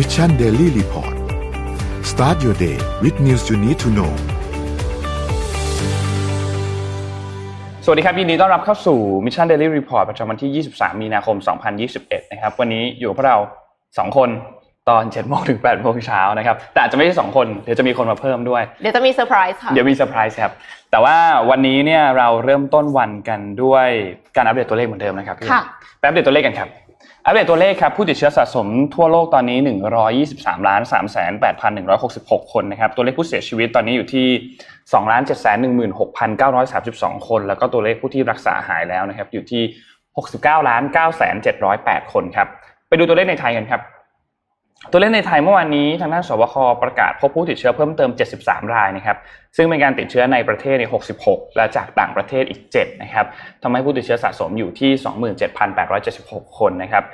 Mission Daily Report start your day with news you need to know สวัสดีครับยินดีต้อนรับเข้าสู่ Mission Daily Report ประจำวันที่ 23 มีนาคม 2021 นะครับ วันนี้อยู่พวกเรา 2 คนตอน7โมงถึง8โมงเช้านะครับ แต่อาจจะไม่ใช่ 2 คน เดี๋ยวจะมีคนมาเพิ่มด้วย เดี๋ยวจะมีเซอร์ไพรส์ค่ะ เดี๋ยวมีเซอร์ไพรส์ครับ แต่ว่าวันนี้เนี่ยเราเริ่มต้นวันกันด้วยการอัปเดตตัวเลขเหมือนเดิมนะครับพี่ค่ะไปอัปเดตตัวเลขกันครับ อัปเดตตัวเลขครับผู้ติดเชื้อสะสมทั่วโลกตอนนี้ 123ล้าน3 8 1 6 6 คนนะครับตัวเลขผู้เสียชีวิตตอนนี้อยู่ที่2ล้าน7 1 6 9 3 2 คน แล้วก็ตัวเลขผู้ที่รักษาหายแล้วนะครับอยู่ที่ 69ล้าน9 7 0 8 คนครับไปดูตัวเลขในไทยกันครับ ตัวเลขในไทยเมื่อวานนี้ทางด้านสบคประกาศพบผู้ติดเชื้อเพิ่มเติม 73 รายนะครับซึ่งเป็นการติดเชื้อในประเทศใน 66 และจากต่างประเทศอีก 7 นะครับทำให้ผู้ติดเชื้อสะสมอยู่ที่ 27,876 คนนะครับ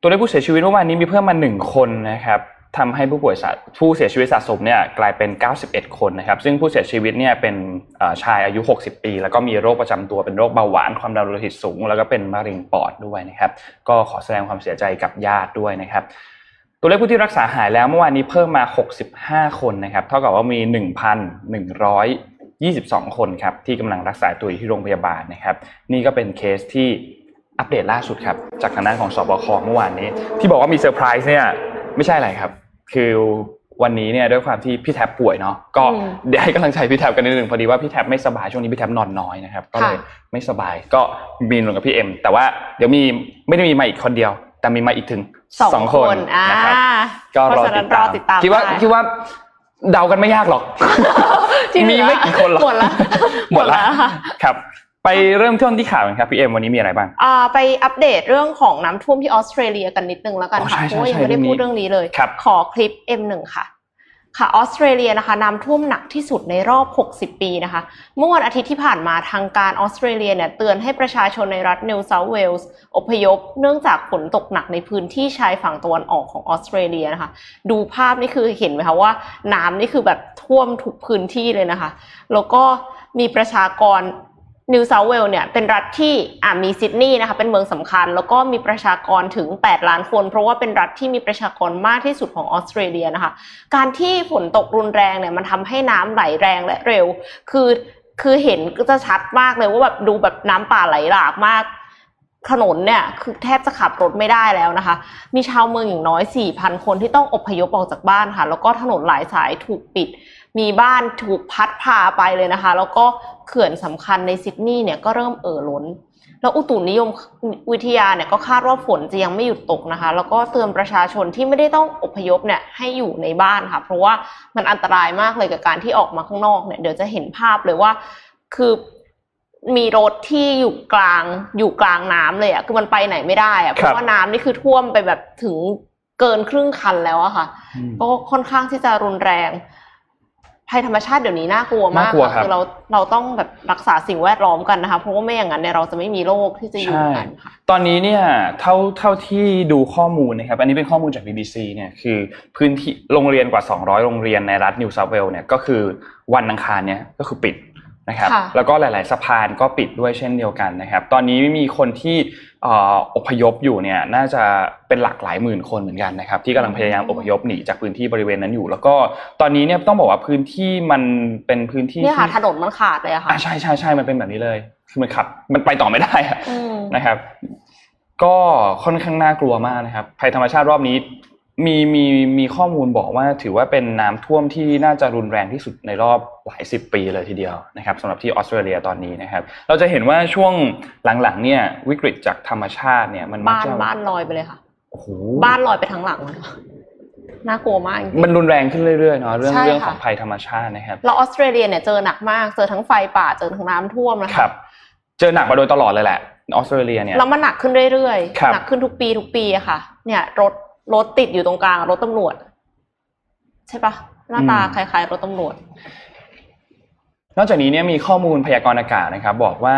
ตัวเลขผู้เสียชีวิตเมื่อวานนี้มีเพิ่มมา 1 คนนะครับทำให้ผู้ป่วยผู้เสียชีวิตสะสมเนี่ยกลายเป็น 91 คนนะครับ ซึ่งผู้เสียชีวิตเนี่ยเป็นชายอายุ 60 ปี แล้วก็มีโรคประจำตัวเป็นโรคเบาหวานความดันโลหิตสูง แล้วก็เป็นมะเร็งปอดด้วยนะครับ ก็ขอแสดงความเสียใจกับญาติด้วยนะครับ ตัวเลขผู้ที่รักษาหายแล้วเมื่อวานนี้เพิ่มมา 65 คนนะครับ เท่ากับว่ามี 1,122 คนครับที่กำลังรักษาตัวอยู่ที่โรงพยาบาลนะครับ นี่ก็เป็นเคสที่อัปเดตล่าสุดครับ จากทางด้านของศบคเมื่อวานนี้ ที่บอกว่ามีเซอร์ไพรส์เนี่ยไม่ใช่อะไรครับ คือวันนี้เนี่ยด้วยความที่พี่แท็บป่วยเนาะก็อืมเดี๋ยวให้กำลังใจพี่แท็บกันนิดนึงพอดีว่าพี่แท็บไม่สบายช่วงนี้พี่แท็บนอนน้อยนะครับก็เลยค่ะไม่สบายก็มีนนกับพี่เอ็มแต่ว่าเดี๋ยวมีไม่ได้มีมาอีกคนเดียว แต่มีมาอีกถึงสองคนนะอ่าครับก็เพรอราะฉะตินั้ดนรตาอมติดตามคิดว่าได้คิดว่าเดากันไม่ยากหรอกที่เหลืมีอไม่กี่คนหรอก หมดละหมดละค่ะครับ ไปเริ่มต้นที่ข่าวกันครับพี่เอ็มวันนี้มีอะไรบ้างอ่าไปอัปเดตเรื่องของน้ำท่วมที่ออสเตรเลียกันนิดนึงแล้วกันอ๋อค่ะใช่เพราะว่าใช่ยังไม่ได้เรื่องนี้พูดเรื่องนี้เลยครับขอคลิป M1 ค่ะ ค่ะออสเตรเลียนะคะน้ำท่วมหนักที่สุดในรอบ 60 ปีนะคะ เมื่อวันอาทิตย์ที่ผ่านมาทางการออสเตรเลียเนี่ยเตือนให้ประชาชนในรัฐนิวเซาท์เวลส์อพยพ เนื่องจากฝนตกหนักในพื้นที่ชายฝั่งตะวันออกของออสเตรเลียนะคะ ดูภาพนี่คือเห็นไหมคะว่าน้ำนี่คือแบบท่วมทุกพื้นที่เลยนะคะ แล้วก็มีประชากร นิวเซาท์เวลส์เนี่ยเป็นรัฐที่อ่ามีซิดนีย์นะคะเป็นเมืองสำคัญ แล้วก็มีประชากรถึง 8 ล้านคน เพราะว่าเป็นรัฐที่มีประชากรมากที่สุดของออสเตรเลียนะคะ การที่ฝนตกรุนแรงเนี่ยมันทำให้น้ำไหลแรงและเร็ว คือคือเห็นก็จะชัดมากเลยว่าแบบดูแบบน้ำป่าไหลหลากมากถนนเนี่ยคือแทบจะขับรถไม่ได้แล้วนะคะ มีชาวเมืองอย่างน้อย 4,000 คนที่ต้องอพยพออกจากบ้านค่ะ แล้วก็ถนนหลายสายถูกปิด มีบ้านถูกพัดพาไปเลยนะคะ แล้วก็ เขื่อนสำคัญในซิดนีย์เนี่ยก็เริ่มเอ่อล้น แล้วอุตุนิยมวิทยาเนี่ยก็คาดว่าฝนจะยังไม่หยุดตกนะคะ แล้วก็เตือนประชาชนที่ไม่ได้ต้องอพยพเนี่ยให้อยู่ในบ้านค่ะ เพราะว่ามันอันตรายมากเลยกับการที่ออกมาข้างนอกเนี่ยเดี๋ยวจะเห็นภาพเลยว่าคือมีรถที่อยู่กลางอยู่กลางน้ำเลยอะคือมันไปไหนไม่ได้อะเพราะว่าน้ำนี่คือท่วมไปแบบถึงเกินครึ่งคันแล้วอะค่ะก็ค่อนข้างที่จะรุนแรง ภัยธรรมชาติเดี๋ยวนี้น่ากลัวมากน่ากลัวครับคือเราเราต้องแบบรักษาสิ่งแวดล้อมกันนะคะเพราะว่าไม่อย่างนั้นเนี่ยเราจะไม่มีโรคที่จะอยู่ใช่กันค่ะตอนนี้เนี่ยเท่าเท่าที่ดูข้อมูลนะครับ อันนี้เป็นข้อมูลจาก BBC เนี่ยคือพื้นที่โรงเรียนกว่า 200 โรงเรียนในรัฐนิวเซาท์เวลเนี่ยก็คือวันอังคารเนี่ยก็คือปิด นะครับค่ะแล้วก็หลาย ๆ สะพานก็ปิดด้วยเช่นเดียวกันนะครับ ตอนนี้มีคนที่เอ่ออพยพอยู่เนี่ยน่าจะเป็นหลักหลายหมื่นคนเหมือนกันนะครับ ที่กำลังพยายามอพยพหนีจากพื้นที่บริเวณนั้นอยู่ แล้วก็ตอนนี้เนี่ยต้องบอกว่าพื้นที่มันเป็นพื้นที่เนี่ยค่ะที่ถนนมันขาดเลยอะค่ะอ่าใช่ใช่ใช่มันเป็นแบบนี้เลย คือมันขับ มันไปต่อไม่ได้อะอืมนะครับ ก็ค่อนข้างน่ากลัวมากนะครับภัยธรรมชาติรอบนี้ มีมีมีข้อมูลบอกว่าถือว่าเป็นน้ำท่วมที่น่าจะรุนแรงที่สุดในรอบหลายสิบปีเลยทีเดียวนะครับสำหรับที่ออสเตรเลียตอนนี้นะครับ เราจะเห็นว่าช่วงหลังๆ เนี่ยวิกฤตจากธรรมชาติเนี่ย มันมักบ้านจะบ้านลอยไปเลยค่ะโอ้โหบ้านลอยไปทั้งหลังเลยค่ะน่ากลัวมากจริงๆมันรุนแรงขึ้นเรื่อยๆเนาะเรื่องใช่เรื่องขค่ะองภัยธรรมชาตินะครับแล้วออสเตรเลียเนี่ยเจอหนักมากเจอทั้งไฟป่าเจอทั้งน้ำท่วมนะคคะรับเจอหนักมาโดยตลอดเลยแหละออสเตรเลียเนี่ยแล้วมันหนักขึ้นเรื่อยครับๆหนักขึ้นทุกปีทุกปีอะค่ะ เนี่ยรถ รถติดอยู่ตรงกลางรถตำรวจ ใช่ปะหน้าตาคล้ายๆรถตำรวจ นอกจากนี้เนี่ยมีข้อมูลพยากรณ์อากาศนะครับ บอกว่า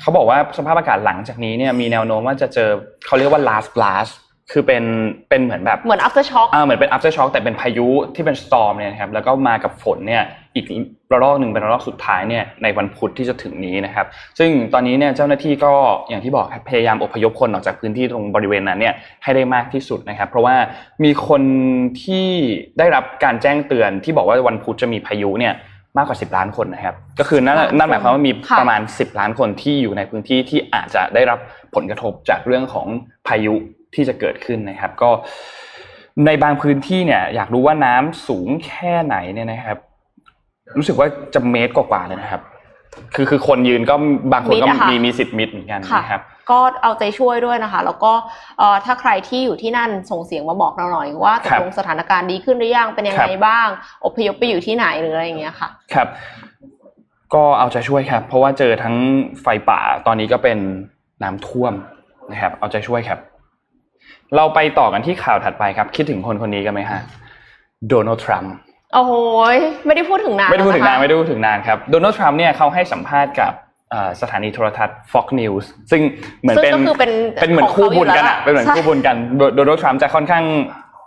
เขาบอกว่าสภาพอากาศหลังจากนี้เนี่ยมีแนวโน้มว่าจะเจอเขาเรียกว่า last blast คือเป็นเป็นเหมือนแบบเหมือน after shock อ่าเหมือนเป็น after shock แต่เป็นพายุที่เป็น storm เนี่ยนะครับแล้วก็มากับฝนเนี่ย อีกระลอกหนึ่งเป็นระลอกสุดท้ายเนี่ยในวันพุธที่จะถึงนี้นะครับ ซึ่งตอนนี้เนี่ยเจ้าหน้าที่ก็อย่างที่บอกครับพยายามอพยพคนออกจากพื้นที่ตรงบริเวณนั้นเนี่ยให้ได้มากที่สุดนะครับ เพราะว่ามีคนที่ได้รับการแจ้งเตือนที่บอกว่าวันพุธจะมีพายุเนี่ยมากกว่า 10 ล้านคนนะครับ ก็คือนั่นนั่นหมายความว่ามีประมาณ 10 ล้านคนที่อยู่ในพื้นที่ที่อาจจะได้รับผลกระทบจากเรื่องของพายุที่จะเกิดขึ้นนะครับ ก็ในบางพื้นที่เนี่ย อยากรู้ว่าน้ำสูงแค่ไหนเนี่ยนะครับ รู้สึกว่าจะเมตรกว่าๆเลยนะครับ คือคือคนยืนก็บางคนก็มีมีสิทธิ์มิดเหมือนกันนะครับก็เอาใจช่วยด้วยนะคะ แล้วก็เอ่อถ้าใครที่อยู่ที่นั่นส่งเสียงมาบอกเราหน่อยว่าตกลงสถานการณ์ดีขึ้นหรือยังเป็นยังไงบ้าง อพยพไปอยู่ที่ไหนหรืออะไรอย่างเงี้ยค่ะ ครับ ก็เอาใจช่วยครับ เพราะว่าเจอทั้งไฟป่าตอนนี้ก็เป็นน้ำท่วมนะครับ เอาใจช่วยครับ เราไปต่อกันที่ข่าวถัดไปครับ คิดถึงคนคนนี้กันไหมฮะโดนัลด์ทรัมป์ โอ้โหไม่ได้พูดถึงนานไม่ได้พูดถึงนานแล้วะคะไม่ได้พูดถึงนานครับโดนัลด์ทรัมป์เนี่ยเขาให้สัมภาษณ์กับเอ่อสถานีโทรทัศน์ Fox News ซึ่งเหมือนเป็นซึ่งก็คือเป็นเป็นเหมือนคู่บุญกันอะของเขาอยู่แล้วเป็นเหมือนใช่คู่บุญกันโดนัลด์ทรัมป์จะค่อนข้าง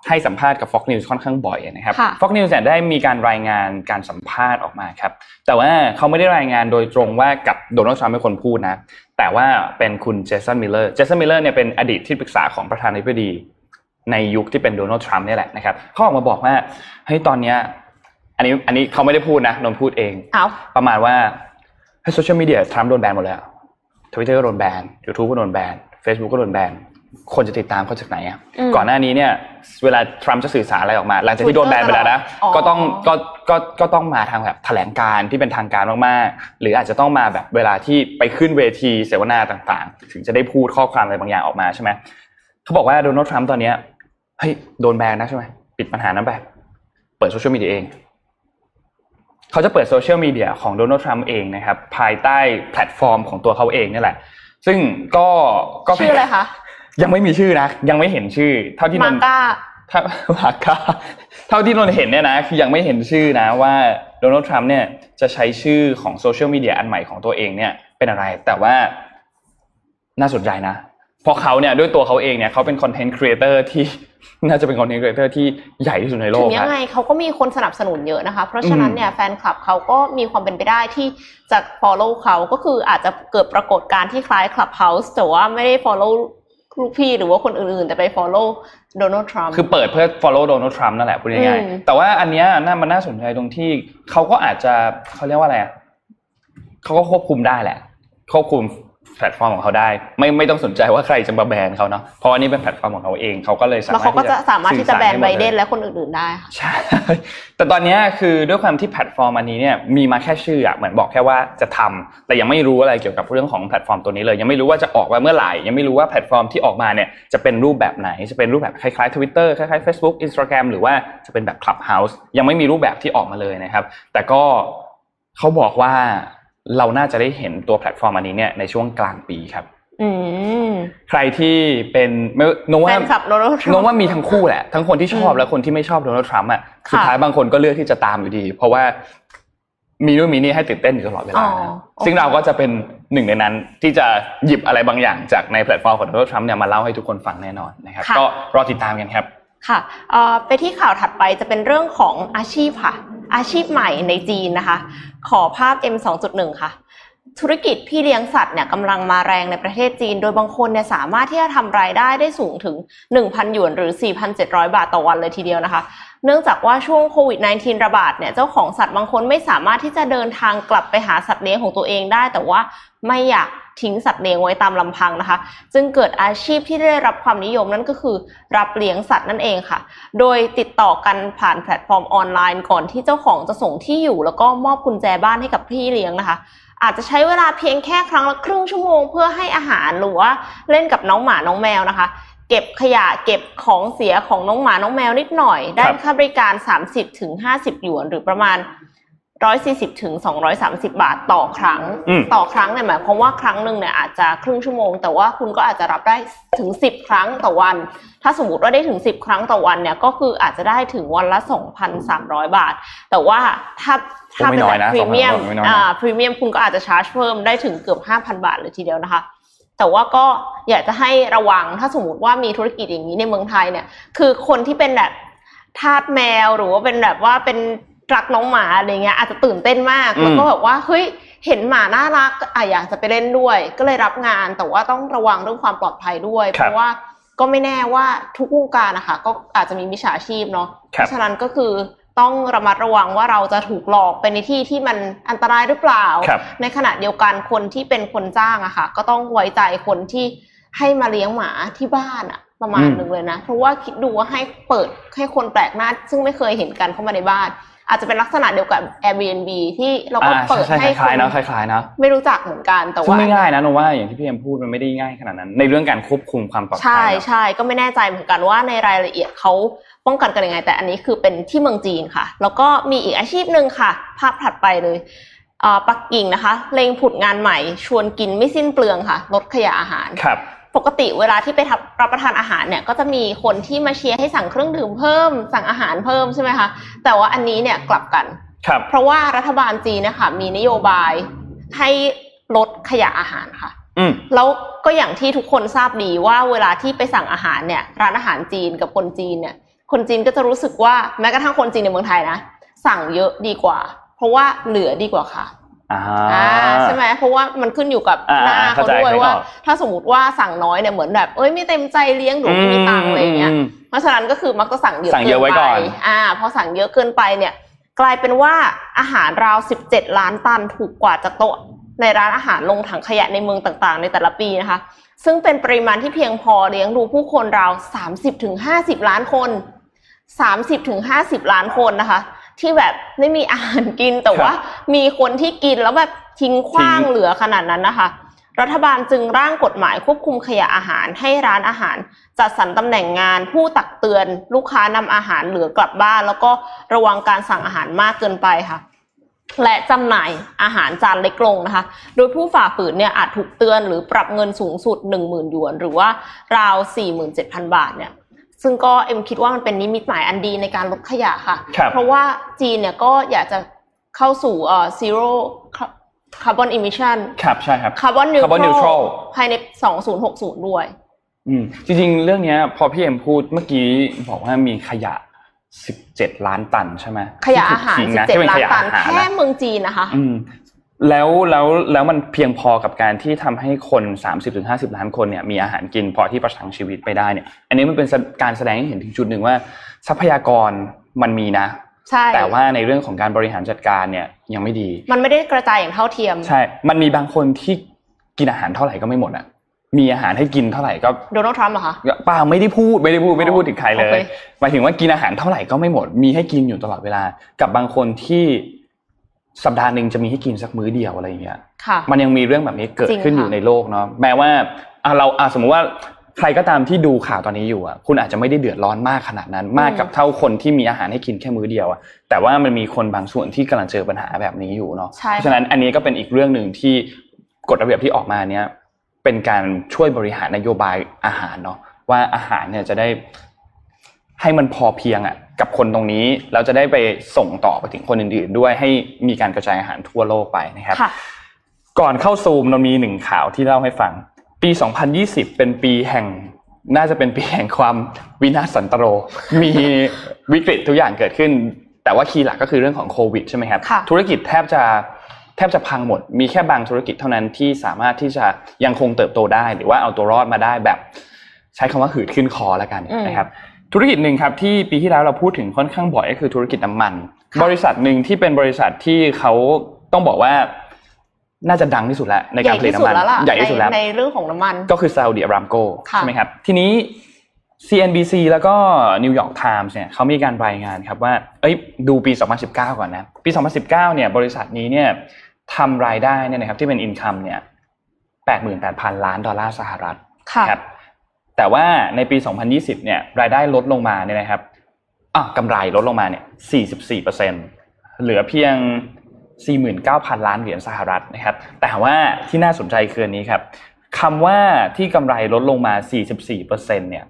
ให้สัมภาษณ์กับ Fox News ค่อนข้างบ่อยนะครับค่ะ Fox News เนี่ยได้มีการรายงานการสัมภาษณ์ออกมาครับ แต่ว่าเขาไม่ได้รายงานโดยตรงว่ากับโดนัลด์ทรัมป์เป็นคนพูดนะ แต่ว่าเป็นคุณเจสันมิลเลอร์ เจสันมิลเลอร์เนี่ยเป็นอดีตที่ปรึกษาของประธานาธิบดี ในยุคที่เป็นโดนัลด์ทรัมป์เนี่ยแหละนะครับเขาออกมาบอกว่าเฮ้ยตอนเนี้ยอันนี้อันนี้เขาไม่ได้พูดนะนนท์พูดเองเอาประมาณว่าให้โซเชียลมีเดียทรัมป์โดนแบนหมดเลยทวิตเตอร์ก็โดนแบนยูทูบก็โดนแบน Facebook ก็โดนแบนคนจะติดตามเขาจากไหนอะอืมก่อนหน้านี้เนี่ย เวลาทรัมป์จะสื่อสารอะไรออกมา หลังจากที่โดนแบนไปแล้วนะอ๋อก็ต้องก็ก็ก็ต้องมาทางแบบแถลงการณ์ที่เป็นทางการมากๆ หรืออาจจะต้องมาแบบเวลาที่ไปขึ้นเวทีเสวนาต่างๆ ถึงจะได้พูดข้อความอะไรบางอย่างออกมาใช่ไหมเขาบอกว่าโดนัลด์ทรัมป์ตอนเนี้ย เฮ้ยโดนแบนนะใช่ไหมปิดปัญหานั้นไปเปิดโซเชียลมีเดียเองเขาจะเปิดโซเชียลมีเดียของโดนัลด์ทรัมป์เองนะครับ ภายใต้แพลตฟอร์มของตัวเขาเองนี่แหละ ซึ่งก็ก็ชื่ออะไรคะยังไม่มีชื่อนะ ยังไม่เห็นชื่อ เท่าที่นมานก้าถ้า MAGA เท่าที่นนท์เห็นเนี่ยนะคือยังไม่เห็นชื่อนะว่าโดนัลด์ทรัมป์เนี่ยจะใช้ชื่อของโซเชียลมีเดียอันใหม่ของตัวเองเนี่ยเป็นอะไร แต่ว่าน่าสนใจนะ เพราะเขาเนี่ยด้วยตัวเขาเองเนี่ยเขาเป็น content creator ที่น่าจะเป็น content creator ที่ใหญ่ที่สุดในโลถึกงยัครับงไงเขาก็มีคนสนับสนุนเยอะนะคะ เพราะฉะนั้นเนี่ยแฟนคลับเขาก็มีความเป็นไปได้ที่จะ follow เขาก็คืออาจจะเกิดปรากฏการณ์ที่คล้าย Clubhouse แต่ว่าไม่ได้ follow ลูกพี่หรือว่าคนอื่นๆ แต่ไป follow โดนัลด์ทรัมป์คือเปิดเพื่อ follow โดนัลด์ทรัมป์นั่นแหละพูดง่ายอืมๆแต่ว่าอันเนี้ยน่ามันน่าสนใจตรงที่เขาก็อาจจะเขาเรียกว่าอะไรอะเขาก็ควบคุมได้แหละควบคุม แพลตฟอร์มของเขาได้ ไม่ไม่ต้องสนใจว่าใครจะมาแบนเขาเนาะเพราะว่านี่เป็นแพลตฟอร์มของเขาเองเขาก็เลยสาแล้วมารถเขาก็จะสามารถที่จะแบนสื่อไบสารให้หมเดลยนและคนอื่นๆได้ค่ะใช่แต่ตอนเนี้ยคือด้วยความที่แพลตฟอร์มอันนี้เนี่ยมีมาแค่ชื่ออะเหมือนบอกแค่ว่าจะทำแต่ยังไม่รู้อะไรเกี่ยวกับเรื่องของแพลตฟอร์มตัวนี้เลย ยังไม่รู้ว่าจะออกมาเมื่อไหร่ ยังไม่รู้ว่าแพลตฟอร์มที่ออกมาเนี่ยจะเป็นรูปแบบไหนจะเป็นรูปแบบคล้ายๆ Twitter คล้ายๆ Facebook Instagram หรือว่าจะเป็นแบบ Clubhouse ยังไม่มีรูปแบบที่ออกมาเลยนะครับ แต่ก็เขาบอกว่า เราน่าจะได้เห็นตัวแพลตฟอร์มอันนี้เนี่ยในช่วงกลางปีครับอืมใครที่เป็นไม่นกแฟว่านคลับโดนัลด์ทรัมน้องป์ว่ามีทั้งคู่แหละ ทั้งคนที่ชอบอืมและคนที่ไม่ชอบโดนัลด์ทรัมป์อะค่ะสุดท้ายบางคนก็เลือกที่จะตามอยู่ดี เพราะว่ามีนู่นมีนี่ให้ตื่นเต้นอยู่ตลอดเวลาอ๋อนะโอเคซึ่งเราก็จะเป็นหนึ่งในนั้นที่จะหยิบอะไรบางอย่างจากในแพลตฟอร์มของโดนัลด์ทรัมป์เนี่ยมาเล่าให้ทุกคนฟังแน่นอนนะครับค่ะก็รอติดตามกันครับค่ะเอ่อไปที่ข่าวถัดไปจะเป็นเรื่องของอาชีพค่ะ อาชีพใหม่ในจีนนะคะ ขอภาพ M 2.1 ค่ะ ธุรกิจพี่เลี้ยงสัตว์เนี่ยกำลังมาแรงในประเทศจีน โดยบางคนเนี่ยสามารถที่จะทำรายได้ได้สูงถึง 1,000 หยวนหรือ 4,700 บาทต่อวันเลยทีเดียวนะคะ เนื่องจากว่าช่วงโควิด -19 ระบาดเนี่ยเจ้าของสัตว์บางคนไม่สามารถที่จะเดินทางกลับไปหาสัตว์เลี้ยงของตัวเองได้ แต่ว่าไม่อยาก ทิ้งสัตว์เลี้ยงไว้ตามลำพังนะคะ จึงเกิดอาชีพที่ได้รับความนิยมนั่นก็คือ รับเลี้ยงสัตว์นั่นเองค่ะ โดยติดต่อกันผ่านแพลตฟอร์มออนไลน์ก่อนที่เจ้าของจะส่งที่อยู่ แล้วก็มอบกุญแจบ้านให้กับพี่เลี้ยงนะคะอาจจะใช้เวลาเพียงแค่ครั้งละครึ่งชั่วโมงเพื่อให้อาหารหรือว่าเล่นกับน้องหมาน้องแมวนะคะ เก็บขยะเก็บของเสียของน้องหมาน้องแมวนิดหน่อย ได้ค่าบริการ 30ถึง50 หยวน หรือประมาณ 140ถึง230 บาทต่อครั้งอืมต่อครั้งเนี่ยหมายความว่าครั้งหนึ่งเนี่ยอาจจะครึ่งชั่วโมง แต่ว่าคุณก็อาจจะรับได้ถึง 10 ครั้งต่อวัน ถ้าสมมติว่าได้ถึง 10 ครั้งต่อวันเนี่ยก็คืออาจจะได้ถึงวันละ 2,300 บาท แต่ว่าถ้าถ้าเป็นแบบพรีเมียมไม่น้อยนะอ่าพรีเมียมคุณก็อาจจะชาร์จเพิ่มได้ถึงเกือบ 5,000 บาทเลยทีเดียวนะคะแต่ว่าก็อยากจะให้ระวังถ้าสมมติว่ามีธุรกิจอย่างนี้ในเมืองไทยเนี่ย คือคนที่เป็นแบบทาสแมวหรือว่าเป็นแบบว่าเป็น รักน้องหมาอะไรเงี้ยอาจจะตื่นเต้นมากอืมแล้วก็แบบว่าเฮ้ยเห็นหมาน่ารักอะอยากจะไปเล่นด้วย ก็เลยรับงานแต่ว่าต้องระวังเรื่องความปลอดภัยด้วยครับเพราะว่าก็ไม่แน่ว่าทุกวงการนะคะก็อาจจะมีมิจฉาชีพเนาะครัเพบราะฉะนั้นก็คือต้องระมัดระวังว่าเราจะถูกหลอกไปในที่ที่มันอันตรายหรือเปล่าครับในขณะเดียวกันคนที่เป็นคนจ้างอะค่ะ ก็ต้องไว้ใจคนที่ให้มาเลี้ยงหมาที่บ้านอะประมาณอืมหนึ่งเลยนะ เพราะว่าคิดดูว่าให้เปิดให้คนแปลกหน้า ซึ่งไม่เคยเห็นกันเข้ามาในบ้าน อาจจะเป็นลักษณะเดียวกับ Airbnb ที่เราก็อ่าเปิดใช่ให้ใช่คคล้ายๆนเนาะคล้ายๆเนาะไม่รู้จักเหมือนกันแต่ซึ่งว่าไม่ง่ายนะนว่าอย่างที่พี่เอ็มพูดมันไม่ได้ง่ายขนาดนั้น ในเรื่องการควบคุมความปลอดภัยใช่เนอะใช่ก็ไม่แน่ใจเหมือนกันว่าในรายละเอียดเขาป้องกันกันยังไง แต่อันนี้คือเป็นที่เมืองจีนค่ะ แล้วก็มีอีกอาชีพหนึ่งค่ะ ภาพถัดไปเลยเอ่อปักกิ่งนะคะเลงผุดงานใหม่ ชวนกินไม่สิ้นเปลืองค่ะลดขยะอาหารครับ ปกติเวลาที่ไปทับรับประทานอาหารเนี่ยก็จะมีคนที่มาเชียร์ให้สั่งเครื่องดื่มเพิ่ม สั่งอาหารเพิ่มใช่ไหมคะแต่ว่าอันนี้เนี่ยกลับกันครับเพราะว่ารัฐบาลจีนเนะคะมีนโยบายให้ลดขยะอาหารค่ะอืมแล้วก็อย่างที่ทุกคนทราบดีว่าเวลาที่ไปสั่งอาหารเนี่ย ร้านอาหารจีนกับคนจีนเนี่ย คนจีนก็จะรู้สึกว่าแม้กระทั่งคนจีนในเมืองไทยนะสั่งเยอะดีกว่า เพราะว่าเหลือดีกว่าค่ะอ่าอ่า ใช่ไหมเพราะว่ามันขึ้นอยู่กับอ่าหน้าเข้าเขาใจด้วยเข้าใจว่า ถ้าสมมติว่าสั่งน้อยเนี่ยเหมือนแบบเอ้ยไม่เต็มใจเลี้ยงหรือไม่มีตังค์อะไรอย่างเงี้ยมเพราะฉะนั้นก็คือมักจะสั่งเยอะสั่งเยอะไว้ก่อนปอ่าพอสั่งเยอะเกินไปเนี่ย กลายเป็นว่าอาหารราว 17 ล้านตันถูกกว่าจากโต๊ะในร้านอาหารลงถังขยะในเมืองต่างๆ ในแต่ละปีนะคะ ซึ่งเป็นปริมาณที่เพียงพอเลี้ยงดูผู้คนราว 30-50 ล้านคน 30-50 ล้านคนนะคะ ที่แบบไม่มีอาหารกินแต่ครับว่ามีคนที่กินแล้วแบบทิ้งขว้างทิ้งเหลือขนาดนั้นนะคะ รัฐบาลจึงร่างกฎหมายควบคุมขยะอาหารให้ร้านอาหาร จัดสรรตำแหน่งงานผู้ตักเตือนลูกค้านำอาหารเหลือกลับบ้าน แล้วก็ระวังการสั่งอาหารมากเกินไปค่ะ และจำหน่ายอาหารจานเล็กลงนะคะ โดยผู้ฝ่าฝืนเนี่ยอาจถูกเตือนหรือปรับเงินสูงสุด 10,000หยวน หรือว่าราว 47,000 บาทเนี่ย ซึ่งก็เอ็มคิดว่ามันเป็นนิมิตหมายอันดีในการลดขยะค่ะครับเพราะว่าจีนเนี่ยก็อยากจะเข้าสู่เอ่อ zero carbon emission ครับใช่ครับ carbon Carbon neutral neutral ภายใน 2060 ด้วย อืมจริงๆ เรื่องเนี้ยพอพี่เอ็มพูดเมื่อกี้บอกว่ามีขยะ 17 ล้านตันใช่ไหมขยะอาหารที่ถูกทิ้งนะที่เป็น17 ล้าขนยะตันอาหารแค่นะเมืองจีนนะคะ อืม แล้วแล้วแล้วมันเพียงพอกับการที่ทำให้คน 30-50 ล้านคนเนี่ยมีอาหารกินพอที่ประทังชีวิตไปได้เนี่ย อันนี้มันเป็นการแสดงให้เห็นถึงจุดหนึ่งว่า ทรัพยากรมันมีนะใช่แต่ว่าในเรื่องของการบริหารจัดการเนี่ยยังไม่ดี มันไม่ได้กระจายอย่างเท่าเทียม ใช่ มันมีบางคนที่กินอาหารเท่าไหร่ก็ไม่หมดอะมีอาหารให้กินเท่าไหร่ก็โดนัลด์ทรัมป์เหรอคะเปล่าไม่ได้พูดไม่ได้พูดไม่ได้พูดถึงใครเลโอยเคหมายถึงว่ากินอาหารเท่าไหร่ก็ไม่หมด มีให้กินอยู่ตลอดเวลา กับบางคนที่ สัปดาห์หนึ่งจะมีให้กินสักมื้อเดียวอะไรอย่างเงี้ยค่ะมันยังมีเรื่องแบบนี้เกิดจริงขึ้นค่ะอยู่ในโลกเนาะแม้ว่าอะเราอะสมมุติว่าใครก็ตามที่ดูข่าวตอนนี้อยู่อะคุณอาจจะไม่ได้เดือดร้อนมากขนาดนั้นมากกับเท่าคนที่มีอาหารให้กินแค่มื้อเดียวอะแต่ว่ามันมีคนบางส่วนที่กำลังเจอปัญหาแบบนี้อยู่เนาะใช่เพราะฉะนั้นอันนี้ก็เป็นอีกเรื่องหนึ่งที่กฎระเบียบที่ออกมาเนี้ยเป็นการช่วยบริหารนโยบายอาหารเนาะว่าอาหารเนี่ยจะได้ให้มันพอเพียงอะ กับคนตรงนี้แล้วจะได้ไปส่งต่อไปถึงคนอื่นๆ ด้วยให้มีการกระจายอาหารทั่วโลกไปนะครับค่ะก่อนเข้าซูมเรามีหนึ่งข่าวที่เล่าให้ฟัง ปี 2020 เป็นปีแห่งน่าจะเป็นปีแห่งความวินาศสันตโร มีวิกฤตทุกอย่างเกิดขึ้น แต่ว่าคีย์หลักก็คือเรื่องของโควิดใช่ไหมครับค่ะธุรกิจแทบจะแทบจะพังหมด มีแค่บางธุรกิจเท่านั้นที่สามารถที่จะยังคงเติบโตได้ หรือว่าเอาตัวรอดมาได้แบบ ใช้คำว่าหืดขึ้นคอแล้วกันอืมนะครับ ธุรกิจหนึ่งครับที่ปีที่แล้วเราพูดถึงค่อนข้างบ่อยก็คือธุรกิจน้ำมันค่ะบริษัทหนึ่งที่เป็นบริษัทที่เขาต้องบอกว่าน่าจะดังที่สุดแล้วในใหการญ่ผลิตที่สุน้ำดมันแล้วล่ะใหญ่ที่สุดแล้วในในเรื่องของน้ำมันก็คือซาอุดิอารามโกค่ะใช่ไหมครับ ทีนี้ CNBC แล้วก็นิวยอร์กไทมส์เนี่ยเขามีการรายงานครับว่าเอ้ยดูปี 2019 ก่อนนะ ปี 2019 เนี่ยบริษัทนี้เนี่ยทำรายได้เนี่ยนะครับที่เป็น income เนี่ย 88,000 ล้านดอลลาร์สหรัฐค่ะครับ แต่ว่าในปี 2020 เนี่ยรายได้ลดลงมาเนี่ยนะครับอะกำไรลดลงมาเนี่ย 44%เหลือเพียง 49,000 ล้านเหรียญสหรัฐนะครับ แต่ว่าที่น่าสนใจคืออันนี้ครับคำว่าที่กำไรลดลงมา 44%เนี่ย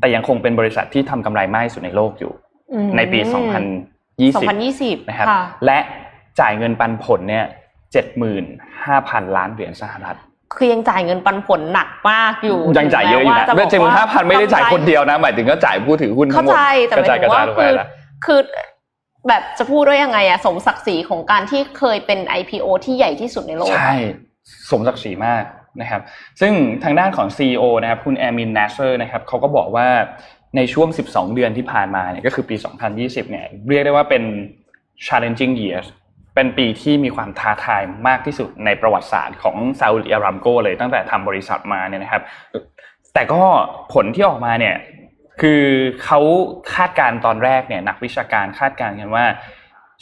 แต่ยังคงเป็นบริษัทที่ทำกำไรมากที่สุดในโลกอยู่อืมในปี2020 2020 นะครับค่ะและจ่ายเงินปันผลเนี่ย75,000 ล้านเหรียญสหรัฐ คือยังจ่ายเงินปันผลหนักมากอยู่ยังจ่ายเยอะอยู่นะถึงแม้ว่าเจ็ดหมื่นห้าพันไม่ได้จ่ายคนเดียวนะหมายถึงก็จ่ายผู้ถือหุ้นทั้เข้างหมดใจแต่หกมายระจายถึกระงจาว่ายลงไปคือนะคือแบบจะพูดด้วยยังไงอะสมศักดิ์ศรีของการที่เคยเป็น IPO ที่ใหญ่ที่สุดในโลกใช่สมศักดิ์ศรีมากนะครับ ซึ่งทางด้านของ CEO นะครับคุณแอมินนัสเซอร์นะครับเขาก็บอกว่าในช่วง 12 เดือนที่ผ่านมาเนี่ยก็คือปี 2020 เนี่ยเรียกได้ว่าเป็น challenging years เป็นปีที่มีความท้าทายมากที่สุดในประวัติศาสตร์ของซาอุดิอารามโกเลยตั้งแต่ทำบริษัทมาเนี่ยนะครับ แต่ก็ผลที่ออกมาเนี่ยคือเขาคาดการณ์ตอนแรกเนี่ยนักวิชาการคาดการณ์กันว่า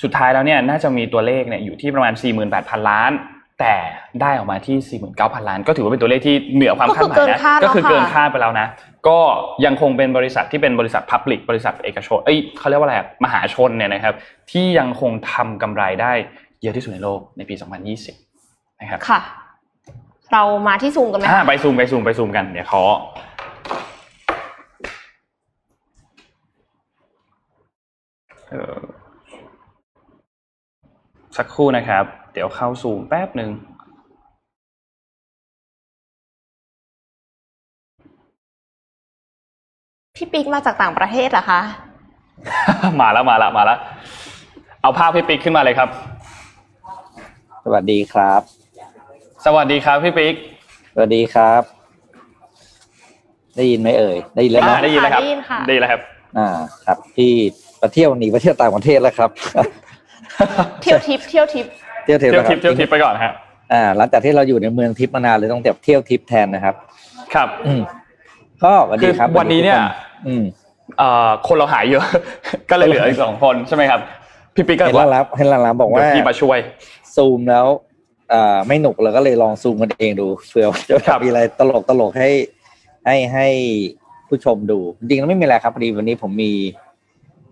สุดท้ายแล้วเนี่ยน่าจะมีตัวเลขเนี่ยอยู่ที่ประมาณ 48,000 ล้าน แต่ได้ออกมาที่ 49,000 ล้าน ก็ถือว่าเป็นตัวเลขที่เหนือความคาดหมายนะก็คือเกินคาดไปแล้วนะ ก็ยังคงเป็นบริษัทที่เป็นบริษัทพับลิกบริษัทเอกชนเอ้ยเขาเรียกว่าอะไรมหาชนเนี่ยนะครับ ที่ยังคงทำกำไรได้เยอะที่สุดในโลกในปี 2020 นะครับค่ะ เรามาที่ซูมกันไหมอ่าไปซูมไปซูมไปซูมกันเดี๋ยวขอเออสักครู่นะครับ เดี๋ยวเข้าซูมแป๊บหนึ่งพี่ปิ๊กมาจากต่างประเทศเหรอคะ มาแล้วมาแล้วมาแล้ว เอาภาพพี่ปิ๊กขึ้นมาเลยครับ สวัสดีครับ สวัสดีครับพี่ปิ๊ก สวัสดีครับ ได้ยินไหมเอ่ย ได้ยินแล้วอ่าเนาะได้ยินแล้วครับ ได้ยินค่ะได้ยินแล้วครับ อ่า ครับที่ไปเที่ยวหนีไปเที่ยวต่างประเทศแล้วครับ เที่ยวทิปเที่ยวทิป เที่ยวเที่ยวเที่ยวนะคทิรัปเที่ยวทิปไปก่อนฮะอ่าหลังจากที่เราอยู่ในเมืองทิพย์มานานเลยต้องแบบเที่ยวทิพย์แทนนะครับ ครับ อืมก็สวัสดีครับคือวันนี้เนี่ยสสดีทุกคอืมเอ่อคนเราหายเยอะ ก็เลยเหลืออีกสองคนใช่ไหมครับ พี่ปิ๊กก็เห็นว่าลาลับเห็นลาลับบอกว่าเดี๋ยวพี่มาช่วย ซูมแล้วอ่าไม่หนุกเราก็เลยลองซูมกันเองดูเผื่อจะครับมีอะไรตลกตลกให้ให้ให้ผู้ชมดู จริงๆแล้วไม่มีอะไรครับพอดีวันนี้ผมมี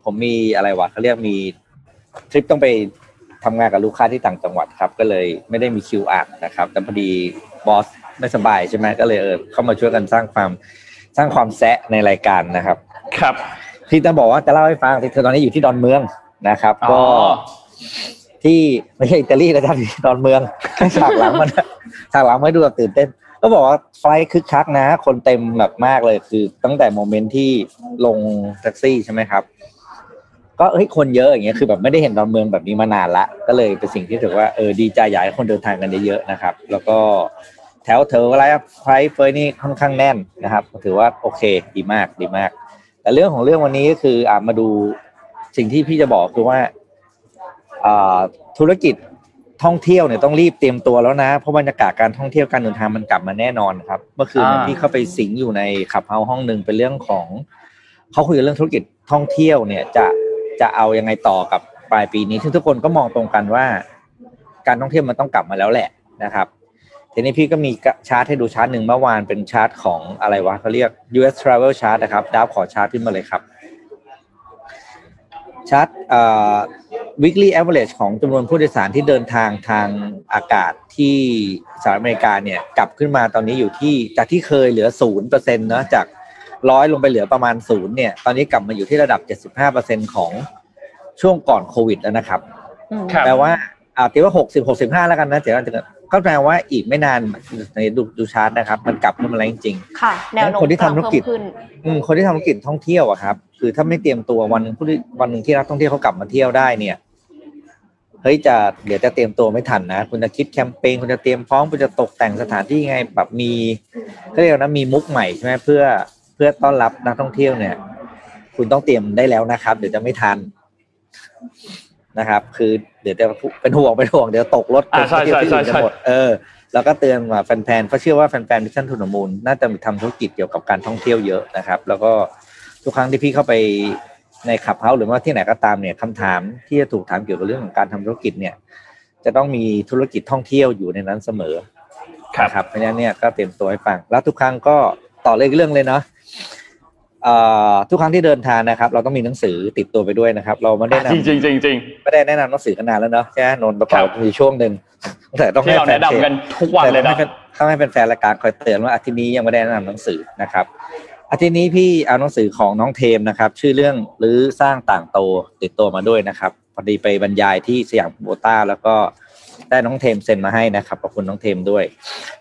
ผมมีอะไรวะเขาเรียกมีทริปต้องไป ทำงานกับลูกค้าที่ต่างจังหวัดครับ ก็เลยไม่ได้มีคิวอ่านนะครับ แต่พอดีบอสไม่สบายใช่ไหมก็เลยเออเข้ามาช่วยกันสร้างความสร้างความแซะในรายการนะครับ ครับที่จะบอกว่าจะเล่าให้ฟังที่เธอตอนนี้อยู่ที่ดอนเมืองนะครับอ๋อก็ที่ไม่ใช่อิตาลีนะครับที่ดอนเมืองแค่ฉากหลังมันฉากหลังไม่ดูแบบตื่นเต้น ก็บอกว่า flight คึกคักนะ คนเต็มแบบมากเลยคือตั้งแต่ moment ที่ลงแท็กซี่ใช่ไหมครับ ก็เฮ้ยคนเยอะอย่างเงี้ยคือแบบไม่ได้เห็นดอนเมืองแบบนี้มานานละก็เลยเป็นสิ่งที่ถือว่าเออดีใจอยากให้คนเดินทางกันเยอะๆนะครับ แล้วก็แถวเถออะไรไฟล์เฟยนี่ค่อนข้างแน่นนะครับ ถือว่าโอเคดีมากดีมาก แต่เรื่องของเรื่องวันนี้ก็คืออ่ามาดูสิ่งที่พี่จะบอกคือว่าอ่าธุรกิจท่องเที่ยวเนี่ยต้องรีบเตรียมตัวแล้วนะ เพราะบรรยากาศการท่องเที่ยวการเดินทางมันกลับมาแน่นอนครับ เมื่อคืนพี่เข้าไปสิงอยู่ในขับเฮาห้องหนึ่งเป็นเรื่องของเขาคุยกันเรื่องธุรกิจท่องเที่ยวเนี่ยจะ จะเอายังไงต่อกับปลายปีนี้ซึ่งทุกคนก็มองตรงกันว่า การท่องเที่ยวมันต้องกลับมาแล้วแหละนะครับทีนี้พี่ก็มีชาร์ตให้ดูชาร์ตหนึ่งเมื่อวานเป็นชาร์ตของอะไรวะเขาเรียก US Travel Chart นะครับดาวขอชาร์ตขึ้นมาเลยครับชาร์ตอ่อ weekly average ของจำนวนผู้โดยสารที่เดินทางทางอากาศที่สหรัฐอเมริกาเนี่ยกลับขึ้นมาตอนนี้อยู่ที่จากที่เคยเหลือศูนย์เปอร์เซ็นต์นะจาก ร้อยลงไปเหลือประมาณศูนย์เนี่ย ตอนนี้กลับมาอยู่ที่ระดับเจ็ดสิบห้าเปอร์เซ็นต์ของช่วงก่อนโควิดแล้วนะครับอืมครับแปลว่าอ่าตีว่าหกสิบหกสิบห้าแล้วกันนะเดี๋ยวจะก็แปลว่าอีกไม่นานในดูดูชาร์ตนะครับ มันกลับขึ้นมาแล้วจริงค่ะแนวโน้มคนที่ทำธุรกิจเพิ่มขึ้นๆอืมคนที่ทำธุรกิจท่องเที่ยวอะครับ คือถ้าไม่เตรียมตัววันหนึงผู้ที่วันหนึ่งที่นักท่องเที่ยวเขากลับมาเที่ยวได้เนี่ยเฮ้ยจะเดี๋ยวจะเตรียมตัวไม่ทันนะ คุณจะคิดแคมเปญคุณจะเตรียมพร้อมคุณจะตกแต่งสถานที่ไงแบบมีก็เรียกว่านะมีมุกใหม่ใช่ไหมเพื่อเพื่อต้อนรับนักท่องเที่ยวเนี่ย คุณต้องเตรียมได้แล้วนะครับ เดี๋ยวจะไม่ทันนะครับ คือเดี๋ยวจะเป็นห่วงเป็นห่วงเดี๋ยวตกรถอ่าใช่ไปเที่ยวที่ใช่อื่นใช่กันหมดเออแล้วก็เตือนมาแฟนๆเพราะเชื่อว่าแฟนๆ Mission To The Moon น่าจะทำธุรกิจเกี่ยวกับการท่องเที่ยวเยอะนะครับ แล้วก็ทุกครั้งที่พี่เข้าไปใน Clubhouse หรือว่าที่ไหนก็ตามเนี่ยคำถามที่จะถูกถามเกี่ยวกับเรื่องของการทำธุรกิจเนี่ย จะต้องมีธุรกิจท่องเที่ยวอยู่ในนั้นเสมอครับนะครับเพราะฉะนั้นเนี่ยก็เตรียมตัวให้ฟังแล้วทุกครั้งก็ต่อเลยเรื่องเลยเนาะเอ่อ ทุกครั้งที่เดินทางนะครับ เราต้องมีหนังสือติดตัวไปด้วยนะครับ เราไม่ได้นำจริงจริงจริงจริงไม่ได้แนะนำหนังสือกันนานแล้วเนาะใช่ไหมนนท์ประกอบครับมีช่วงหนึ่งแต่ต้องที่ให้เราแฟแนะนเพจนำกันทุกวันเลยแต่นะต้องให้ต้องให้แฟนๆรายการคอยเตือนว่าอาทิตย์นี้ยังไม่ได้แนะนำหนังสือนะครับอาทิตย์นี้พี่เอาหนังสือของน้องเทมนะครับ ชื่อเรื่องหรือสร้างต่างโตติดตัวมาด้วยนะครับพอดีไปบรรยายที่สยามโบต้าแล้วก็ได้น้องเทม send มาให้นะครับขอบคุณน้องเทมด้วย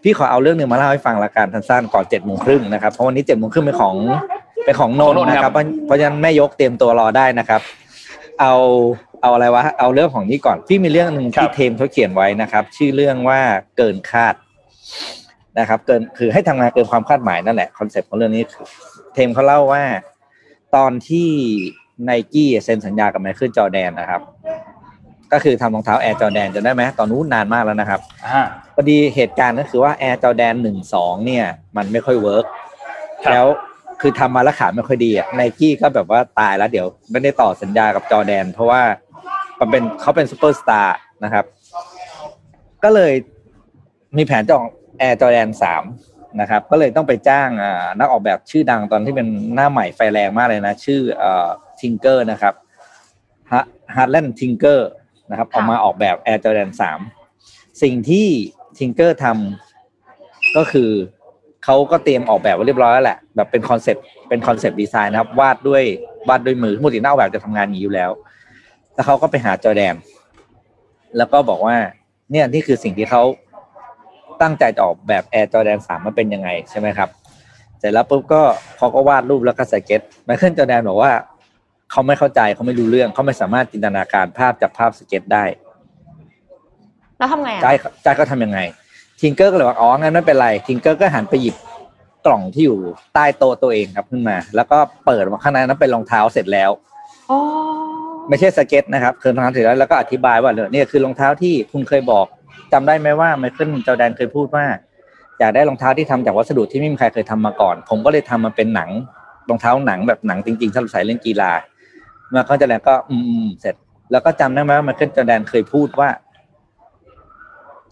พี่ขอเอาเรื่องหนึ่งมาเล่าให้ฟังละกันสั้นๆก่อนเจ็ดโมงครึ่งนะครับเพราะวันนี้เจ็ดโมงครึ่งเป็นของ เป็นของนนท์นะครับเพราะเพราะฉะนั้นแม่ยกเตรียมตัวรอได้นะครับ เอาเอาอะไรวะเอาเรื่องของนี้ก่อนพี่มีเรื่องหนึ่งที่เทมเขาเขียนไว้นะครับ ชื่อเรื่องว่าเกินคาดนะครับ เกินคือให้ทำงานเกินความคาดหมายนั่นแหละ concept ของเรื่องนี้คือเทมเขาเล่าว่าตอนที่ไนกี้เซ็นสัญญากับ Michael Jordan นะครับ ก็คือทำรองเท้า Air Jordan จำได้ไหมตอนนู้นนานมากแล้วนะครับอ่าพอดีเหตุการณ์ก็คือว่า Air Jordan หนึ่งสองเนี่ย มันไม่ค่อย work ครับแล้ว คือทำมาแล้วขายไม่ค่อยดีอะไนกี้ก็แบบว่าตายแล้วเดี๋ยวไม่ได้ต่อสัญญากับจอแดน เพราะว่ามันเป็นเขาเป็นซูเปอร์สตาร์นะครับ ก็เลยมีแผนจะออก Air Jordan สามนะครับ ก็เลยต้องไปจ้างอ่านักออกแบบชื่อดังตอนที่เป็นหน้าใหม่ไฟแรงมากเลยนะ ชื่อเอ่อTinker นะครับ Hatfield Tinker นะครับออกมาออกแบบ Air Jordan สามสิ่งที่ Tinker ทำก็คือ เขาก็เตรียมออกแบบไว้เรียบร้อยแล้วแหละแบบเป็น concept เป็น concept design นะครับ วาดด้วยวาดด้วยมือปกตินักออกแบบจะทำงานอย่างนี้อยู่แล้ว แล้วเขาก็ไปหาจอแดน แล้วก็บอกว่า เนี่ยนี่คือสิ่งที่เขาตั้งใจจะออกแบบ Air Jordan สามมันเป็นยังไงใช่ไหมครับเสร็จแล้วปุ๊บก็เขาก็วาดรูปแล้วก็ sketch Michael Jordan บอกว่าเขาไม่เข้าใจเขาไม่รู้เรื่องเขาไม่สามารถจินตนาการภาพจากภาพสเก็ตได้ แล้วทำไงอะใจายใจายเขาทำยังไง Tinker ก็เลยว่าอ๋องั้นไม่เป็นไร Tinker ก็หันไปหยิบกล่องที่อยู่ใต้โต๊ะตัวเองครับขึ้นมา แล้วก็เปิดมาข้างในนั้นเป็นรองเท้าเสร็จแล้วอ๋อไม่ใช่สเก็ตนะครับคือรองเท้าเสร็จแล้วแล้วก็อธิบายว่าเนี่ยคือรองเท้าที่คุณเคยบอกจำได้ไหมว่า Michael Jordan เคยพูดว่า อยากได้รองเท้าที่ทำจากวัสดุที่ไม่มีใครเคยทำมาก่อน ผมก็เลยทำมาเป็นหนังรองเท้าหนังแบบหนังจริงๆสำหรับใส่เล่นกีฬามาเขาจอแดนก็อืมๆเสร็จ แล้วก็จำได้ไหมว่า Michael Jordan เคยพูดว่า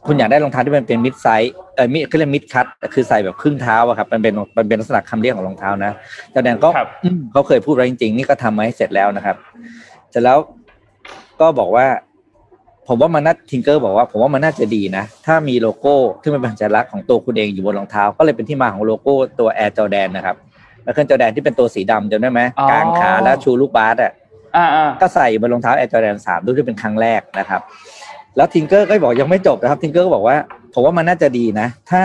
คุณอยากได้รองเท้าที่มันเป็น mid-size เออ mid เขาเรียก mid-cut คือใส่แบบครึ่งเท้าอะครับมันเป็นมันเป็นลักษณะคำเรียกของรองเท้านะจอแดนก็ครับอืมเขาเคยพูดไว้จริงๆนี่ก็ทำมาให้เสร็จแล้วนะครับเสร็จแล้วก็บอกว่า ผมว่ามันน่า Tinker บอกว่า ผมว่ามันน่าจะดีนะ ถ้ามีโลโก้ที่มันเป็นสัญลักษณ์ของตัวคุณเองอยู่บนรองเท้า ก็เลยเป็นที่มาของโลโก้ตัว Air Jordan นะครับแล้วเครื่องจอแดนที่เป็นตัวสีดำจำได้ไหมอ๋อกางขาแล้วชูลูกบาสอะอ่าอ่าก็ใส่บนรองเท้า Air Jordan 3ด้วยที่เป็นครั้งแรกนะครับ แล้ว Tinker ก็บอกยังไม่จบนะครับ Tinker ก็บอกว่าผมว่ามันน่าจะดีนะ ถ้า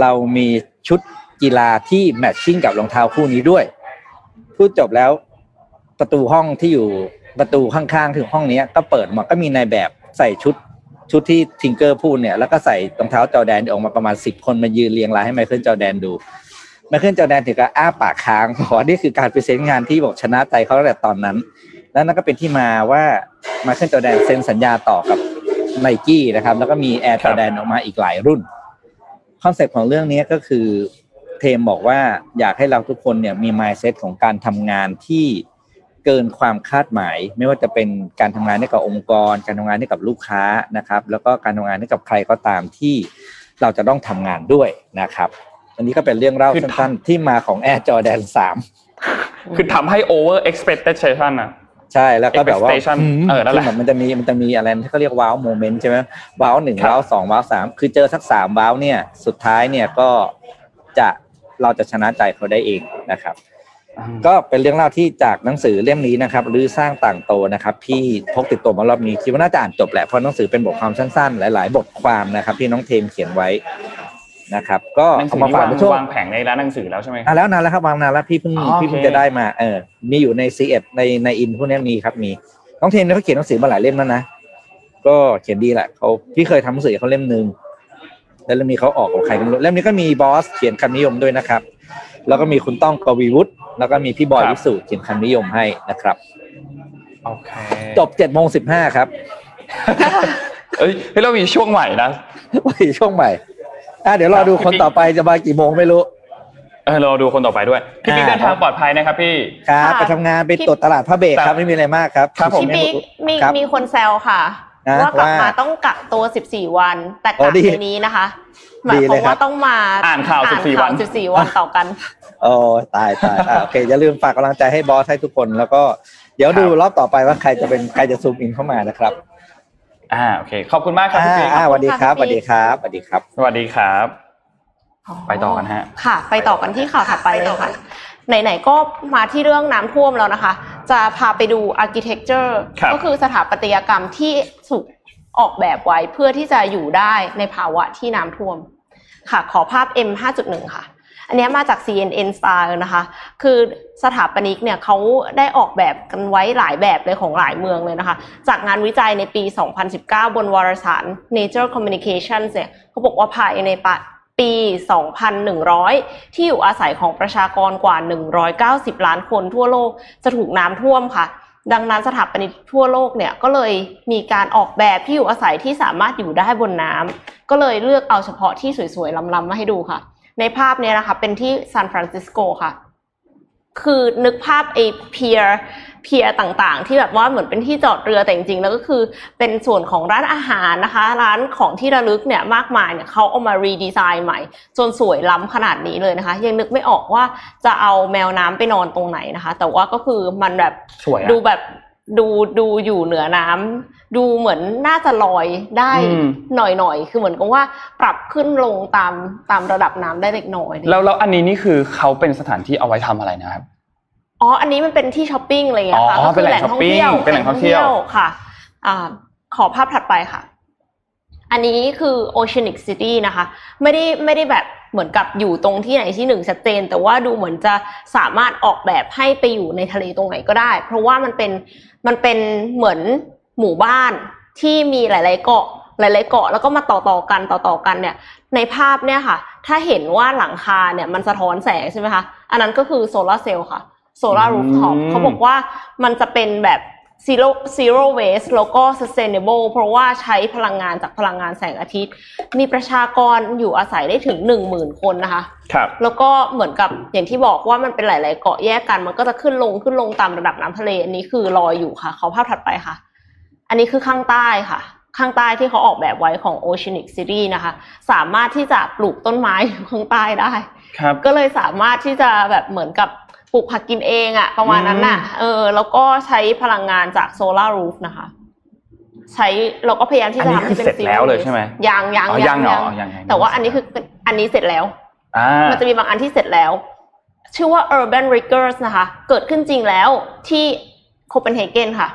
เรามีชุดกีฬาที่ matching กับรองเท้าคู่นี้ด้วย พูดจบแล้วประตูห้องที่อยู่ประตูข้างๆถึงห้องนี้ก็เปิดมาก็มีนายแบบใส่ชุดชุดที่ Tinker พูดเนี่ยแล้วก็ใส่รองเท้าจอแดนออกมาประมาณสิบคนมายืนเรียงรายให้ Michael Jordan ดู Michael Jordan ถึงกับอ้าปากค้างบอนี่คือการ present งานที่บอกชนะใจเขาตั้งแต่ตอนนั้น แล้วนั่นก็เป็นที่มาว่า Michael Jordan เซ็นสัญญาต่อกับ ไนกี้นะครับ แล้วก็มี Air Jordan ออกมาอีกหลายรุ่น concept ของเรื่องนี้ก็คือเทมบอกว่าอยากให้เราทุกคนเนี่ยมี mindset ของการทำงานที่เกินความคาดหมาย ไม่ว่าจะเป็นการทำงานให้กับองค์กร การทำงานให้กับลูกค้านะครับ แล้วก็การทำงานให้กับใครก็ตามที่เราจะต้องทำงานด้วยนะครับ อันนี้ก็เป็นเรื่องเล่าคือสั้นๆที่มาของ Air Jordan 3 คือทำให้ over expectation อะ ใช่แล้วก็แบบว่า Expectation มเออนั่นแหละคืมันจะมีมันจะมีอะไรที่เขาเรียกว้าวโมเมนต์ใช่ไหมว้าวหนึ่งครับว้าวสองว้าวสามคือเจอสักสามว้าวเนี่ยสุดท้ายเนี่ยก็จะเราจะชนะใจเขาได้เองนะครับ ก็เป็นเรื่องเล่าที่จากหนังสือเล่มนี้นะครับหรือสร้างต่างโตนะครับพี่พกติดตัวมารอบนี้คิดว่าน่าจะอ่านจบแหละเพราะหนังสือเป็นบทความสั้นๆ หลาย ๆ บทความนะครับ ที่น้องเทมเขียนไว้ นะครับ ก็หนังสืเอาอมานี่ฝากวางในช่วงวางแผงในร้านหนังสือแล้วใช่ไหมอะแล้วนานแล้วครับวางนานแล้วพี่เพิ่งอ๋อพี่เพิ่งโอเคจะได้มาเออมีอยู่ในซีเอ็ดในในอินพวกนี้มีครับมีน้องเทมเนี่ยเขาเขียนหนังสือมาหลายเล่มแล้วนะก็เขียนดีแหละเขาพี่เคยทำหนังสือเขาเล่มหนึ่งแล้วเล่มนี้เขาออกกับใครก็ไม่รู้เล่มนี้ก็มีบอสเขียนคำนิยมด้วยนะครับ แล้วก็มีคุณต้องกวีวุฒิแล้วก็มีพี่บอยครับวิสุทธ์เขียนคำนิยมให้นะครับโอเคจบเจ็ดโมงสิบห้าครับเอ้ยเฮ้ยเรามีช่วงใหม่นะวันนี้ช่วงใหม่ อะเดี๋ยวรอดูครับคนต่อไปจะมากี่โมงไม่รู้เออเราดูคนต่อไปด้วยพี่ปิ๊กอ่าเดินทางปลอดภัยนะครับพี่ครับค่ะไปทำงานไปตรวจตลาดพระเบรกครับแต่ไม่มีอะไรมากครับครับผมพี่ปิ๊กมีครับมีคนแซวค่ะนะว่ากลับว่ามาต้องกักตัว 14 วัน แต่อ๋กัอกดีในนี้นะคะหมายดีคเลวามยครับว่าต้องมาอ่านข่าว 14 วัน 14 วันต่อกันโอ้ตายตายอะโอเคอย่าลืมฝากกำลังใจให้บอสให้ทุกคน แล้วก็เดี๋ยวดูครับรอบต่อไปว่าใครจะเป็นใครจะซูมอินเข้ามานะครับ อ่าโอเค ขอบคุณมากครับอ่าพี่ปิ๊กอ่าสวัสดีครับขสอบคุณค่ะวัสดีครับสวัสดีครับ สวัสดีครับ ไปต่อกันฮะ ค่ะ ไปต่อกันที่ข่าวถัดไปเลยค่ะไหนๆก็มาที่เรื่องน้ำท่วมแล้วนะคะ จะพาไปดู architecture ครับก็คือสถาปัตยกรรมที่ถูกออกแบบไว้เพื่อที่จะอยู่ได้ในภาวะที่น้ำท่วม ค่ะ ขอภาพ M 5.1ค่ะ อันนี้มาจาก CNN Style นะคะ คือสถาปนิกเนี่ยเขาได้ออกแบบกันไว้หลายแบบเลยของหลายเมืองเลยนะคะ จากงานวิจัยในปี 2019 บนวารสาร Nature Communications เนี่ยเขาบอกว่าภายในปะปี 2,100 ที่อยู่อาศัยของประชากรกว่า 190 ล้านคนทั่วโลกจะถูกน้ำท่วมค่ะ ดังนั้นสถาปนิกทั่วโลกเนี่ยก็เลยมีการออกแบบที่อยู่อาศัยที่สามารถอยู่ได้บนน้ำก็เลยเลือกเอาเฉพาะที่สวยๆล้ำๆมาให้ดูค่ะ ในภาพเนี้ยนะคะ เป็นที่ซานฟรานซิสโกค่ะ คือนึกภาพไอเพียร์เพียร์ต่างๆ ที่แบบว่าเหมือนเป็นที่จอดเรือแต่จริงๆ แล้วก็คือเป็นส่วนของร้านอาหารนะคะ ร้านของที่ระลึกเนี่ยมากมายเนี่ยเขาเอามารีดีไซน์ใหม่ จนสวยล้ำขนาดนี้เลยนะคะ ยังนึกไม่ออกว่าจะเอาแมวน้ำไปนอนตรงไหนนะคะ แต่ว่าก็คือมันแบบสวยอะดูแบบ ดูดูอยู่เหนือน้ำดูเหมือนน่าจะลอยได้อืมหน่อยๆคือเหมือนกับว่าปรับขึ้นลงตามตามระดับน้ำได้เล็กน้อยแล้วแล้วอันนี้นี่คือเขาเป็นสถานที่เอาไว้ทำอะไรนะครับอ๋ออันนี้มันเป็นที่ช้อปปิ้งอะไรอย่างเงี้ยค่ะอ๋อก็คืเป็นแหล่งช้อปปิ้งเป็นแหล่งท่องเที่ยวค่ะอ่าขอภาพถัดไปค่ะ อันนี้คือ Oceanic City นะคะ ไม่ได้ไม่ได้แบบเหมือนกับอยู่ตรงที่ไหนที่หนึ่งชัดเจน แต่ว่าดูเหมือนจะสามารถออกแบบให้ไปอยู่ในทะเลตรงไหนก็ได้ เพราะว่ามันเป็น มันเป็นเหมือนหมู่บ้านที่มีหลาย ๆ เกาะหลาย ๆ เกาะแล้วก็มาต่อต่อๆกันต่อต่อๆกันเนี่ย ในภาพเนี่ยค่ะ ถ้าเห็นว่าหลังคาเนี่ยมันสะท้อนแสงใช่ไหมคะ อันนั้นก็คือโซลาร์เซลล์ค่ะ solar rooftop อืมเขาบอกว่ามันจะเป็นแบบ zero zero waste แล้วก็ sustainable เพราะว่าใช้พลังงานจากพลังงานแสงอาทิตย์ มีประชากรอยู่อาศัยได้ถึง 1 0,000 คนนะคะครับแล้วก็เหมือนกับอย่างที่บอกว่ามันเป็นหลาย ๆ เกาะแยกกันมันก็จะขึ้นลงขึ้นลงตามระดับน้ำทะเล อันนี้คือลอยอยู่ค่ะขอภาพถัดไปค่ะ อันนี้คือข้างใต้ค่ะ ข้างใต้ที่เขาออกแบบไว้ของ Oceanic City นะคะ สามารถที่จะปลูกต้นไม้อยู่ข้างใต้ได้ครับก็เลยสามารถที่จะแบบเหมือนกับ ปลูกผักกินเองอะประมาณนั้นน่ะ เออ แล้วก็ใช้พลังงานจากโซลารูฟนะคะ ใช้เราก็พยายามที่อันจะนี้ทำคืให้อเป็นเสร็จแล้วเลยใช่ไหมยังยังอ๋อยังเหรอยังยังแต่ว่าอันนี้คืออันนี้เสร็จแล้วอ่ามันจะมีบางอันที่เสร็จแล้ว ชื่อว่า Urban Riggers นะคะ เกิดขึ้นจริงแล้วที่โคเปนเฮเกนค่ะ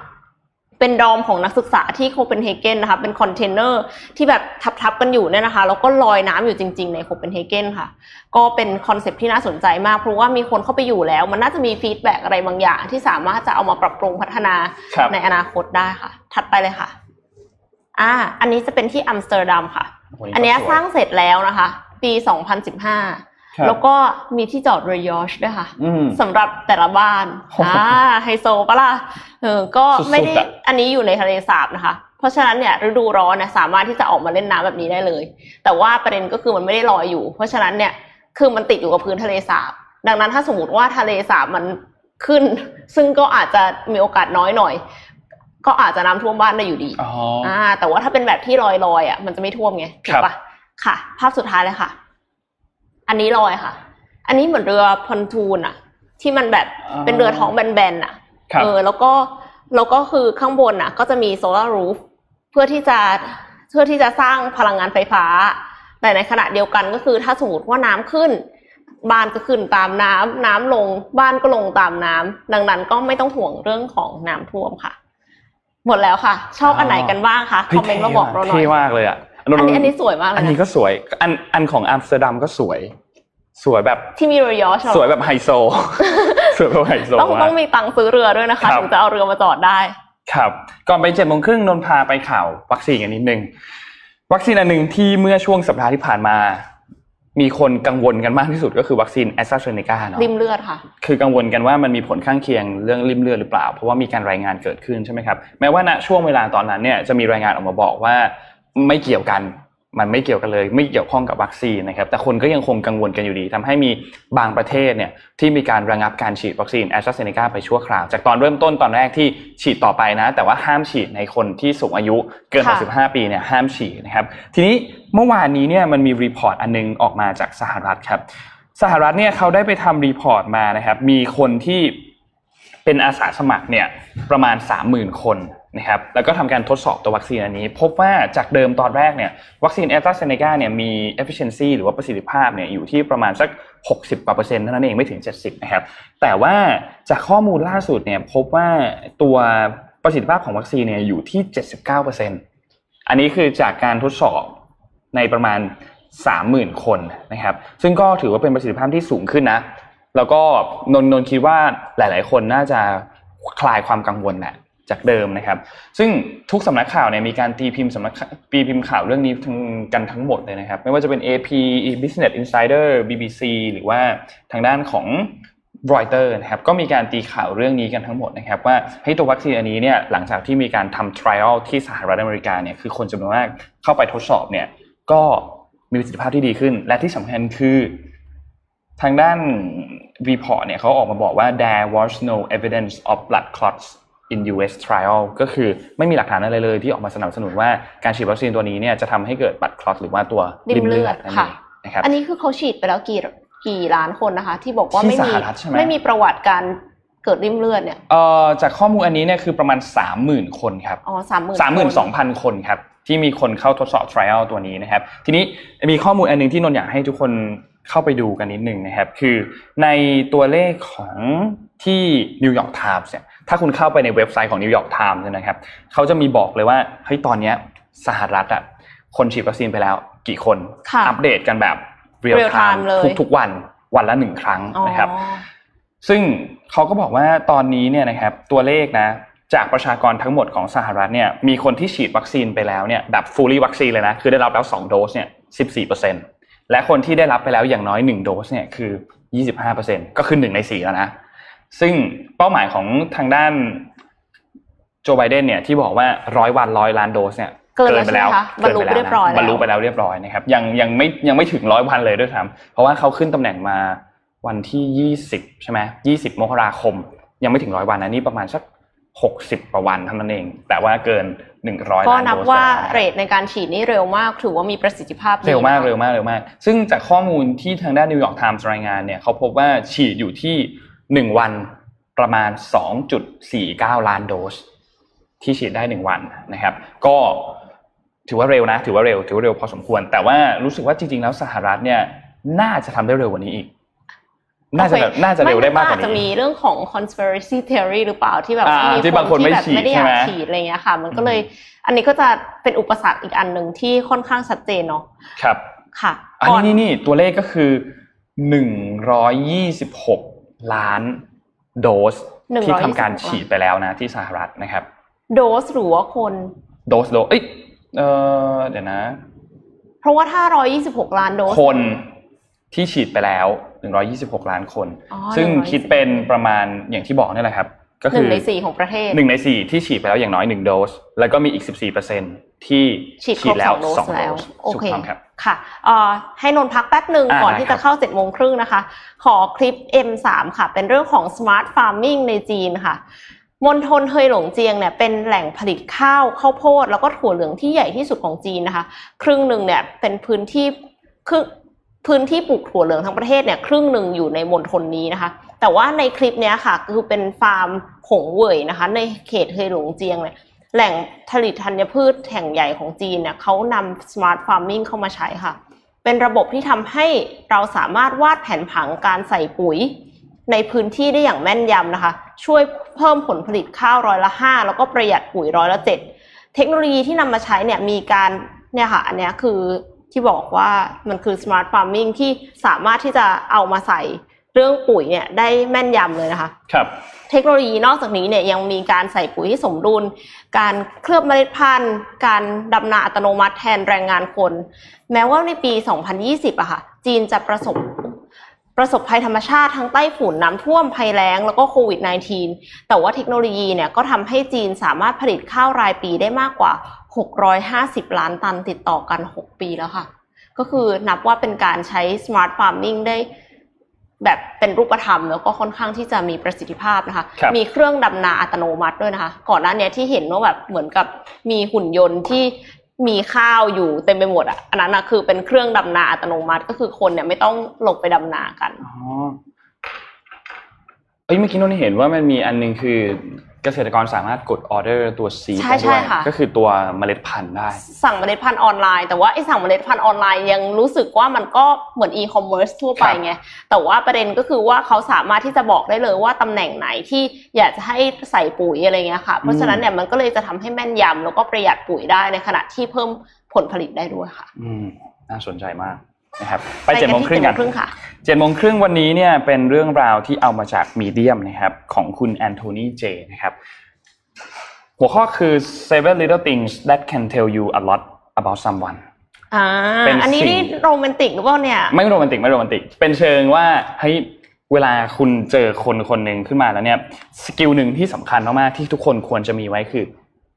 เป็น dorm ของนักศึกษาที่โคเปนเฮเกนนะคะ เป็นคอนเทนเนอร์ที่แบบทับๆกันอยู่เนี่ยนะคะ แล้วก็ลอยน้ำอยู่จริง ๆ ในโคเปนเฮเกนค่ะ ก็เป็นคอนเซปต์ที่น่าสนใจมาก เพราะว่ามีคนเข้าไปอยู่แล้ว มันน่าจะมี feedback อะไรบางอย่าง ที่สามารถจะเอามาปรับปรุงพัฒนาครับในอนาคตได้ค่ะ ถัดไปเลยค่ะ อ่า อันนี้จะเป็นที่อัมสเตอร์ดัมค่ะโอ้โหอันเนี้ยก็สร้างเสร็จแล้วนะคะ ปี 2015ครับ แล้วก็มีที่จอดเรือยอชด้วยค่ะอืมสำหรับแต่ละบ้านโอ้โหอ่าไฮโซปะล่ะเออก็สุดๆไม่ได้อะอันนี้อยู่ในทะเลสาบนะคะ เพราะฉะนั้นเนี่ยฤดูร้อนเนี่ยสามารถที่จะออกมาเล่นน้ำแบบนี้ได้เลย แต่ว่าประเด็นก็คือมันไม่ได้ลอยอยู่ เพราะฉะนั้นเนี่ยคือมันติดอยู่กับพื้นทะเลสาบ ดังนั้นถ้าสมมติว่าทะเลสาบมันขึ้น ซึ่งก็อาจจะมีโอกาสน้อยหน่อย ก็อาจจะน้ำท่วมบ้านได้อยู่ดีอ๋ออ่าแต่ว่าถ้าเป็นแบบที่ลอยลอยๆอะมันจะไม่ท่วมไงถูครักบปะค่ะ ภาพสุดท้ายเลยค่ะ อันนี้ลอยค่ะ อันนี้เหมือนเรือพอนทูนอะที่มันแบบเป็นเรือท้องแบนๆอะครับเออ แล้วก็แล้วก็คือข้างบนน่ะก็จะมีโซลารูฟเพื่อที่จะเพื่อที่จะสร้างพลังงานไฟฟ้า แต่ในขณะเดียวกันก็คือถ้าสมมติว่าน้ำขึ้นบ้านก็ขึ้นตามน้ำน้ำลงบ้านก็ลงตามน้ำดังนั้นก็ไม่ต้องห่วงเรื่องของน้ำท่วมค่ะ หมดแล้วค่ะ ชอบอันไหนกันบ้างคะคอมเมนต์มาบอกเราหน่อยเท่มากเลยอะอันนี้อันนี้สวยมากเลยอันนี้นะก็สวย อันอันของอัมสเตอร์ดัมก็สวย สวยแบบที่มีเรือยอชเหรอสวยแบบไฮโซ สวยแบบไฮโซต้องมาต้องมีตังค์ซื้อเรือด้วยนะคะครับถึงจะเอาเรือมาจอดได้ ครับก่อนไปเจ็ดโมงครึ่งนนท์พาไปข่าววัคซีนกันนิดนึงวัคซีนอันหนึ่งที่เมื่อช่วงสัปดาห์ที่ผ่านมา มีคนกังวลกันมากที่สุดก็คือวัคซีนแอสตราเซเนกาเนาะลิ่มเลือดค่ะ คือกังวลกันว่ามันมีผลข้างเคียงเรื่องลิ่มเลือดหรือเปล่า เพราะว่ามีการรายงานเกิดขึ้นใช่ไหมครับแม้ว่าณช่วงเวลาตอนนั้นเนี่ยจะมีรายงานออกมาบอกว่าไม่เกี่ยวกัน มันไม่เกี่ยวกันเลย ไม่เกี่ยวข้องกับวัคซีนนะครับ แต่คนก็ยังคงกังวลกันอยู่ดีทำให้มีบางประเทศเนี่ยที่มีการระงับการฉีดวัคซีนแอสตราเซเนกาไปชั่วคราว จากตอนเริ่มต้นตอนแรกที่ฉีดต่อไปนะ แต่ว่าห้ามฉีดในคนที่สูงอายุเกินค่ะ65 ปีเนี่ยห้ามฉีดนะครับ ทีนี้เมื่อวานนี้เนี่ยมันมี report อันนึงออกมาจากสหรัฐครับ สหรัฐเนี่ยเขาได้ไปทำ report มานะครับ มีคนที่เป็นอาสาสมัครเนี่ยประมาณ 30,000 คน นะครับแล้วก็ทำการทดสอบตัววัคซีนอันนี้ พบว่าจากเดิมตอนแรกเนี่ยวัคซีนแอสตราเซเนกาเนี่ยมี efficiency หรือว่าประสิทธิภาพเนี่ยอยู่ที่ประมาณสัก 60กว่าเปอร์เซ็นต์เท่านั้นเองไม่ถึง 70นะครับแต่ว่าจากข้อมูลล่าสุดเนี่ยพบว่าตัวประสิทธิภาพของวัคซีนเนี่ยอยู่ที่ 79%อันนี้คือจากการทดสอบในประมาณ 30,000 คนนะครับซึ่งก็ถือว่าเป็นประสิทธิภาพที่สูงขึ้นนะแล้วก็นนนนคิดว่าหลาย ๆ คนน่าจะคลายความกังวลแหละ จากเดิมนะครับ ซึ่งทุกสำนักข่าวเนี่ยมีการตีพิมพ์สำนักตีพิมพ์ข่าวเรื่องนี้ทั้งกันทั้งหมดเลยนะครับ ไม่ว่าจะเป็น AP Business Insider BBC หรือว่าทางด้านของรอยเตอร์นะครับก็มีการตีข่าวเรื่องนี้กันทั้งหมดนะครับ ว่าให้ตัววัคซีนอันนี้เนี่ยหลังจากที่มีการทำ trial ที่สหรัฐอเมริกาเนี่ยคือคนจำนวนมากเข้าไปทดสอบเนี่ยก็มีประสิทธิภาพที่ดีขึ้น และที่สำคัญคือ ทางด้าน report เนี่ยเขาออกมาบอกว่า there was no evidence of blood clots in US trial ก็คือไม่มีหลักฐานอะไรเลยที่ออกมาสนับสนุนว่าการฉีดวัคซีนตัวนี้เนี่ยจะทำให้เกิด blood clot หรือว่าตัวริ่มเลือดนั่นค่ะเองนะครับอันนี้คือเขาฉีดไปแล้วกี่กี่ล้านคนนะคะ ที่บอกว่าที่ไม่สมีหรัฐใช่ไหมไม่มีประวัติการเกิดริ่มเลือดเนี่ยเอ่อจากข้อมูลอันนี้เนี่ยคือประมาณสามหมื่นคนครับอ๋อสามหมื่นสามหมื่นสองพันคนครับที่มีคนเข้าทดสอบ trial ตัวนี้นะครับ ทีนี้มีข้อมูลอันหนึ่งที่นนท์อยากให้ทุกคน เข้าไปดูกันนิดหนึ่งนะครับ คือในตัวเลขของที่นิวยอร์กไทมส์เนี่ยถ้าคุณเข้าไปในเว็บไซต์ของนิวยอร์กไทมส์นะครับเขาจะมีบอกเลยว่าเฮ้ยตอนเนี้ยสหรัฐอะคนฉีดวัคซีนไปแล้วกี่คนค่ะอัปเดตกันแบบ real real time time เลยทุกๆวันวันละหนึ่งครั้งอ๋อนะครับ ซึ่งเขาก็บอกว่าตอนนี้เนี่ยนะครับตัวเลขนะจากประชากรทั้งหมดของสหรัฐเนี่ยมีคนที่ฉีดวัคซีนไปแล้วเนี่ยแบบ fully วัคซีนเลยนะ คือได้รับแล้ว 2 โดสเนี่ย 14% และคนที่ได้รับไปแล้วอย่างน้อย1โดสเนี่ยคือ 25%ก็คือ1ใน4แล้วนะ ซึ่งเป้าหมายของทางด้านโจไบเดนเนี่ยที่บอกว่าร้อยวันร้อยล้านโดสเนี่ยเกินแล้วใช่ไหมคะบรรลุกินไปแล้วเรียบร้อยแล้วบรรลุไปแล้วเรียบร้อยนะครับยังยังไม่ยังไม่ถึงร้อยวันเลยด้วยซ้ำเพราะว่าเขาขึ้นตำแหน่งมาวันที่ยี่สิบใช่ไหมยี่สิบมกราคม ยังไม่ถึงร้อยวันนะนี่ประมาณสักหกสิบกว่าวันเท่านั้นเอง แต่ว่าเกิน หนึ่งร้อยล้านโดสก็นับว่าแล้ว rate ในการฉีดนี่เร็วมากถือว่ามีประสิทธิภาพดีเร็วมากนะคะเร็วมากเร็วมาก ซึ่งจากข้อมูลที่ทางด้านนิวยอร์กไทมส์รายงานเนี่ยเขาพบว่าฉีดอยู่ที่หนึ่งวันประมาณสองจุดสี่เก้าล้านโดส ที่ฉีดได้หนึ่งวันนะครับ ก็ถือว่าเร็วนะ ถือว่าเร็วถือว่าเร็วพอสมควร แต่ว่ารู้สึกว่าจริงๆแล้วสหรัฐเนี่ยน่าจะทำได้เร็วกว่านี้อีก น่าจะแบบน่าจะเร็วได้มากกว่าอาจจะนี้มีเรื่องของ conspiracy theory หรือเปล่าที่แบบอ่าว่าที่บางคนไม่ฉีดที่แบบไม่ได้อใช่ยาไหมกฉีดอะไรเงี้ยค่ะ มันก็เลย อันนี้ก็จะเป็นอุปสรรคอีกอันหนึ่งที่ค่อนข้างชัดเจนเนาะครับค่ะอันก่อนนี้นี่นี่ตัวเลขก็คือหนึ่งร้อยยี่สิบหกล้านโดสที่ทำการฉีดไปแล้วนะ ที่สหรัฐนะครับ โดสหรือว่าคน โดสโดสเอ้ยเออเดี๋ยวนะ เพราะว่าถ้า126ล้านโดสคนที่ฉีดไปแล้ว 126 ล้านคน อ๋อซึ่ง126คิดเป็นประมาณอย่างที่บอกนี่แหละครับ ก็หคืนึ่องในสี่ของประเทศ หนึ่งในสี่ที่ฉีดไปแล้วอย่างน้อยหนึ่งโดส แล้วก็มีอีก 14%ที่ฉีดครบแล้วสองโดสสองโดแล้วสโอถูกเค ต้องครับ ค่ะเอ่อให้นนท์พักแป๊บหนึ่งอ่าก่อนได้ที่ครัจะบ เข้าเจ็ดโมงครึ่งนะคะ ขอคลิป M3 ค่ะ เป็นเรื่องของ Smart Farming ในจีนค่ะ มณฑลเฮยหลงเจียงเนี่ยเป็นแหล่งผลิตข้าวข้าวโพด แล้วก็ถั่วเหลืองที่ใหญ่ที่สุดของจีนนะคะ ครึ่งหนึ่งเนี่ยเป็นพื้นที่ครึ่ง พื้นที่ปลูกถั่วเหลืองทั้งประเทศเนี่ยครึ่งหนึ่งอยู่ในมณฑลนี้นะคะ แต่ว่าในคลิปนี้ค่ะคือเป็นฟาร์มหงเหวยนะคะ ในเขตเฮยหลงเจียงเนี่ยแหล่งผลิตธัญพืชแห่งใหญ่ของจีนเนี่ยเขานำ smart farming เข้ามาใช้ค่ะ เป็นระบบที่ทำให้เราสามารถวาดแผนผังการใส่ปุ๋ย ในพื้นที่ได้อย่างแม่นยำนะคะ ช่วยเพิ่มผลผลิตข้าวร้อยละห้าแล้วก็ประหยัดปุ๋ยร้อยละเจ็ดเทคโนโลยีที่นำมาใช้เนี่ยมีการเนี่ยค่ะอันนี้คือ ที่บอกว่ามันคือ smart farming ที่สามารถที่จะเอามาใส่เรื่องปุ๋ยเนี่ยได้แม่นยำเลยนะคะ ครับ เทคโนโลยีนอกจากนี้เนี่ยยังมีการใส่ปุ๋ยให้สมดุล การเคลือบเมล็ดพันธุ์ การดำนาอัตโนมัติแทนแรงงานคน แม้ว่าในปี 2020อะค่ะ จีนจะประสบประสบภัยธรรมชาติทั้งไต้ฝุ่นน้ำท่วมภัยแล้ง แล้วก็โควิด -19 แต่ว่าเทคโนโลยีเนี่ยก็ทำให้จีนสามารถผลิตข้าวรายปีได้มากกว่า 650 ล้านตันติดต่อกัน 6 ปีแล้วค่ะ ก็คือนับว่าเป็นการใช้ smart farming ได้แบบเป็นรูปธรรมแล้วก็ค่อนข้างที่จะมีประสิทธิภาพนะคะครับมีเครื่องดำนาอัตโนมัติด้วยนะคะ ก่อนหน้าเนี้ยที่เห็นว่าแบบเหมือนกับมีหุ่นยนต์ที่มีข้าวอยู่เต็มไปหมดอะอันนั้นนะคือเป็นเครื่องดำนาอัตโนมัติก็คือคนเนี่ยไม่ต้องลงไปดำนากันอ๋อเอ้ยเมื่อกี้นนท์เห็นว่ามันมีอันหนึ่งคือ เกษตรกรสามารถกดออเดอร์ตัว seed ใช่ได้ด้วยใช่ค่ะ ก็คือตัวเมล็ดพันธุ์ได้ สั่งเมล็ดพันธุ์ออนไลน์แต่ว่าไอ้สั่งเมล็ดพันธุ์ออนไลน์ยังรู้สึกว่ามันก็เหมือนอีคอมเมิร์ซทั่วไปไงแต่ว่าประเด็นก็คือว่าเขาสามารถที่จะบอกได้เลยว่าตำแหน่งไหนที่อยากจะให้ใส่ปุ๋ยอะไรเงี้ยค่ะ เพราะฉะนั้นเนี่ยมันก็เลยจะทำให้แม่นยำแล้วก็ประหยัดปุ๋ยได้ในขณะที่เพิ่มผลผลิตได้ด้วยค่ะ อืม น่าสนใจมาก นะครับไปเจ็ดโมงที่ครึ่งกันเจ็ดโมงครึ่งค่ะเจ็ดโมงครึ่งวันนี้เนี่ยเป็นเรื่องราวที่เอามาจากมีเดียมนะครับของคุณแอนโทนีเจนะครับหัวข้อคือ seven little things that can tell you a lot about someone อ่าเป็นอันนี้สิ่งนี่โรแมนติกหรือเปล่าเนี่ย ไม่โรแมนติกไม่โรแมนติก เป็นเชิงว่าเฮ้ยเวลาคุณเจอคนคนหนึ่งขึ้นมาแล้วเนี่ย skill หนึ่งที่สำคัญมากๆที่ทุกคนควรจะมีไว้คือ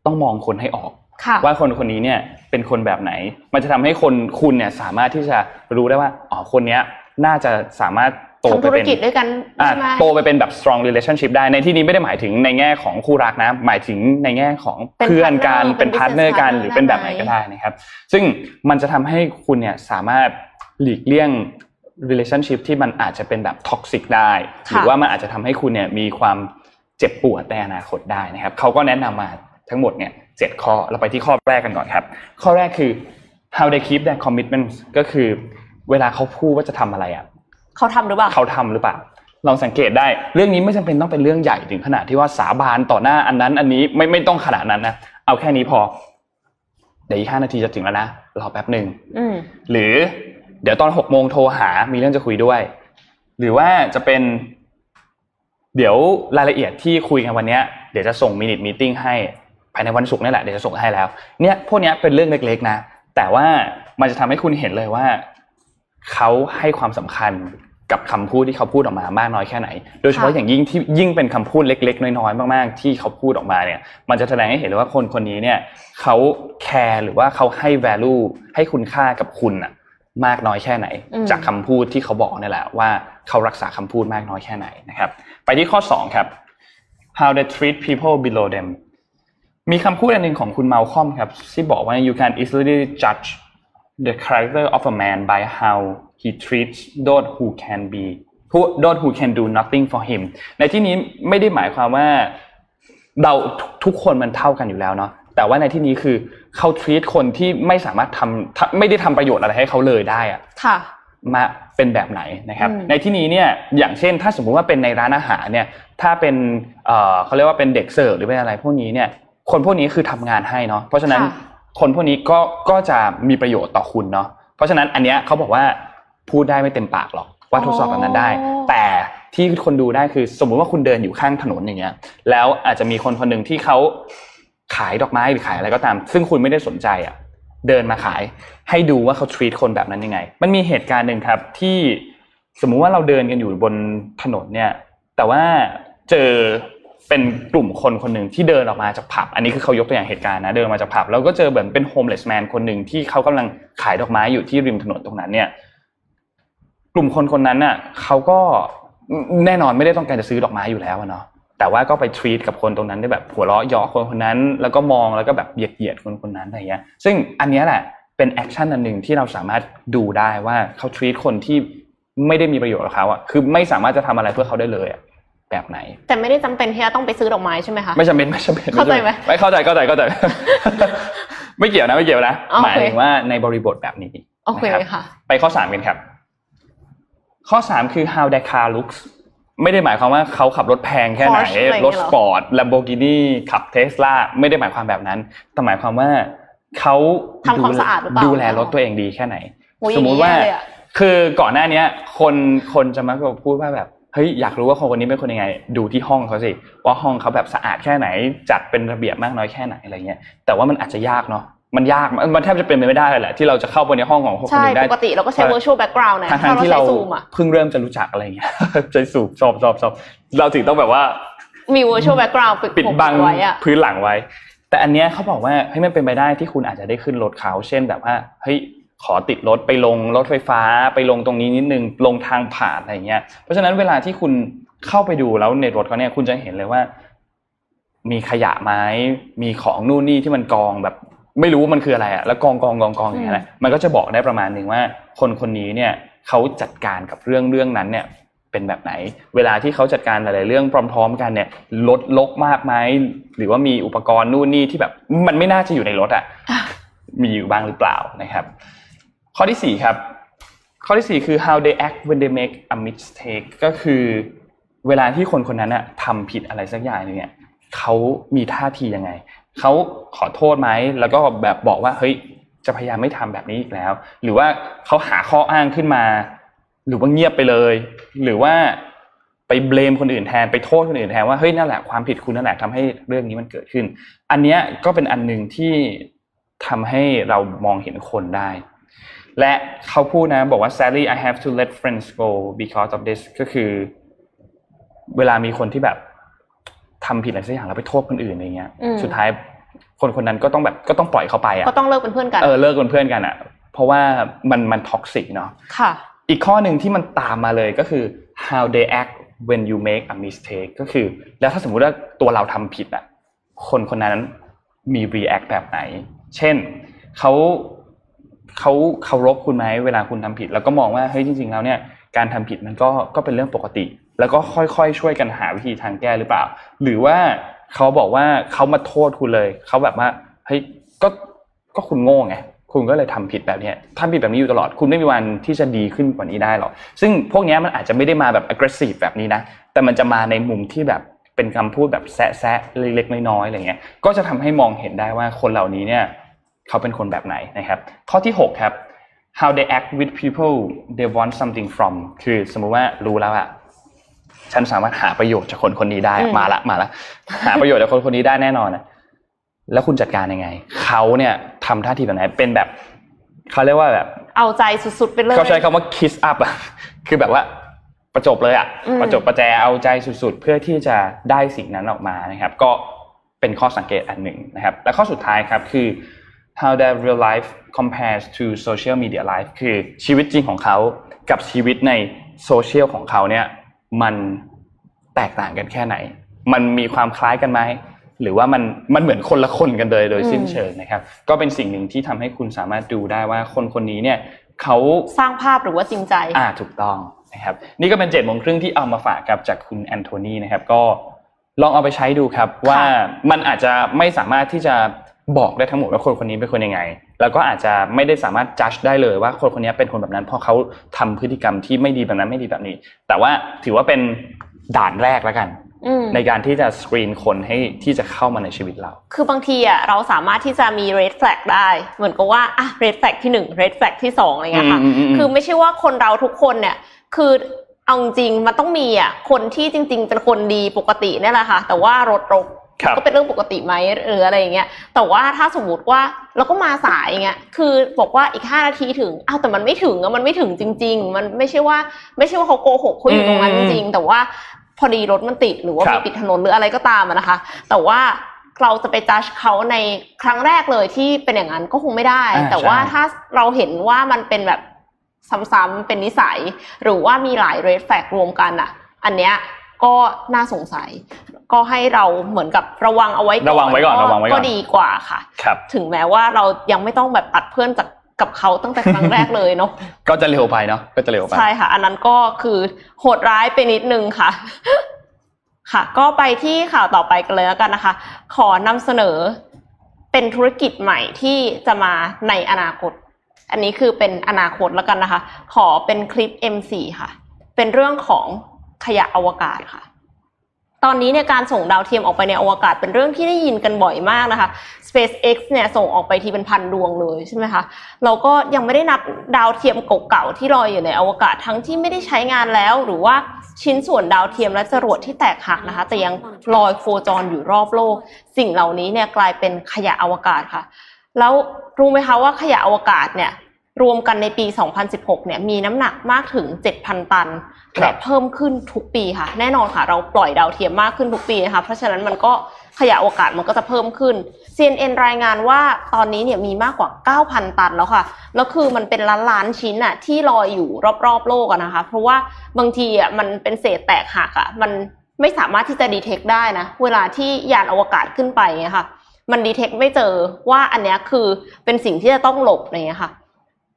ต้องมองคนให้ออกค่ะ ว่าคนคนนี้เนี่ยเป็นคนแบบไหน มันจะทำให้คนคุณเนี่ยสามารถที่จะรู้ได้ว่าอ๋อคนเนี้ยน่าจะสามารถโตไปเป็นทำธุรกิจด้วยกันอะใช่ไหมโตไปเป็นแบบ strong relationship ได้ในที่นี้ไม่ได้หมายถึงในแง่ของคู่รักนะ หมายถึงในแง่ของเป็นเพื่อนกัน partner เป็นเป็น partner business กัน partner หรือเป็นแบบไหนได้ไหมก็ได้นะครับ ซึ่งมันจะทำให้คุณเนี่ยสามารถหลีกเลี่ยง relationship ที่มันอาจจะเป็นแบบ toxic ได้ หรือว่ามันอาจจะทำให้คุณเนี่ยมีความเจ็บปวดในอนาคตได้นะครับเขาก็แนะนำมาทั้งหมดเนี่ย เจ็ดข้อ เราไปที่ข้อแรกกันก่อนครับ ข้อแรกคือ how they keep their commitments ก็คือเวลาเขาพูดว่าจะทำอะไรอะเขาทำหรือเปล่าเขาทำหรือเปล่าลองสังเกตได้เรื่องนี้ไม่จำเป็นต้องเป็นเรื่องใหญ่ถึงขนาดที่ว่าสาบานต่อหน้าอันนั้น อันนี้ไม่ไม่ต้องขนาดนั้นนะเอาแค่นี้พอเดี๋ยวอีกห้านาทีจะถึงแล้วนะรอแป๊บหนึ่งอืมหรือเดี๋ยวตอนหกโมงโทรหา มีเรื่องจะคุยด้วย หรือว่าจะเป็น เดี๋ยวรายละเอียดที่คุยกันวันเนี้ยเดี๋ยวจะส่งมินิทมีติ้งให้ ภายในวันศุกร์นี่แหละเดี๋ยวจะส่งให้แล้วเนี่ยพวกเนี้ยเป็นเรื่องเล็กๆนะ แต่ว่ามันจะทำให้คุณเห็นเลยว่าเขาให้ความสำคัญกับคำพูดที่เขาพูดออกมามากน้อยแค่ไหน โดยเฉพาะค่ะอย่างยิ่งที่ยิ่งเป็นคำพูดเล็ก ๆ น้อยๆมากๆที่เขาพูดออกมาเนี่ย มันจะแสดงให้เห็นเลยว่าคนคนนี้เนี่ยเขาแคร์หรือว่าเขาให้ value ให้คุณค่ากับคุณอะมากน้อยแค่ไหนอืมจากคำพูดที่เขาบอกนี่แหละว่าเขารักษาคำพูดมากน้อยแค่ไหนนะครับ ไปที่ข้อ 2 ครับ how they treat people below them มีคำพูดอันหนึ่งของคุณเมาคอมครับ ที่บอกว่า you can easily judge the character of a man by how he treats those who can be who those who can do nothing for him ในที่นี้ไม่ได้หมายความว่าเราทุกทุกคนมันเท่ากันอยู่แล้วเนาะแต่ว่าในที่นี้คือเขา treat คนที่ไม่สามารถทำทำไม่ได้ทำประโยชน์อะไรให้เขาเลยได้อะค่ะ มาเป็นแบบไหนนะครับอืมในที่นี้เนี่ยอย่างเช่น ถ้าสมมุติว่าเป็นในร้านอาหารเนี่ย ถ้าเป็นเอ่อเขาเรียกว่าเป็นเด็กเสิร์ฟหรือเป็นอะไรพวกนี้เนี่ย คนพวกนี้คือทำงานให้เนาะเพราะฉะนั้นค่ะคนพวกนี้ก็ก็จะมีประโยชน์ต่อคุณเนาะเพราะฉะนั้นอันเนี้ยเขาบอกว่าพูดได้ไม่เต็มปากหรอกว่าทดสอบแบบนั้นได้ แต่ที่คนดูได้คือสมมุติว่าคุณเดินอยู่ข้างถนนอย่างเงี้ย แล้วอาจจะมีคนคนหนึ่งที่เขาขายดอกไม้หรือขายอะไรก็ตาม ซึ่งคุณไม่ได้สนใจอะเดินมาขาย ให้ดูว่าเขา treat คนแบบนั้นยังไง มันมีเหตุการณ์หนึ่งครับที่สมมุติว่าเราเดินกันอยู่บนถนนเนี่ย แต่ว่าเจอ เป็นกลุ่มคนคนหนึ่งที่เดินออกมาจากผับ อันนี้คือเขายกตัวอย่างเหตุการณ์นะเดินมาจากผับแล้วก็เจอเหมือนเป็น homeless man คนหนึ่งที่เขากำลังขายดอกไม้อยู่ที่ริมถนนตรงนั้นเนี่ย กลุ่มคนคนนั้นน่ะเขาก็แน่นอนไม่ได้ต้องการจะซื้อดอกไม้อยู่แล้วเนาะแต่ว่าก็ไป treat กับคนตรงนั้นได้แบบหัวเราะเยาะคนคนนั้น แล้วก็มองแล้วก็แบบเหยียดเหยียดคนคนนั้นอะไรเงี้ย ซึ่งอันนี้แหละเป็น action อันหนึ่งที่เราสามารถดูได้ว่าเขา treat คนที่ไม่ได้มีประโยชน์กับเขาอะคือไม่สามารถจะทำอะไรเพื่อเขาได้เลยอะ แบบไหน แต่ไม่ได้จำเป็นที่จะต้องไปซื้อดอกไม้ใช่ไหมคะไม่จำเป็นไม่จำเป็นเข้าใจไหมไม่เข้าใจเข้าใจเข้าใจ ไม่เกี่ยวนะไม่เกี่ยวนะโอเคหมายถึงว่าในบริบทแบบนี้โอเคนะครับค่ะ ไปข้อสามกันครับ ข้อสามคือ how their car looks ไม่ได้หมายความว่าเขาขับรถแพงแค่ไหน Porsche อะไรอย่างรเงี้ถยเหรอสปอร์ต Lamborghini ขับเทสลาไม่ได้หมายความแบบนั้น แต่หมายความว่าเขาทำความสะอาดหรือเปล่าดูแลรถตัวเองดีแค่ไหนโอ้ยสมมุติว่าอย่างนี้แย่เลยอะคือก่อนหน้าเนี้ย คนคนจะมักจะพูดว่าแบบ เฮ้ยอยากรู้ว่าคนคนนี้เป็นคนยังไง ดูที่ห้องเขาสิว่าห้องเขาแบบสะอาดแค่ไหน จัดเป็นระเบียบมากน้อยแค่ไหนอะไรเงี้ยแต่ว่ามันอาจจะยากเนาะมันยากมันมันแทบจะเป็นไปไม่ได้เลยแหละที่เราจะเข้าไปในห้องของคนคนใช่หนึงได้ปกติเราก็ใช้ virtual background นะทั้งถ้าๆเราที่ใช้เราซูมอะเพิ่งเริ่มจะรู้จักอะไรเงี้ยใจสูบชอบชอบชอบเราถึงต้องแบบว่ามี virtual background ปิดปิดผมบังไว้อะพื้นหลังไว้ แต่อันเนี้ยเขาบอกว่าเฮ้ยมันเป็นไปได้ที่คุณอาจจะได้ขึ้นรถเขาเช่นแบบว่าเฮ้ย ขอติดรถไปลงรถไฟฟ้าไปลงตรงนี้นิดนึงลงทางผ่านอะไรเงี้ย เพราะฉะนั้นเวลาที่คุณเข้าไปดูแล้วในรถเขาเนี่ยคุณจะเห็นเลยว่า มีขยะไหมมีของนู่นนี่ที่มันกองแบบ ไม่รู้มันคืออะไรอะแล้วกองกองกองกองอย่างเงี้ยนะมันก็จะบอกได้ประมาณหนึ่งว่า คนคนนี้เนี่ยเขาจัดการกับเรื่องเรื่องนั้นเนี่ยเป็นแบบไหน เวลาที่เขาจัดการหลายๆเรื่องพร้อม ๆ กันเนี่ยรถลกมากไหมหรือว่ามีอุปกรณ์นู่นนี่ที่แบบ มันไม่น่าจะอยู่ในรถอะมีอยู่บ้างหรือเปล่านะครับ ข้อที่สี่ครับ ข้อที่สี่คือ how they act when they make a mistake ก็คือ เวลาที่คนคนนั้นอะทำผิดอะไรสักอย่างหนึงเนี่ยเขามีท่าทียังไง เขาขอโทษไหม แล้วก็แบบบอกว่าเฮ้ยจะพยายามไม่ทำแบบนี้อีกแล้ว หรือว่าเขาหาข้ออ้างขึ้นมา หรือว่าเงียบไปเลย หรือว่าไปเบลมคนอื่นแทนไปโทษคนอื่นแทนว่าเฮ้ยนั่นแหละความผิดคุณนั่นแหละทำให้เรื่องนี้มันเกิดขึ้น อันเนี้ยก็เป็นอันหนึ่งที่ทำให้เรามองเห็นคนได้ และเขาพูดนะบอกว่า sadly I have to let friends go because of this ก็คือ เวลามีคนที่แบบทำผิดอะไรสักอย่างแล้วไปโทษคนอื่นอะไรเงี้ยอืมสุดท้ายคนคนนั้นก็ต้องแบบก็ต้องปล่อยเขาไปอะก็ต้องเลิกเป็นเพื่อนกันเออเลิกเป็นเพื่อนกันอะ เพราะว่ามันมัน toxic เนาะค่ะ อีกข้อหนึ่งที่มันตามมาเลยก็คือ how they act when you make a mistake ก็คือ แล้วถ้าสมมุติว่าตัวเราทำผิดอะ คนคนนั้นมี react แบบไหน เช่นเขา เขาเคารพคุณไหมเวลาคุณทำผิด แล้วก็มองว่าเฮ้ยจริง ๆ แล้วเนี่ยการทำผิดมันก็ก็เป็นเรื่องปกติ แล้วก็ค่อยๆช่วยกันหาวิธีทางแก้หรือเปล่า หรือว่าเขาบอกว่าเขามาโทษคุณเลยเขาแบบว่าเฮ้ยก็ก็คุณโง่ไงคุณก็เลยทำผิดแบบนี้ทำผิดแบบนี้อยู่ตลอด คุณไม่มีวันที่จะดีขึ้นกว่านี้ได้หรอก ซึ่งพวกนี้มันอาจจะไม่ได้มาแบบ aggressive แบบนี้นะ แต่มันจะมาในมุมที่แบบเป็นคำพูดแบบแซะแซะเล็กๆน้อยๆอะไรเงี้ย ก็จะทำให้มองเห็นได้ว่าคนเหล่านี้เนี่ย เขาเป็นคนแบบไหนนะครับ ข้อที่ 6 ครับ how they act with people they want something from คือสมมุติว่ารู้แล้วอะฉันสามารถหาประโยชน์จากคนคนนี้ได้อืมมาละมาละ หาประโยชน์จากคนคนนี้ได้แน่นอนนะแล้วคุณจัดการยังไง เขาเนี่ยทำท่าทีแบบไหนเป็นแบบเขาเรียกว่าแบบ เอาใจสุดๆไปเลยเขาใช้คำว่า kiss up อะคือแบบว่าประจบเลยอะอืมประจบประแจเอาใจสุดๆ เพื่อที่จะได้สิ่งนั้นออกมานะครับ ก็เป็นข้อสังเกตอันหนึ่งนะครับ และข้อสุดท้ายครับคือ how their real life compares to social media life คือชีวิตจริงของเขากับชีวิตในโซเชียลของเขาเนี่ยมันแตกต่างกันแค่ไหน มันมีความคล้ายกันไหมหรือว่ามันมันเหมือนคนละคนกันเลยโดยสิ้นเชิงนะครับ ก็เป็นสิ่งหนึ่งที่ทำให้คุณสามารถดูได้ว่าคนคนนี้เนี่ยเขาสร้างภาพหรือว่าจริงใจ อ่าถูกต้องนะครับนี่ก็เป็นเจ็ดโมงครึ่งที่เอามาฝากกับจากคุณแอนโทนีนะครับก็ลองเอาไปใช้ดูครับว่ามันอาจจะไม่สามารถที่จะ บอกได้ทั้งหมดว่าคนคนนี้เป็นคนยังไง แล้วก็อาจจะไม่ได้สามารถจัดได้เลยว่าคนคนนี้เป็นคนแบบนั้นเพราะเขาทำพฤติกรรมที่ไม่ดีแบบนั้นไม่ดีแบบนี้ แต่ว่าถือว่าเป็นด่านแรกแล้วกันอืมในการที่จะสกรีนคนให้ที่จะเข้ามาในชีวิตเรา คือบางทีอะเราสามารถที่จะมี red flag ได้ เหมือนกับว่าอะ red flag ที่หนึ่ง red flag ที่สองอะไรเงี้ยค่ะอืมอืมอืมคือไม่ใช่ว่าคนเราทุกคนเนี่ย คือเอาจริงๆมันต้องมีอะคนที่จริง ๆ เป็นคนดีปกติเนี่ยแหละค่ะ แต่ว่ารถรกครับ ก็เป็นเรื่องปกติไหมหรืออะไรอย่างเงี้ย แต่ว่าถ้าสมมติว่าเราก็มาสายอย่างเงี้ย คือบอกว่าอีกห้านาทีถึงอ้าวแต่มันไม่ถึงอะมันไม่ถึงจริง ๆ มันไม่ใช่ว่า ไม่ใช่ว่าเขาโกหกเขาอยู่ตรงนั้นจริงๆแต่ว่าพอดีรถมันติดหรือว่าครัมีบปิดถนนหรืออะไรก็ตามอะนะคะ แต่ว่าเราจะไปจัดเขาในครั้งแรกเลยที่เป็นอย่างนั้นก็คงไม่ได้อ่าแต่ว่าใช่ถ้าเราเห็นว่ามันเป็นแบบซ้ำๆเป็นนิสัย หรือว่ามีหลายเรดแฟกรวมกันอะ อันเนี้ย ก็น่าสงสัย ก็ให้เราเหมือนกับระวังเอาไว้ก่อนระวังไว้ก่อนระวังไว้ก่อนก็ดีกว่าค่ะครับถึงแม้ว่าเรายังไม่ต้องแบบตัดเพื่อนจากกับเขาตั้งแต่ครั้งแรกเลยเนาะก็จะเร็วไปเนาะก็จะเร็วไปใช่ค่ะ อันนั้นก็คือโหดร้ายไปนิดนึงค่ะ ค่ะ ก็ไปที่ข่าวต่อไปกันเลยแล้วกันนะคะ ขอนำเสนอเป็นธุรกิจใหม่ที่จะมาในอนาคต อันนี้คือเป็นอนาคตแล้วกันนะคะ ขอเป็นคลิป M4 ค่ะ เป็นเรื่องของ ขยะอวกาศค่ะ ตอนนี้เนี่ยการส่งดาวเทียมออกไปในอวกาศเป็นเรื่องที่ได้ยินกันบ่อยมากนะคะ SpaceX เนี่ยส่งออกไปทีเป็นพันดวงเลยใช่ไหมคะ เราก็ยังไม่ได้นับดาวเทียมเก่าๆที่ลอยอยู่ในอวกาศทั้งที่ไม่ได้ใช้งานแล้ว หรือว่าชิ้นส่วนดาวเทียมและจรวดที่แตกหักนะคะ แต่ยังลอยโคจรอยู่รอบโลก สิ่งเหล่านี้เนี่ยกลายเป็นขยะอวกาศค่ะ แล้วรู้ไหมคะว่าขยะอวกาศเนี่ยรวมกันในปี 2016 เนี่ยมีน้ำหนักมากถึง 7,000 ตันครัและบ เพิ่มขึ้นทุกปีค่ะ แน่นอนค่ะ เราปล่อยดาวเทียมมากขึ้นทุกปีนะคะเพราะฉะนั้นมันก็ขยะโอกาศมันก็จะเพิ่มขึ้น CNN รายงานว่าตอนนี้เนี่ยมีมากกว่า 9,000 ตันแล้วค่ะ แล้วคือมันเป็นล้านล้านชิ้นอะที่ลอยอยู่รอบๆ โลกอะนะคะ เพราะว่าบางทีอะมันเป็นเศษแตกหักอะมันไม่สามารถที่จะดีเทคได้นะ เวลาที่ยานอวกาศขึ้นไปเนี่ยค่ะ มันดีเทคไม่เจอว่าอันเนี้ยคือเป็นสิ่งที่จะต้องหลบอะไรเงี้ยค่ะ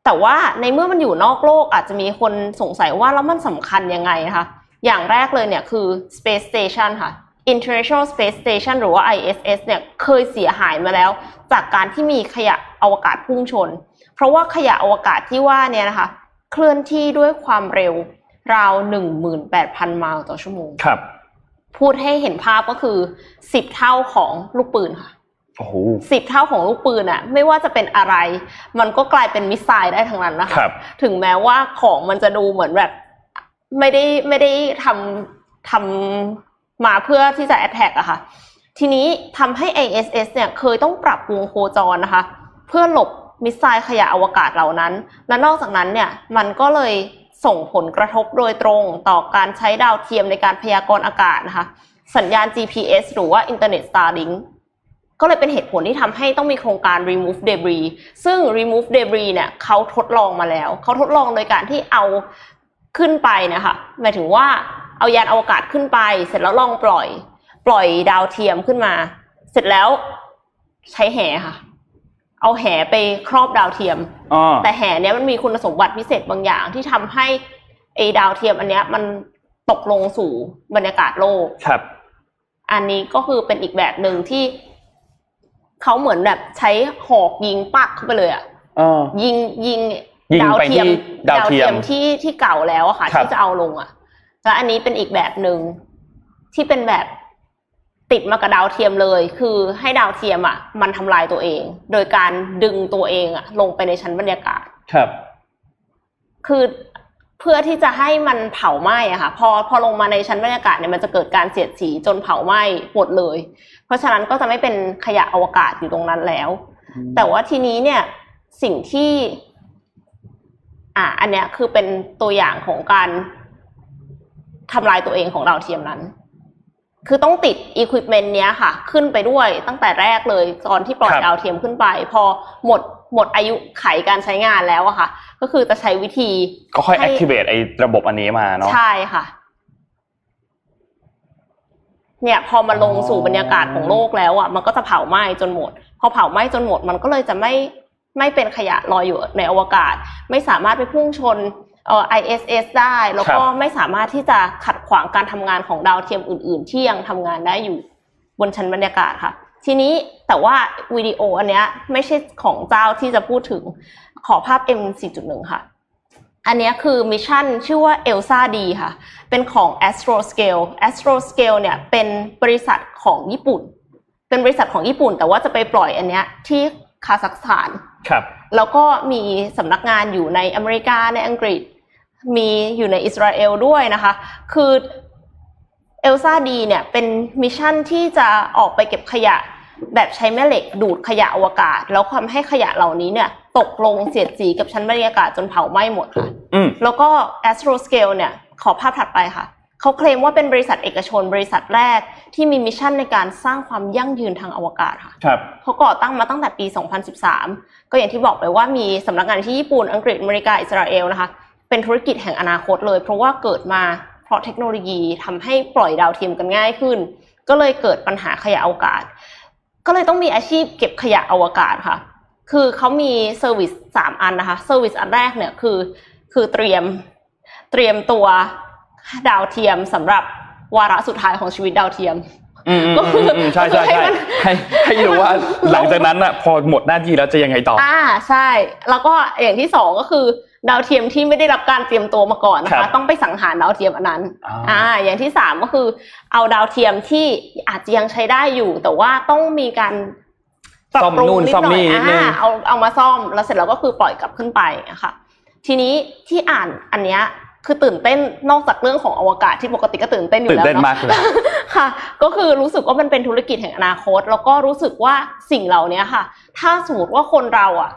แต่ว่าในเมื่อมันอยู่นอกโลกอาจจะมีคนสงสัยว่าแล้วมันสำคัญยังไงนะคะ อย่างแรกเลยเนี่ยคือ Space Station ค่ะ International Space Station หรือว่า ISS เนี่ยเคยเสียหายมาแล้ว จากการที่มีขยะอวกาศพุ่งชน เพราะว่าขยะอวกาศที่ว่าเนี่ยนะคะ เคลื่อนที่ด้วยความเร็วราว 18,000 ไมล์ต่อชั่วโมงครับ พูดให้เห็นภาพก็คือ 10 เท่าของลูกปืนค่ะโอ้โห สิบเท่าของลูกปืนอะไม่ว่าจะเป็นอะไร มันก็กลายเป็นมิสไซล์ได้ทั้งนั้นนะคคะรับถึงแม้ว่าของมันจะดูเหมือนแบบไม่ได้ไม่ได้ทำทำมาเพื่อที่จะแอ t แทกอะค่ะ ทีนี้ทำให้ ISS เนี่ยเคยต้องปรับวงโคจรนะคะ เพื่อหลบมิสไซล์ขยะอวกาศเหล่านั้น และนอกจากนั้นเนี่ยมันก็เลยส่งผลกระทบโดยตรงต่อการใช้ดาวเทียมในการพยากรณ์อากาศนะคะ สัญญาณ GPS หรือว่า Internet Starlink ก็เลยเป็นเหตุผลที่ทำให้ต้องมีโครงการ remove debris ซึ่ง remove debris เนี่ยเขาทดลองมาแล้ว เขาทดลองโดยการที่เอาขึ้นไปนะคะหมายถึงว่าเอายานอวกาศขึ้นไป เสร็จแล้วลองปล่อย ปล่อยดาวเทียมขึ้นมา เสร็จแล้วใช้แหค่ะ เอาแหไปครอบดาวเทียมอ๋อแต่แหเนี้ยมันมีคุณสมบัติพิเศษบางอย่างที่ทำให้ไอ้ดาวเทียมอันเนี้ย มันตกลงสู่บรรยากาศโลกครับ อันนี้ก็คือเป็นอีกแบบหนึ่งที่ เขาเหมือนแบบใช้หอกยิงปักเข้าไปเลยอะอ๋อยิงยิงยิงดาวไปเทียมที่ดาวเทียมที่ที่เก่าแล้วอะค่ะครับที่จะเอาลงอะแล้วอันนี้เป็นอีกแบบหนึ่งที่เป็นแบบติดมากับดาวเทียมเลย คือให้ดาวเทียมอะมันทำลายตัวเอง โดยการดึงตัวเองอะลงไปในชั้นบรรยากาศครับ คือเพื่อที่จะให้มันเผาไหม้อะค่ะ พอพอลงมาในชั้นบรรยากาศเนี่ยมันจะเกิดการเสียดสีจนเผาไหม้หมดเลย เพราะฉะนั้นก็จะไม่เป็นขยะอวกาศอยู่ตรงนั้นแล้ว แต่ว่าทีนี้เนี่ยสิ่งที่ อ่า อันเนี้ยคือเป็นตัวอย่างของการทำลายตัวเองของดาวเทียมนั้น คือต้องติดอุปกรณ์เนี้ยค่ะ ขึ้นไปด้วยตั้งแต่แรกเลยตอนที่ปล่อยครับดาวเทียมขึ้นไป พอหมดหมดอายุไขการใช้งานแล้วอะค่ะ ก็คือจะใช้วิธี ก็ค่อยให้ activate ไอ้ระบบอันนี้มาเนาะใช่ค่ะ เนี่ยพอมาลงสู่บรรยากาศของโลกแล้วอะมันก็จะเผาไหม้จนหมด พอเผาไหม้จนหมดมันก็เลยจะไม่ไม่เป็นขยะลอยอยู่ในอวกาศ ไม่สามารถไปพุ่งชนเอ่อ ISS ได้ แล้วก็ครับไม่สามารถที่จะขัดขวางการทำงานของดาวเทียมอื่น ๆ ที่ยังทำงานได้อยู่บนชั้นบรรยากาศค่ะ ทีนี้แต่ว่าวิดีโออันเนี้ยไม่ใช่ของเจ้าที่จะพูดถึงขอภาพ M 4.1 ค่ะ อันเนี้ยคือ mission ชื่อว่า ELSA D ค่ะ เป็นของ Astroscale Astroscale เนี่ยเป็นบริษัทของญี่ปุ่น เป็นบริษัทของญี่ปุ่น แต่ว่าจะไปปล่อยอันเนี้ยที่คาซัคสถาน ครับ แล้วก็มีสำนักงานอยู่ในอเมริกาในอังกฤษ มีอยู่ในอิสราเอลด้วยนะคะ คือ ELSA D เนี่ยเป็น mission ที่จะออกไปเก็บขยะ แบบใช้แม่เหล็กดูดขยะอวกาศ แล้วทำให้ขยะเหล่านี้เนี่ย ตกลงเสียดสีกับชั้นบรรยากาศจนเผาไหม้หมดค่ะอืมแล้วก็ Astroscale เนี่ย ขอภาพถัดไปค่ะเขาเคลมว่าเป็นบริษัทเอกชน บริษัทแรกที่มี mission ในการสร้างความยั่งยืนทางอวกาศค่ะครับเขาก่อตั้งมาตั้งแต่ปี 2013 ก็อย่างที่บอกไปว่ามีสำนักงานที่ญี่ปุ่น อังกฤษ อเมริกา อิสราเอลนะคะ เป็นธุรกิจแห่งอนาคตเลย เพราะว่าเกิดมาเพราะเทคโนโลยีทำให้ปล่อยดาวเทียมกันง่ายขึ้น ก็เลยเกิดปัญหาขยะอวกาศ ก็เลยต้องมีอาชีพเก็บขยะอวกาศค่ะ คือเขามี service สามอันนะคะ service อันแรกเนี่ยคือ คือเตรียมเตรียมตัวดาวเทียมสำหรับวาระสุดท้ายของชีวิตดาวเทียมอืมอืมก็คืออืมใช่ใช่ให้ใช่มันให้ให้รู้ว่าหลังจากนั้นอะพอหมดหน้าที่แล้วจะยังไงต่อ อ่าใช่ แล้วก็อย่างที่สองก็คือ ดาวเทียมที่ไม่ได้รับการเตรียมตัวมาก่อนนะครัคะบต้องไปสังหารดาวเทียมอันนั้นอ่าอ่าอย่างที่สามก็คือเอาดาวเทียมที่อาจจะยังใช้ได้อยู่ แต่ว่าต้องมีการปรับซ่อมปรุงนู่นนิดซ่อมหน่อยนี่นิดนึงอ่าเอาเอามาซ่อมแล้วเสร็จแล้วก็คือปล่อยกลับขึ้นไปอะค่ะทีนี้ที่อ่านอันเนี้ยคือตื่นเต้นนอกจากเรื่องของอวกาศที่ปกติก็ตื่นเต้นอยู่ตื่นแล้วเต้นเนาะมากเลยค่ะ ก็คือรู้สึกว่ามันเป็นธุรกิจแห่งอนาคต แล้วก็รู้สึกว่าสิ่งเหล่านี้ค่ะ ถ้าสมมติว่าคนเราอะ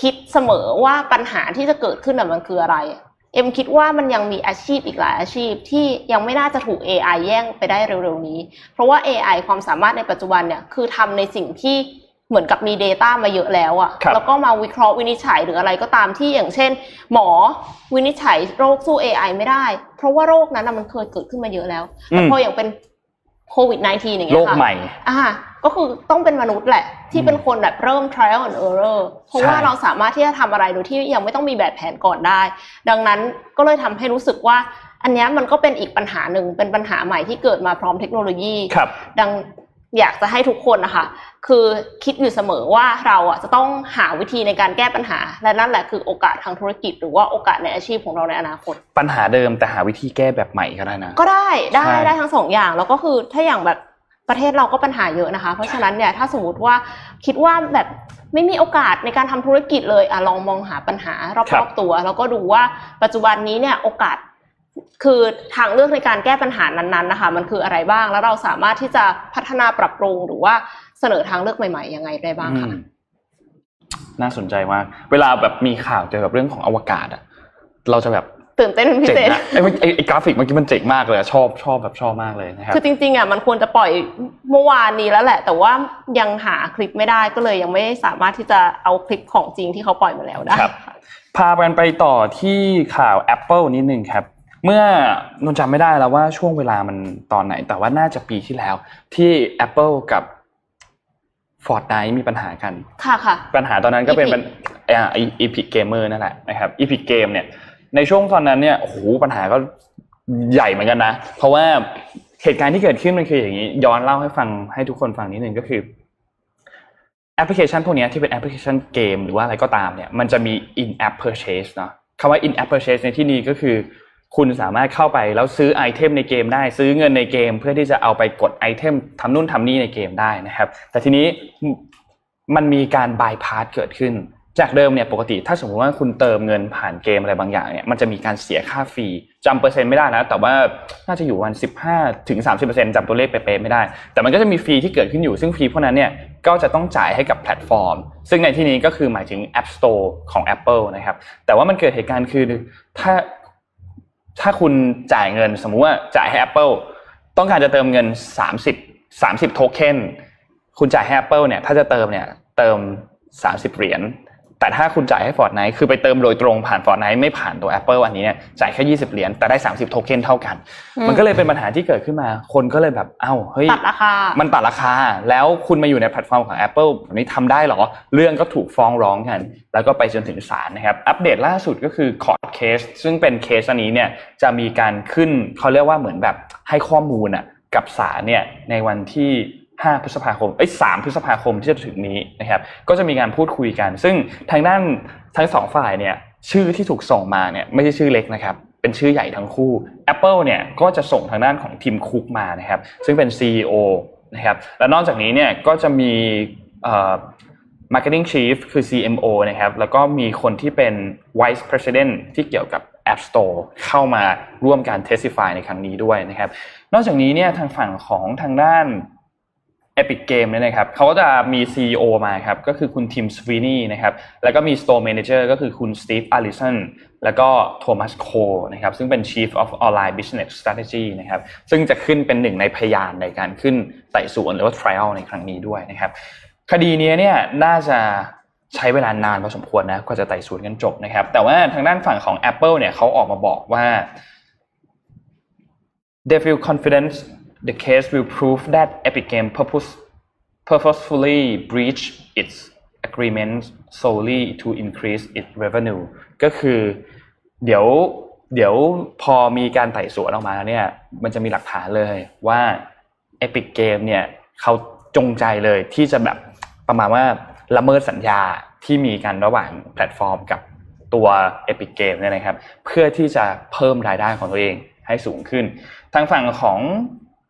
คิดเสมอว่าปัญหาที่จะเกิดขึ้นน่ะมันคืออะไรอะเอ็มคิดว่ามันยังมีอาชีพอีกหลายอาชีพที่ยังไม่น่าจะถูก AI แย่งไปได้เร็วๆนี้ เพราะว่า AI ความสามารถในปัจจุบันเนี่ยคือทำในสิ่งที่เหมือนกับมี Data มาเยอะแล้วอะครับแล้วก็มาวิเคราะห์วินิจฉัยหรืออะไรก็ตามที่อย่างเช่น หมอวินิจฉัยโรคสู้ AI ไม่ได้ เพราะว่าโรคนั้นน่ะมันเคยเกิดขึ้นมาเยอะแล้วแต่พออย่างเป็น โควิด -19 อย่างเงี้โลยกค่ะใหม่อ่าก็คือต้องเป็นมนุษย์แหละ ที่เป็นคนแบบเริ่ม trial and error เพราะว่าใช่เราสามารถที่จะทำอะไรโดยที่ยังไม่ต้องมีแบบแผนก่อนได้ ดังนั้นก็เลยทำให้รู้สึกว่า อันเนี้ยมันก็เป็นอีกปัญหาหนึ่งเป็นปัญหาใหม่ที่เกิดมาพร้อมเทคโนโลยีครับดัง อยากจะให้ทุกคนนะคะ คือคิดอยู่เสมอว่าเราอะจะต้องหาวิธีในการแก้ปัญหา และนั่นแหละคือโอกาสทางธุรกิจ หรือว่าโอกาสในอาชีพของเราในอนาคต ปัญหาเดิมแต่หาวิธีแก้แบบใหม่ก็ได้นะ ก็ได้ได้ใช่ได้ทั้งสองอย่างแล้วก็คือถ้าอย่างแบบประเทศเราก็ปัญหาเยอะนะคะ เพราะฉะนั้นเนี่ยถ้าสมมติว่าคิดว่าแบบไม่มีโอกาสในการทำธุรกิจเลยอะลองมองหาปัญหารครัอบบๆตัว แล้วก็ดูว่าปัจจุบันนี้เนี่ยโอกาส คือทางเลือกในการแก้ปัญหานั้นๆนะคะ มันคืออะไรบ้างแล้วเราสามารถที่จะพัฒนาปรับปรุงหรือว่าเสนอทางเลือกใหม่ๆยังไงได้บ้างอืคะมน่าสนใจมากเวลาแบบมีข่าวเกี่ยวกับเรื่องของอวกาศอะเราจะแบบตื่นเต้นเป็นพิเจ๋งเศษนะไอ้ไอ้ไอ้กราฟิกเมื่อกี้มันเจ๋งมากเลยอะชอบชอบแบบชอบมากเลยนะครับคือจริงๆอะมันควรจะปล่อยเมื่อวานนี้แล้วแหละ แต่ว่ายังหาคลิปไม่ได้ก็เลยยังไม่สามารถที่จะเอาคลิปของจริงที่เขาปล่อยมาแล้วได้ครับพากันไปต่อที่ข่าว Apple นิดนึงครับ เมื่อนนจำไม่ได้แล้วว่าช่วงเวลามันตอนไหน แต่ว่าน่าจะปีที่แล้ว ที่ Apple กับ Fortnite มีปัญหากัน ค่ะค่ะ ปัญหาตอนนั้นก็เป็น Epic เป็นอ่า Epic Gamer นั่นแหละนะครับ Epic Game เนี่ย ในช่วงตอนนั้นเนี่ยโอ้โหปัญหาก็ใหญ่เหมือนกันนะ เพราะว่าเหตุการณ์ที่เกิดขึ้นมันคืออย่างนี้ ย้อนเล่าให้ฟังให้ทุกคนฟังนิดนึงก็คือแอปพลิเคชันพวกเนี้ยที่เป็นแอปพลิเคชันเกมหรือว่าอะไรก็ตามเนี่ยมันจะมี in app purchase เนาะคำว่า in app purchase ในที่นี้ก็คือ คุณสามารถเข้าไปแล้วซื้อไอเทมในเกมได้ซื้อเงินในเกม เพื่อที่จะเอาไปกดไอเทมทำนู่นทำนี่ในเกมได้นะครับ แต่ทีนี้มันมีการบายพาสเกิดขึ้น จากเดิมเนี่ยปกติ ถ้าสมมติว่าคุณเติมเงินผ่านเกมอะไรบางอย่างเนี่ยมันจะมีการเสียค่า fee จำเปอร์เซ็นต์ไม่ได้นะแต่ว่าน่าจะอยู่วันสิบห้าถึงสามสิบเปอร์เซนต์จำตัวเลขเป๊ะๆไม่ได้ แต่มันก็จะมี fee ที่เกิดขึ้นอยู่ซึ่ง fee พวกนั้นเนี่ยก็จะต้องจ่ายให้กับแพลตฟอร์ม ซึ่งในที่นี้ก็คือหมายถึง App Store ของ Apple นะครับแต่ว่ามันเกิดเหตุการณ์คือถ้า ถ้าคุณจ่ายเงินสมมุติว่าจ่ายให้ Apple ต้องการจะเติมเงิน 30 30 โทเค็นคุณจ่ายให้ Apple เนี่ยถ้าจะเติมเนี่ยเติม 30 เหรียญ แต่ถ้าคุณจ่ายให้ Fortnite คือไปเติมโดยตรงผ่าน Fortnite ไม่ผ่านตัว Apple อันนี้เนี่ยจ่ายแค่20 เหรียญแต่ได้ 30 โทเค็นเท่ากันอืมมันก็เลยเป็นปัญหาที่เกิดขึ้นมา คนก็เลยแบบเอ้าเฮ้ยตัดราคา มันตัดราคา แล้วคุณมาอยู่ในแพลตฟอร์มของ Apple แบบนี้ทำได้เหรอ เรื่องก็ถูกฟ้องร้องกัน แล้วก็ไปจนถึงศาลนะครับ อัปเดตล่าสุดก็คือ court case ซึ่งเป็นเคสอันนี้เนี่ยจะมีการขึ้นเขาเรียกว่าเหมือนแบบให้ข้อมูลอะกับศาลเนี่ยในวันที่ 5 พฤษภาคมเอ้ย3พฤษภาคมที่จะถึงนี้นะครับ ก็จะมีการพูดคุยกัน ซึ่งทางด้านทั้งสองฝ่ายเนี่ยชื่อที่ถูกส่งมาเนี่ยไม่ใช่ชื่อเล็กนะครับ เป็นชื่อใหญ่ทั้งคู่ Apple เนี่ยก็จะส่งทางด้านของทีมคุกมานะครับ ซึ่งเป็น CEO นะครับ และนอกจากนี้เนี่ยก็จะมีเอ่อ Marketing Chief คือ CMO นะครับ แล้วก็มีคนที่เป็น Vice President ที่เกี่ยวกับ App Store เข้ามาร่วมการ testify ในครั้งนี้ด้วยนะครับ นอกจากนี้เนี่ยทางฝั่งของทางด้าน Epic Game เนี่ยนะครับเขาก็จะมี CEO มาครับก็คือคุณทิมสวีนีนะครับแล้วก็มี Store Manager ก็คือคุณสตีฟอาริสันแล้วก็โทมัสโคนะครับซึ่งเป็น Chief of Online Business Strategy นะครับซึ่งจะขึ้นเป็นหนึ่งในพยานในการขึ้นไต่สวนหรือว่า trial ในครั้งนี้ด้วยนะครับคดีนี้เนี่ยน่าจะใช้เวลานานพอสมควรนะกว่าจะไต่สวนกันจบนะครับ แต่ว่าทางด้านฝั่งของ Apple เนี่ยเขาออกมาบอกว่า they feel confident the case will prove that Epic Game purpose, purposefully breached its agreement solely to increase its revenue ก็คือเดี๋ยวเดี๋ยวพอมีการไต่สวนออกมาแล้วเนี่ย มันจะมีหลักฐานเลยว่า Epic Game เนี่ยเขาจงใจเลยที่จะแบบประมาณว่าละเมิดสัญญาที่มีกันระหว่างแพลตฟอร์มกับตัว Epic Game เนี่ยนะครับ เพื่อที่จะเพิ่มรายได้ของตัวเองให้สูงขึ้น ทางฝั่งของ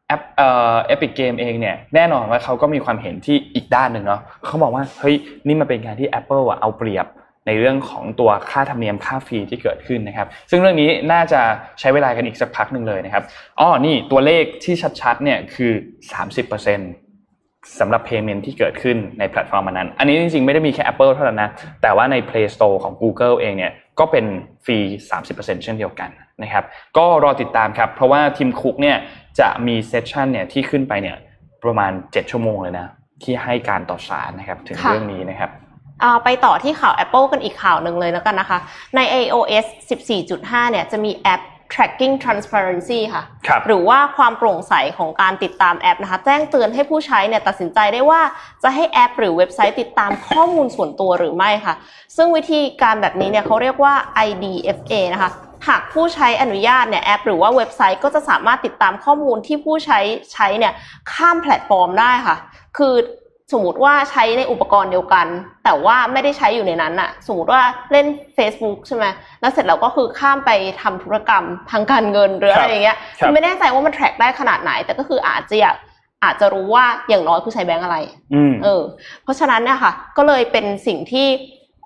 แอปเอ่อ Epic Game เองเนี่ยแน่นอนว่าเขาก็มีความเห็นที่อีกด้านหนึ่งเนาะเขาบอกว่าเฮ้ยนี่มันเป็นการที่ Apple อะเอาเปรียบในเรื่องของตัวค่าธรรมเนียมค่าฟรีที่เกิดขึ้นนะครับ ซึ่งเรื่องนี้น่าจะใช้เวลากันอีกสักพักหนึ่งเลยนะครับอ๋อนี่ตัวเลขที่ชัดๆเนี่ยคือ 30% สำหรับ payment ที่เกิดขึ้นในแพลตฟอร์มอันนั้น อันนี้จริงๆ ไม่ได้มีแค่ Apple เท่านั้นนะ แต่ว่าใน Play Store ของ Google เองเนี่ยก็เป็น fee 30%เช่นเดียวกันนะครับ ก็รอติดตามครับ เพราะว่าทิมคุกเนี่ยจะมี session เนี่ยที่ขึ้นไปเนี่ยประมาณ 7 ชั่วโมงเลยนะ ที่ให้การต่อศาลนะครับถึงค่ะเรื่องนี้นะครับอ่าไปต่อที่ข่าว Apple กันอีกข่าวหนึ่งเลยแล้วกันนะคะ ใน iOS 14.5 เนี่ยจะมีแอป tracking transparency ค่ะครับหรือว่าความโปร่งใสของการติดตามแอปนะคะ แจ้งเตือนให้ผู้ใช้เนี่ยตัดสินใจได้ว่าจะให้แอป หรือเว็บไซต์ติดตามข้อมูลส่วนตัวหรือไม่ค่ะ ซึ่งวิธีการแบบนี้เนี่ยเขาเรียกว่า IDFA นะคะหากผู้ใช้อนุญาตเนี่ยแอป หรือว่าเว็บไซต์ก็จะสามารถติดตามข้อมูลที่ผู้ใช้ใช้เนี่ยข้ามแพลตฟอร์มได้ค่ะ คือ สมมติว่าใช้ในอุปกรณ์เดียวกัน แต่ว่าไม่ได้ใช้อยู่ในนั้นอะสมมติว่าเล่น Facebook ใช่ไหมแล้วเสร็จแล้วก็คือข้ามไปทำธุรกรรมทางการเงินหรืออะไรอย่างเงี้ยครับคือไม่แน่ใจว่ามัน track ได้ขนาดไหน แต่ก็คืออาจจะอยากอาจจะรู้ว่าอย่างน้อยผู้ใช้แบงก์อะไรอืมเออ เพราะฉะนั้นเนี่ยค่ะ ก็เลยเป็นสิ่งที่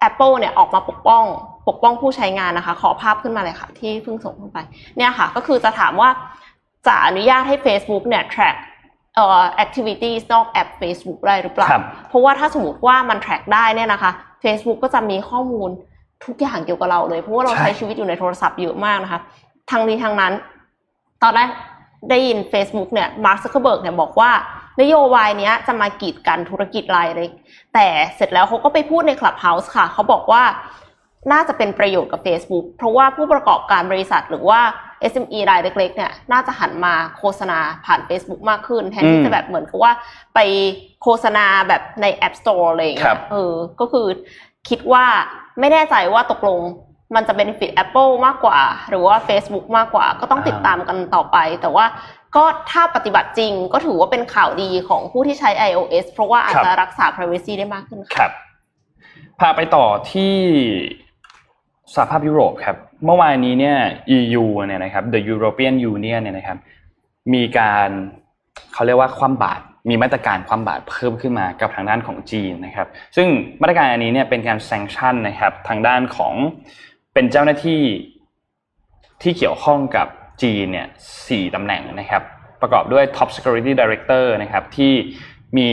Apple เนี่ยออกมาปกป้องปกป้องผู้ใช้งานนะคะ ขอภาพขึ้นมาเลยค่ะ ที่เพิ่งส่งขึ้นไป เนี่ยค่ะ ก็คือจะถามว่าจะอนุญาตให้ Facebook เนี่ย track เอ่อ activities นอกแอป Facebook ได้หรือเปล่าครับเพราะว่าถ้าสมมติว่ามัน track ได้เนี่ยนะคะ Facebook ก็จะมีข้อมูลทุกอย่างเกี่ยวกับเราเลย เพราะว่าเราใช่ใช้ชีวิตอยู่ในโทรศัพท์เยอะมากนะคะ ทางนี้ทางนั้น ตอนแรกได้ยิน Facebook เนี่ยมาร์คซักเคอร์เบิร์กเนี่ยบอกว่านโยบายเนี้ยจะมากีดกันธุรกิจรายเล็กแต่เสร็จแล้วเขาก็ไปพูดใน Clubhouse ค่ะ เขาบอกว่าน่าจะเป็นประโยชน์กับ Facebook เพราะว่าผู้ประกอบการบริษัทหรือว่า SME รายเล็กๆเนี่ยน่าจะหันมาโฆษณาผ่าน Facebook มากขึ้น แทนอืที่มจะแบบเหมือนกับว่าไปโฆษณาแบบใน App Store อะไรอย่างครัเงี้บยเออก็คือคิดว่าไม่แน่ใจว่าตกลงมันจะ benefit Apple มากกว่า หรือว่า Facebook มากกว่า ก็ต้องติดตามกันต่อไป แต่ว่าก็ถ้าปฏิบัติจริงก็ถือว่าเป็นข่าวดีของผู้ที่ใช้ iOS เพราะว่าอาจจะรักษา privacy ได้มากขึ้นค่ะครับพาไปต่อที่ สหภาพยุโรปครับเมื่อวานนี้เนี่ย EU เนี่ยนะครับ The European Union เนี่ยนะครับ มีการเขาเรียกว่าคว่ำบาตรมีมาตรการคว่ำบาตรเพิ่มขึ้นมากับทางด้านของจีนนะครับ ซึ่งมาตรการอันนี้เนี่ยเป็นการแซงชั่นนะครับทางด้านของเป็นเจ้าหน้าที่ที่เกี่ยวข้องกับจีนเนี่ยสี่ตำแหน่งนะครับ ประกอบด้วย Top Security Director นะครับที่มี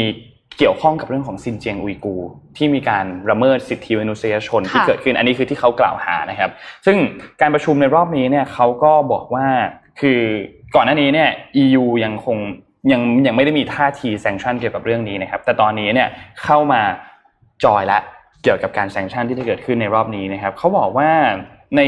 เกี่ยวข้องกับเรื่องของซินเจียงอุยกูร์ที่มีการละเมิดสิทธิมนุษยชนที่ค่ะเกิดขึ้นอันนี้คือที่เขากล่าวหานะครับ ซึ่งการประชุมในรอบนี้เนี่ยเขาก็บอกว่าคือก่อนหน้านี้เนี่ย EU ยังคงยังยังไม่ได้มีท่าทีแซงชั่นเกี่ยวกับเรื่องนี้นะครับ แต่ตอนนี้เนี่ยเข้ามาจอยและเกี่ยวกับการแซงชั่นที่จะเกิดขึ้นในรอบนี้นะครับเขาบอกว่าใน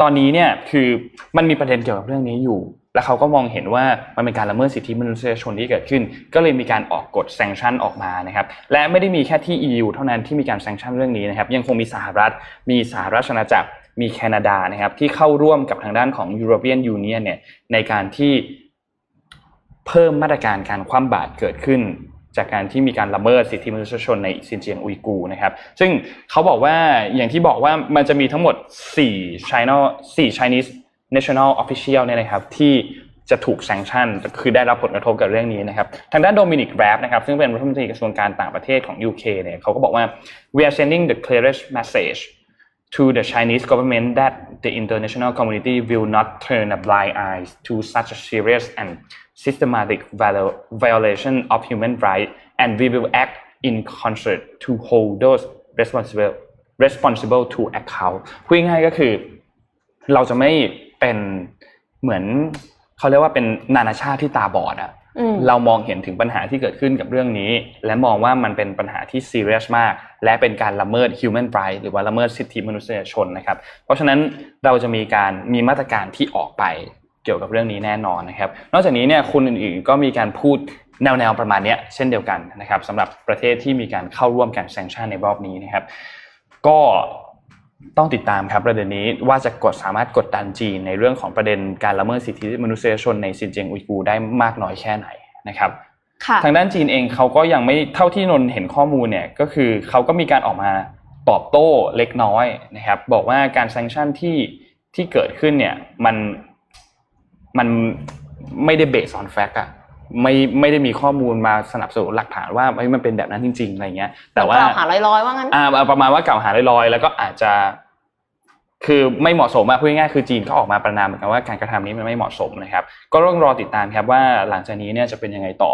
ตอนนี้เนี่ยคือมันมีประเด็นเกี่ยวกับเรื่องนี้อยู่ แล้วเขาก็มองเห็นว่ามันเป็นการละเมิดสิทธิมนุษยชนที่เกิดขึ้น ก็เลยมีการออกกฎแซงชั่นออกมานะครับและไม่ได้มีแค่ที่ EU เท่านั้นที่มีการแซงชั่นเรื่องนี้นะครับยังคงมีสหรัฐ มีสหราชอาณาจักรมีแคนาดานะครับที่เข้าร่วมกับทางด้านของ European Union เนี่ยในการที่เพิ่มมาตรการการคว่ำบาตรเกิดขึ้น จากการที่มีการละเมิดสิทธิมนุษยชนในซินเจียงอุยกูนะครับ ซึ่งเขาบอกว่าอย่างที่บอกว่ามันจะมีทั้งหมด4 China 4 Chinese National Official เนี่ยนะครับที่จะถูกแซงชั่นคือได้รับผลกระทบกับเรื่องนี้นะครับ ทางด้านโดมินิกแรปนะครับซึ่งเป็นรัฐมนตรีกระทรวงการต่างประเทศของ UK เนี่ยเขาก็บอกว่า we are sending the clearest message to the Chinese government that the international community will not turn a blind eye to such a serious and systematic violation of human rights and we will act in concert to hold those responsible responsible to account พูดง่ายก็คือเราจะไม่ เป็นเหมือนเขาเรียกว่าเป็นนานาชาติที่ตาบอดอะอืมเรามองเห็นถึงปัญหาที่เกิดขึ้นกับเรื่องนี้ และมองว่ามันเป็นปัญหาที่ซีเรียสมาก และเป็นการละเมิด human rights หรือว่าละเมิดสิทธิมนุษยชนนะครับ เพราะฉะนั้นเราจะมีการมีมาตรการที่ออกไปเกี่ยวกับเรื่องนี้แน่นอนนะครับ นอกจากนี้เนี่ยคนอื่นๆก็มีการพูดแนวๆประมาณเนี้ยเช่นเดียวกันนะครับสำหรับประเทศที่มีการเข้าร่วมการแซงชั่นในรอบนี้นะครับ ก็ ต้องติดตามครับประเด็นนี้ว่าจะกดสามารถกดดันจีนในเรื่องของประเด็นการละเมิดสิทธิมนุษยชนในซินเจียงอุยกูร์ได้มากน้อยแค่ไหนนะครับค่ะทางด้านจีนเองเขาก็ยังไม่เท่าที่นนท์เห็นข้อมูลเนี่ยก็คือเขาก็มีการออกมาตอบโต้เล็กน้อยนะครับ บอกว่าการ sanction ที่ที่เกิดขึ้นเนี่ยมันมันไม่ได้ base on fact อะ ไม่ไม่ได้มีข้อมูลมาสนับสนุนหลักฐานว่าเอ้ยมันเป็นแบบนั้นจริง ๆอะไรเงี้ย แต่ว่ากล่าวหาลอยๆว่างั้นอ่าประมาณว่ากล่าวหาลอยๆแล้วก็อาจจะคือไม่เหมาะสมอะพูดง่ายๆคือจีนก็ออกมาประนามเหมือนกันว่าการกระทำนี้มันไม่เหมาะสมนะครับ ก็ต้องรอติดตามครับว่าหลังจากนี้เนี่ยจะเป็นยังไงต่อ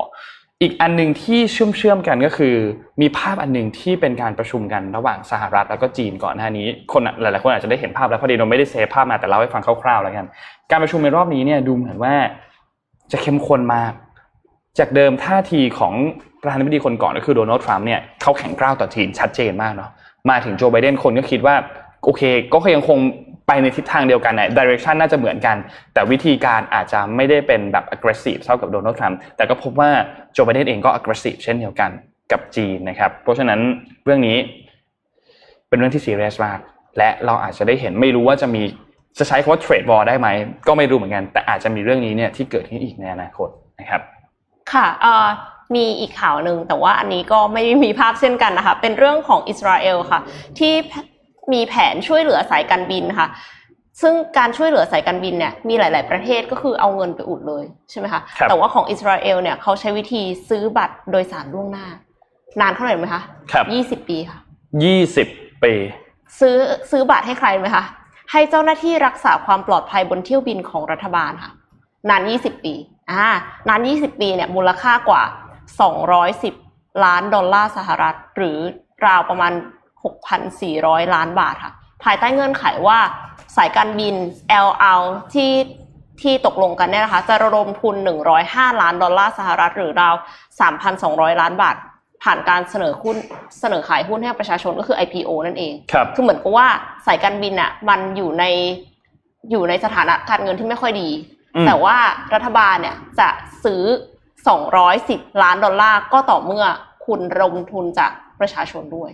อีกอันหนึ่งที่เชื่อมเชื่อมๆกันก็คือ มีภาพอันหนึ่งที่เป็นการประชุมกันระหว่างสหรัฐแล้วก็จีนก่อนหน้านี้ คนหลายๆคนอาจจะได้เห็นภาพแล้วพอดีเราไม่ได้เซฟภาพมาแต่เล่าให้ฟังคร่าวๆแล้วกัน การประชุมในรอบนี้เนี่ยดูเหมือนว่าจะเข้มข้นมาก จากเดิมท่าทีของประธานาธิบดีคนก่อนก็คือโดนัลด์ทรัมป์เนี่ยเขาแข็งกร้าวต่อจีนชัดเจนมากเนาะมาถึงโจไบเดนคนก็คิดว่าโอเค ก็ยังคงไปในทิศทางเดียวกันนะดิเรกชันน่าจะเหมือนกัน แต่วิธีการอาจจะไม่ได้เป็นแบบ aggressive เท่ากับโดนัลด์ทรัมป์แต่ก็พบว่าโจไบเดนเองก็ aggressive เช่นเดียวกันกับจีนนะครับ เพราะฉะนั้นเรื่องนี้เป็นเรื่องที่ซีเรียสมาก และเราอาจจะได้เห็นไม่รู้ว่าจะมีจะใช้คำว่า trade war ได้ไหม ก็ไม่รู้เหมือนกัน แต่อาจจะมีเรื่องนี้เนี่ยที่เกิดขึ้นอีกในอนาคตนะครับ ค่ะเอ่อมีอีกข่าวหนึ่งแต่ว่าอันนี้ก็ไม่ได้มีภาพเช่นกันนะคะ เป็นเรื่องของอิสราเอลค่ะ ที่มีแผนช่วยเหลือสายการบินค่ะ ซึ่งการช่วยเหลือสายการบินเนี่ยมีหลาย ๆ ประเทศก็คือเอาเงินไปอุดเลยใช่ไหมคะครับแต่ว่าของอิสราเอลเนี่ยเขาใช้วิธีซื้อบัตรโดยสารล่วงหน้า นานเท่าไหร่รู้ไหมคะครับยี่สิบปีค่ะยี่สิบปีซื้อซื้อบัตรให้ใครไหมคะให้เจ้าหน้าที่รักษาความปลอดภัยบนเที่ยวบินของรัฐบาลค่ะ นาน 20 ปีอ่านาน 20 ปีเนี่ยมูลค่ากว่า 210 ล้านดอลลาร์สหรัฐ หรือราวประมาณ 6,400 ล้านบาทค่ะ ภายใต้เงื่อนไขว่าสายการบิน El Al ที่ที่ตกลงกันเนี่ยนะคะ จะระดมทุน 105 ล้านดอลลาร์สหรัฐ หรือราว 3,200 ล้านบาท ผ่านการเสนอหุ้นเสนอขายหุ้นให้ประชาชนก็คือ IPO นั่นเองครับคือเหมือนกับว่าสายการบินอะมันอยู่ในอยู่ในสถานะการเงินที่ไม่ค่อยดีอืม แต่ว่ารัฐบาลเนี่ยจะซื้อ 210 ล้านดอลลาร์ก็ต่อเมื่อคุณระดมทุนจากประชาชนด้วย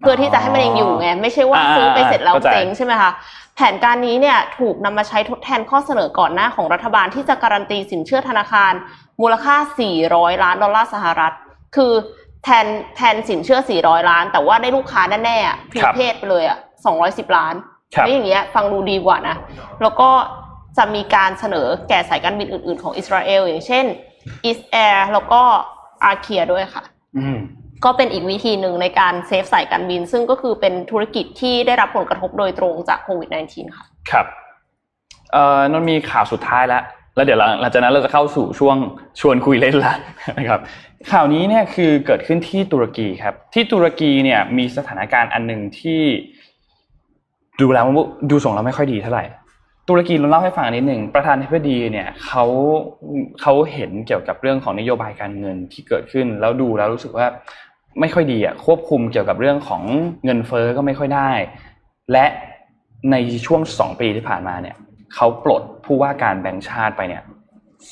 เพื่อที่จะให้มันยังอยู่ไง ไม่ใช่ว่าอ่าซื้อไปเสร็จแล้วเข้าใจเจ๊งใช่ไหมคะแผนการนี้เนี่ยถูกนำมาใช้ทดแทนข้อเสนอก่อนหน้าของรัฐบาลที่จะการันตีสินเชื่อธนาคาร มูลค่า 400 ล้านดอลลาร์สหรัฐ คือแทนแทนสินเชื่อ 400 ล้าน แต่ว่าได้ลูกค้าแน่ๆอะพรีครับเพดไปเลยอะ 210 ล้านครับนี่อย่างเงี้ยฟังดูดีกว่านะ แล้วก็ จะมีการเสนอแก่สายการบินอื่น ๆ ของอิสราเอล อย่างเช่น East Air แล้วก็ a r k i a ด้วยค่ะอืมก็เป็นอีกวิธีหนึ่งในการเซฟสายการบิน ซึ่งก็คือเป็นธุรกิจที่ได้รับผลกระทบโดยตรงจากโควิด -19 ค่ะ ครับเอ่อนนท์มีข่าวสุดท้ายแล้วแล้วเดี๋ยวหลังหลังจากนั้นเราจะเข้าสู่ช่วงชวนคุยเล่นละนะครับข่าวนี้เนี่ยคือเกิดขึ้นที่ตุรกีครับ ที่ตุรกีเนี่ยมีสถานการณ์อันหนึ่งที่ ดูแล้วดูส่งเราไม่ค่อยดีเท่าไหร่ ตุรกีเราเล่าให้ฟังนิดหนึ่งประธานาธิบดีเนี่ยเขาเขาเห็นเกี่ยวกับเรื่องของนโยบายการเงินที่เกิดขึ้น แล้วดูแล้วรู้สึกว่าไม่ค่อยดีอะควบคุมเกี่ยวกับเรื่องของเงินเฟ้อก็ไม่ค่อยได้ และในช่วงสองปีที่ผ่านมาเนี่ยเขาปลดผู้ว่าการแบงก์ชาติไปเนี่ย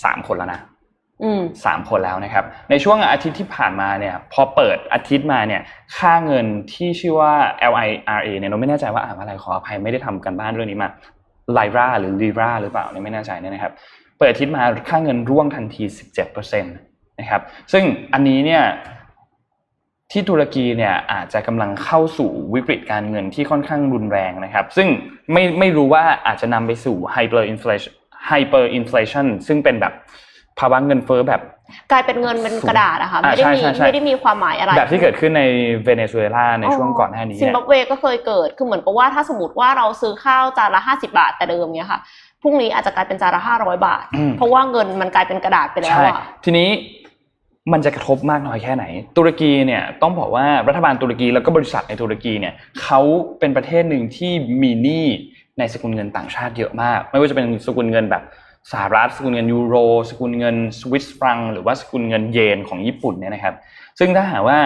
สามคนแล้วนะอืมสามคนแล้วนะครับ ในช่วงอาทิตย์ที่ผ่านมาเนี่ย พอเปิดอาทิตย์มาเนี่ย ค่าเงินที่ชื่อว่า LIRA เนี่ยเราไม่แน่ใจว่าอ่านว่าอะไรขออภัยไม่ได้ทำกันบ้านเรื่องนี้มา Lira หรือ Lira หรือเปล่าเนี่ยไม่แน่ใจเนี่ยนะครับ เปิดอาทิตย์มาค่าเงินร่วงทันที 17%นะครับ ซึ่งอันนี้เนี่ยที่ตุรกีเนี่ยอาจจะกำลังเข้าสู่วิกฤตการเงินที่ค่อนข้างรุนแรงนะครับ ซึ่งไม่ไม่รู้ว่าอาจจะนำไปสู่ hyperinflation hyperinflation ซึ่งเป็นแบบภาวะเงินเฟ้อแบบ กลายเป็นเงินเป็นกระดาษอะค่ะอ่าไม่ได้มีใช่ใช่ใช่ไม่ได้มีความหมายอะไร แบบที่เกิดขึ้นในเวเนซุเอลาในช่วงก่อนหน้านี้ซิมเนี่ยบับเวก็เคยเกิดคือเหมือนกับว่าถ้าสมมติว่าเราซื้อข้าวจานละห้าสิบาทแต่เดิมเนี้ยค่ะพรุ่งนี้อาจจะกลายเป็นจานละห้าร้อยบาทอืมเพราะว่าเงินมันกลายเป็นกระดาษไปแล้วใช่อะทีนี้มันจะกระทบมากน้อยแค่ไหน ตุรกีเนี่ยต้องบอกว่ารัฐบาลตุรกีแล้วก็บริษัทในตุรกีเนี่ยเขาเป็นประเทศหนึ่งที่มีหนี้ในสกุลเงินต่างชาติเยอะมาก ไม่ว่าจะเป็นสกุลเงินแบบ สหรัฐสกุลเงินยูโรสกุลเงินสวิสฟรังหรือว่าสกุลเงินเยนของญี่ปุ่นเนี่ยนะครับ ซึ่งถ้าหากว่า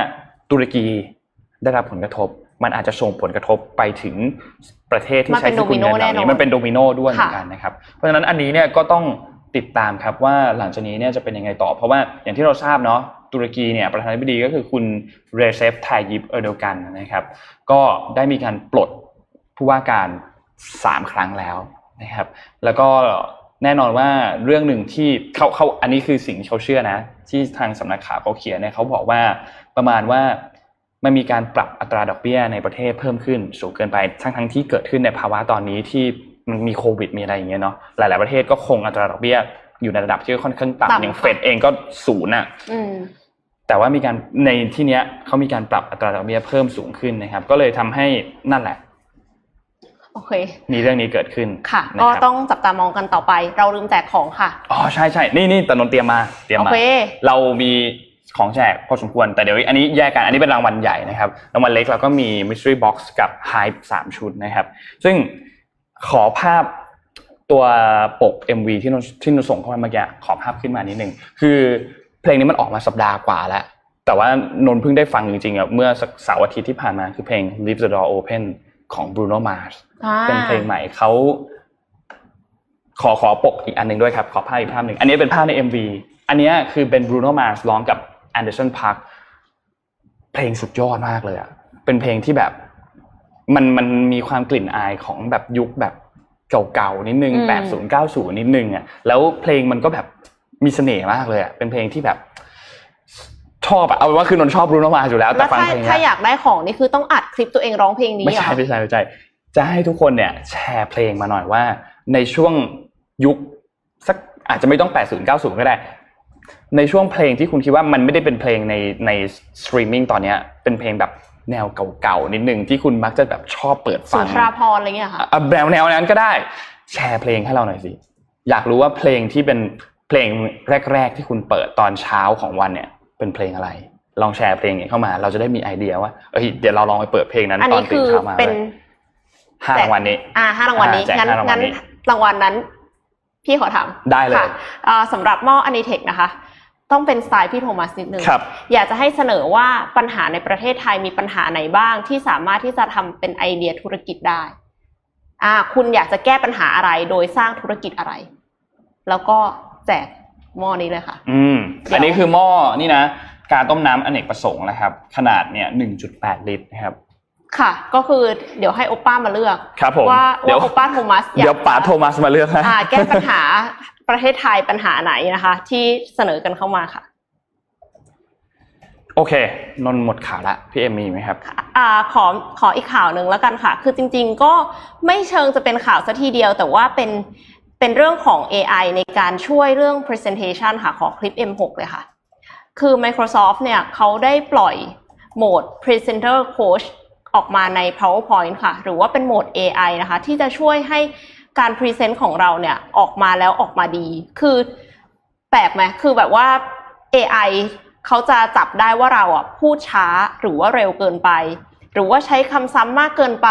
ตุรกีได้รับผลกระทบ มันอาจจะส่งผลกระทบไปถึงประเทศที่ใช้สกุลเงินเหล่านี้มันเป็นโดมิโนด้วยเหมือนกันนะครับเพราะฉะนั้นอันนี้เนี่ยก็ต้องติดตามครับว่าหลังจากนี้เนี่ยจะเป็นยังไงต่อ เพราะว่าอย่างที่เราทราบเนาะตุรกีเนี่ยประธานาธิบดีก็คือคุณเรเซฟไทยิปเออร์โดกันนะครับก็ได้มีการปลดผู้ว่าการสามครั้งแล้วนะครับ แล้วก็ แน่นอนว่าเรื่องหนึ่งที่เขาเขาอันนี้คือสิ่งที่เขาเชื่อนะ ที่ทางสำนักข่าวเขาเขียนเนี่ยเขาบอกว่าประมาณว่ามันมีการปรับอัตราดอกเบี้ยในประเทศเพิ่มขึ้นสูงเกินไปทั้งทั้งที่เกิดขึ้นในภาวะตอนนี้ที่มันมีโควิดมีอะไรอย่างเงี้ยเนาะหลาย ๆประเทศก็คงอัตราดอกเบี้ยอยู่ในระดับที่ค่อนข้างต่ำต่ำอย่างค่ะเฟดเองก็ศูนย์อะอืมแต่ว่ามีการในที่เนี้ยเขามีการปรับอัตราดอกเบี้ยเพิ่มสูงขึ้นนะครับ ก็เลยทำให้นั่นแหละ โอเค มีเรื่องนี้เกิดขึ้นค่ะนะก็รับต้องจับตามองกันต่อไป เราลืมแจกของค่ะอ๋อใช่ใช่นี่นี่แต่นนท์เตรียมมาเตรียมโอมาเคเรามีของแจกพอสมควรแต่เดี๋ยวอันนี้แยกกันอันนี้เป็นรางวัลใหญ่นะครับรางวัลเล็กเราก็มี mystery box กับ hype สามชุดนะครับ ซึ่งขอภาพตัวปก MV ที่นนท์ที่นนท์ส่งเข้ามาเมื่อกี้ขอภาพขึ้นมานิดนึงคือเพลงนี้มันออกมาสัปดาห์กว่าแล้ว แต่ว่านนท์เพิ่งได้ฟังจริงๆอะเมื่อสักเสาร์อาทิตย์ที่ผ่านมาคือเพลง Leave the Door Open ของ Bruno Mars อ่าเป็นเพลงใหม่เขาขอขอปกอีกอันหนึ่งด้วยครับ ขอภาพอีกภาพหนึ่งอันนี้เป็นภาพใน MV อันเนี้ยคือเป็น Bruno Mars ร้องกับ Anderson Park เพลงสุดยอดมากเลยอะเป็นเพลงที่แบบมันมันมีความกลิ่นอายของแบบยุคแบบเก่าๆนิดนึงอืมแปดศูนย์เก้าศูนย์นิดนึงอะแล้วเพลงมันก็แบบมีเสน่ห์มากเลยอะเป็นเพลงที่แบบ ชอบอะเอาเป็นว่าคือนนท์ชอบบรูโนมาอยู่แล้วแล้แต่วฟังถ้าเพลงถ้าเนี้ยอยากได้ของนี่คือต้องอัดคลิปตัวเองร้องเพลงนี้ไม่เหรอใช่ไม่ใช่ไม่ใช่จะให้ทุกคนเนี่ยแชร์เพลงมาหน่อยว่า ในช่วงยุคสักอาจจะไม่ต้อง 80 90 ก็ได้ ในช่วงเพลงที่คุณคิดว่ามันไม่ได้เป็นเพลงในในสตรีมมิ่งตอนเนี้ยเป็นเพลงแบบแนวเก่าๆนิดนึงที่คุณมักจะแบบชอบเปิดสุฟันงทราพรอะไรเงี้ยค่ะอะแนวแนวนั้นก็ได้ แชร์เพลงให้เราหน่อยสิอยากรู้ว่าเพลงที่เป็นเพลงแรก ๆ ที่คุณเปิดตอนเช้าของวันเนี่ย เป็นเพลงอะไร ลองแชร์เพลงนี้เข้ามา เราจะได้มีไอเดียว่าเอ้ยเดี๋ยวเราลองไปเปิดเพลงนั้นอันตอนี้นตื่คืนอเช้ามาเป็นเลยห้ารางวัลนี้ อ่าห้ารางวัลนี้อ่าแจกงั้นห้ารางวัลงั้นนี้รางวัลนั้น พี่ขอถามได้เลยค่ะอ่าสำหรับ Morning Tech นะคะต้องเป็นสไตล์พี่โทมัสนิดนึงครับอยากจะให้เสนอว่าปัญหาในประเทศไทยมีปัญหาไหนบ้าง ที่สามารถที่จะทำเป็นไอเดียธุรกิจได้อ่าคุณอยากจะแก้ปัญหาอะไรโดยสร้างธุรกิจอะไร แล้วก็แจก หม้อนี้เลยค่ะ อืมเดี๋ยวอันนี้คือหม้อนี่นะ การต้มน้ำอเนกประสงค์นะครับ ขนาดเนี่ย1.8ลิตรนะครับค่ะ ก็คือเดี๋ยวให้โอป้ามาเลือกครับผมว่าเดี๋ยวว่าโอป้าโทมัสอยกเดี๋ยวป๋าโทมัสมาเลือกให้อ่าแก้ปัญหาประเทศไทยปัญหาไหนนะคะ ที่เสนอกันเข้ามาค่ะ โอเคนนท์หมดข่าวละพี่เอ็มมีไหมครับอ่าขอขออีกข่าวหนึ่งแล้วกันค่ะ คือจริง ๆ ก็ไม่เชิงจะเป็นข่าวซะทีเดียว แต่ว่าเป็น เป็นเรื่องของ AI ในการช่วยเรื่อง presentation ค่ะ ขอคลิป M6 เลยค่ะ คือ Microsoft เนี่ยเขาได้ปล่อยโหมด Presenter Coach ออกมาใน PowerPoint ค่ะ หรือว่าเป็นโหมด AI นะคะ ที่จะช่วยให้การ Present ของเราเนี่ยออกมาแล้วออกมาดี คือแปลกไหมคือแบบว่า AI เขาจะจับได้ว่าเราอะพูดช้าหรือว่าเร็วเกินไป หรือว่าใช้คำซ้ำมากเกินไป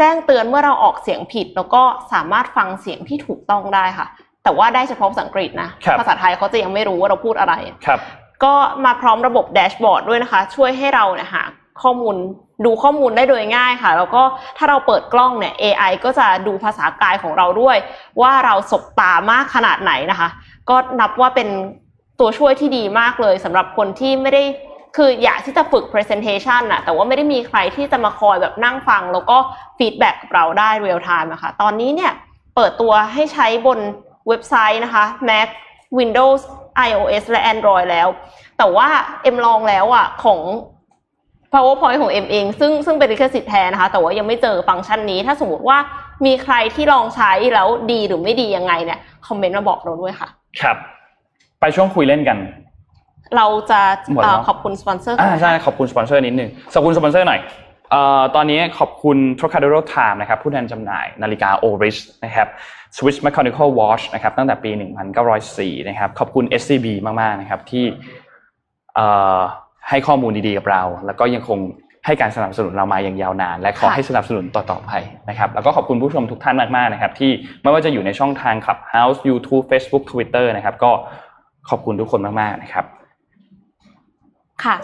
แจ้งเตือนเมื่อเราออกเสียงผิด แล้วก็สามารถฟังเสียงที่ถูกต้องได้ค่ะ แต่ว่าได้เฉพาะภาษาอังกฤษนะครับภาษาไทยเขาจะยังไม่รู้ว่าเราพูดอะไรครับก็มาพร้อมระบบแดชบอร์ดด้วยนะคะ ช่วยให้เราเนี่ยหาข้อมูลดูข้อมูลได้โดยง่ายค่ะ แล้วก็ถ้าเราเปิดกล้องเนี่ย AI ก็จะดูภาษากายของเราด้วย ว่าเราสบตามากขนาดไหนนะคะ ก็นับว่าเป็นตัวช่วยที่ดีมากเลยสำหรับคนที่ไม่ได้ คืออยากที่จะฝึก presentation น่ะแต่ว่าไม่ได้มีใครที่จะมาคอยแบบนั่งฟัง แล้วก็ feedback กับเราได้ real time นะคะตอนนี้เนี่ยเปิดตัวให้ใช้บนเว็บไซต์นะคะ Mac Windows iOS และ Android แล้ว แต่ว่าเอ็มลองแล้วอะของ PowerPoint ของเอ็มเอง ซึ่งซึ่งเป็นลิขสิทธิ์แท้นะคะ แต่ว่ายังไม่เจอฟังก์ชันนี้ ถ้าสมมติว่ามีใครที่ลองใช้แล้วดีหรือไม่ดียังไงเนี่ยคอมเมนต์มาบอกเราด้วยค่ะ ครับ ไปช่วงคุยเล่นกัน เราจะหมดแล้วเอ่อขอบคุณสปอนเซอร์อ่าใช่ขอบคุณสปอนเซอร์นิดนึงขอบคุณสปอนเซอร์หน่อยเอ่อตอนนี้ขอบคุณ Trocadero Time นะครับผู้แทนจำหน่ายนาฬิกา Oris นะครับ Swiss Mechanical Watch นะครับตั้งแต่ปี 1904 นะครับขอบคุณ SCB มากๆนะครับที่เอ่อให้ข้อมูลดีๆกับเรา แล้วก็ยังคงให้การสนับสนุนเรามาอย่างยาวนาน และขอให้สนับสนุนต่อๆไปนะครับแล้วก็ขอบคุณผู้ชมทุกท่านมากๆนะครับที่ไม่ว่าจะอยู่ในช่องทาง Clubhouse YouTube Facebook Twitter นะครับก็ขอบคุณทุกคนมากๆนะครับ ค่ะ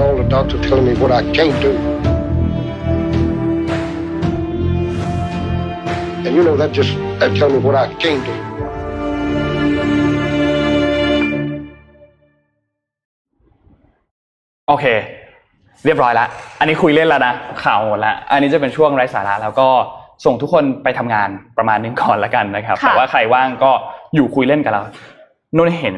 All the doctor telling me what I can't do. And you know that just that telling me what I can't do. โอเค เรียบร้อยแล้วอันนี้คุยเล่นแล้วนะ ข่าวหมดแล้วอันนี้จะเป็นช่วงไร้สาระแล้วก็ส่งทุกคนไปทำงานประมาณนึงก่อนละกันนะครับค่ะแต่ว่าใครว่างก็อยู่คุยเล่นกับเรา นนท์เห็น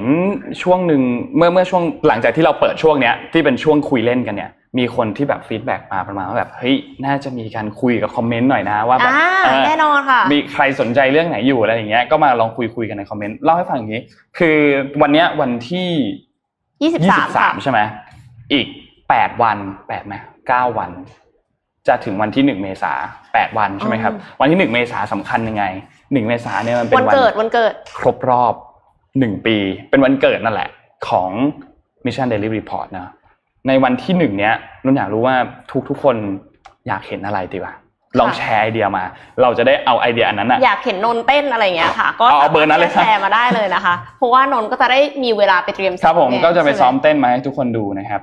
ช่วงหนึ่งเมื่อเมื่อช่วงหลังจากที่เราเปิดช่วงเนี้ยที่เป็นช่วงคุยเล่นกันเนี่ย มีคนที่แบบ feedback มาประมาณว่าแบบเฮ้ยน่าจะมีการคุยกับคอมเมนต์หน่อยนะว่าแบบอ่าเออแน่นอนค่ะมีใครสนใจเรื่องไหนอยู่อะไรอย่างเงี้ยก็มาลองคุยคุยกันในคอมเมนต์เล่าให้ฟังอย่างนี้ คือวันเนี้ยวันที่ยี่สิบยี่สาสิมบสามใช่ไหมอีกแปดวันแปดไหมเก้าวัน จะถึงวันที่หนึ่งเมษาแปดวันใช่ไหมครับ วันที่หนึ่งเมษาสำคัญยังไงหนึ่งเมษาเนี่ยมันเป็นวันวันเกิดวันเกิด ครบรอบ หนึ่งปีเป็นวันเกิดนั่นแหละของ Mission Daily Report นะในวันที่หนึ่งเนี้ยนุ่นอยากรู้ว่าทุกทุกๆคนอยากเห็นอะไรดีวะลองแชร์ไอเดียมา เราจะได้เอาไอเดียอันนั้นอะอยากเห็นนนท์เต้นอะไรอย่างเงี้ยค่ะ ก็เอาเอาเบอร์นั้นเลยครับแชร์มาได้เลยนะคะ เพราะว่านนท์ก็จะได้มีเวลาไปเตรียมครับผมไงก็จะไปใช่ไหมซ้อมเต้นมาให้ทุกคนดูนะครับ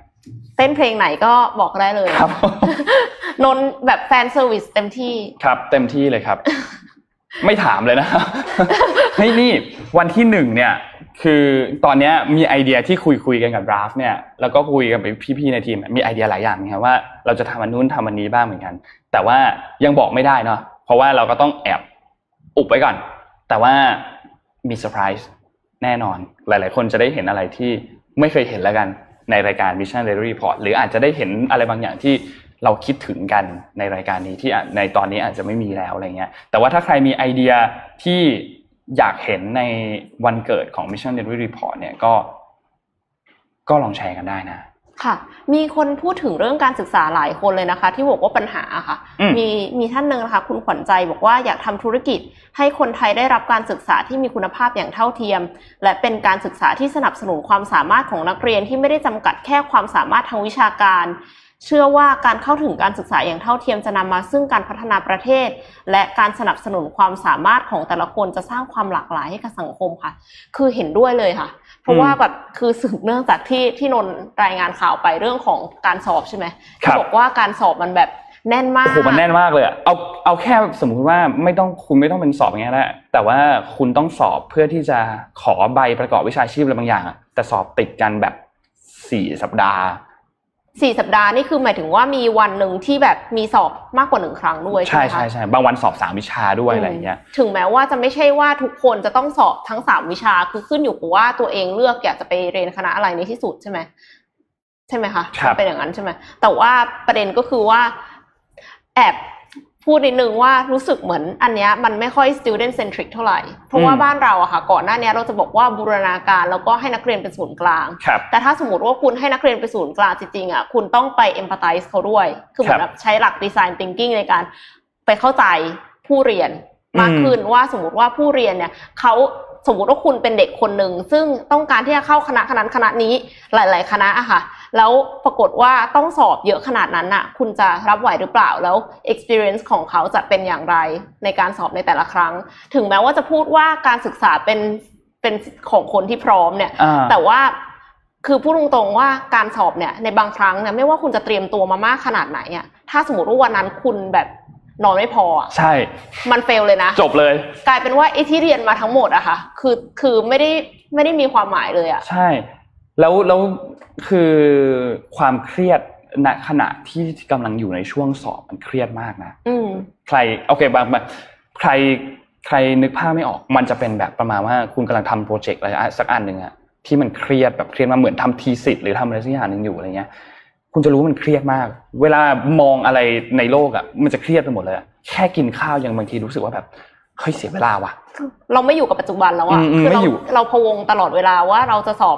เต้นเพลงไหนก็บอกได้เลยครับนนท์แบบ fan service เต็มที่ครับ เต็มที่เลยครับ ไม่ถามเลยนะเฮ้ยนี่วันที่หนึ่งเนี่ย คือตอนนี้มีไอเดียที่คุยคุยกันกับราฟเนี่ยแล้วก็คุยกันไปพี่ๆในทีมมีไอเดียหลายอย่างนะครับว่าเราจะทำอันนู้นทำอันนี้บ้างเหมือนกัน แต่ว่ายังบอกไม่ได้เนาะเพราะว่าเราก็ต้องแอบอุบไว้ก่อน แต่ว่ามีเซอร์ไพรส์แน่นอน หลาย ๆ คนจะได้เห็นอะไรที่ไม่เคยเห็นแล้วกันในรายการ Mission Daily Report หรืออาจจะได้เห็นอะไรบางอย่างที่ เราคิดถึงกันในรายการนี้ที่ในตอนนี้อาจจะไม่มีแล้วอะไรเงี้ยแต่ว่าถ้าใครมีไอเดียที่อยากเห็นในวันเกิดของ Mission Daily Report เนี่ยก็ ก็ลองแชร์กันได้นะค่ะ มีคนพูดถึงเรื่องการศึกษาหลายคนเลยนะคะ ที่บอกว่าปัญหาค่ะอืมมีมีท่านหนึ่งนะคะ คุณขวัญใจบอกว่าอยากทำธุรกิจ ให้คนไทยได้รับการศึกษาที่มีคุณภาพอย่างเท่าเทียม และเป็นการศึกษาที่สนับสนุนความสามารถของนักเรียนที่ไม่ได้จำกัดแค่ความสามารถทางวิชาการ เชื่อว่าการเข้าถึงการศึกษาอย่างเท่าเทียมจะนำมาซึ่งการพัฒนาประเทศ และการสนับสนุนความสามารถของแต่ละคนจะสร้างความหลากหลายให้กับสังคมค่ะ คือเห็นด้วยเลยค่ะ เพราะว่าแบบคือสืบเนื่องจากที่ที่นนท์รายงานข่าวไปเรื่องของการสอบใช่ไหมครับที่บอกว่าการสอบมันแบบแน่นมาโอ้กโหมันแน่นมากเลยอะเอาเอาแค่สมมุติว่าไม่ต้องคุณไม่ต้องเป็นสอบอย่างเงี้ยแหละแต่ว่าคุณต้องสอบเพื่อที่จะขอใบประกอบวิชาชีพอะไรบางอย่างอะแต่สอบติดกันแบบสี่สัปดาห์ สี่สัปดาห์นี่คือหมายถึงว่ามีวันหนึ่งที่แบบมีสอบมากกว่าหนึ่งครั้งด้วยใช่ใช่ไหมคะใช่ใช่บางวันสอบสามวิชาด้วยอะไรอย่างเงี้ยถึงแม้ว่าจะไม่ใช่ว่าทุกคนจะต้องสอบทั้งสามวิชาคือขึ้นอยู่กับว่าตัวเองเลือกอยากจะไปเรียนคณะอะไรในที่สุดใช่ไหมใช่ไหมคะครับมันเป็นอย่างนั้นใช่ไหมแต่ว่าประเด็นก็คือว่าแอบ พูดนิดนึงว่ารู้สึกเหมือนอันเนี้ยมันไม่ค่อย student centric เท่าไหร่ เพราะว่าบ้านเราอะค่ะ ก่อนหน้าเนี้ยเราจะบอกว่าบูรณาการแล้วก็ให้นักเรียนเป็นศูนย์กลางครับแต่ถ้าสมมติว่าคุณให้นักเรียนไปนศูนย์กลางจริงๆอะคุณต้องไป empathize เขาด้วย คือเหมือนครับแบบใช้หลัก design thinking ในการไปเข้าใจผู้เรียนมากขึ้นว่าสมมติว่าผู้เรียนเนี่ยเขา สมมติว่าคุณเป็นเด็กคนหนึ่งซึ่งต้องการที่จะเข้าคณะคณะคณะนี้หลาย ๆ คณะอะค่ะ แล้วปรากฏว่าต้องสอบเยอะขนาดนั้นน่ะคุณจะรับไหวหรือเปล่าแล้ว experience ของเขาจะเป็นอย่างไรในการสอบในแต่ละครั้ง ถึงแม้ว่าจะพูดว่าการศึกษาเป็นเป็นของคนที่พร้อมเนี่ยอ่าแต่ว่าคือพูดตรงๆว่าการสอบเนี่ยในบางครั้งเนี่ยไม่ว่าคุณจะเตรียมตัวมามากขนาดไหนอะถ้าสมมติว่าวันนั้นคุณแบบ นอนไม่พออะใช่ มันเฟลเลยนะ จบเลย กลายเป็นว่าไอ้ที่เรียนมาทั้งหมดอะค่ะ คือคือไม่ได้ไม่ได้มีความหมายเลยอะใช่ แล้วแล้วคือความเครียดณขณะที่กำลังอยู่ในช่วงสอบมันเครียดมากนะอืมใครโอเคบางบางใครใครนึกภาพไม่ออก มันจะเป็นแบบประมาณว่าคุณกำลังทำโปรเจกต์อะไรอะสักอันหนึ่งอะที่มันเครียดแบบเครียดมากเหมือนทำทีสิทธ์หรือทำอะไรสักอย่างหนึ่งอยู่อะไรเงี้ย คุณจะรู้ว่ามันเครียดมาก เวลามองอะไรในโลกอะมันจะเครียดไปหมดเลยอะแค่กินข้าวยังบางทีรู้สึกว่าแบบเฮ้ยเสียเวลาว่ะ เราไม่อยู่กับปัจจุบันแล้วอะอืมอืมคืเราไม่อยู่เราพะวงตลอดเวลาว่าเราจะสอบ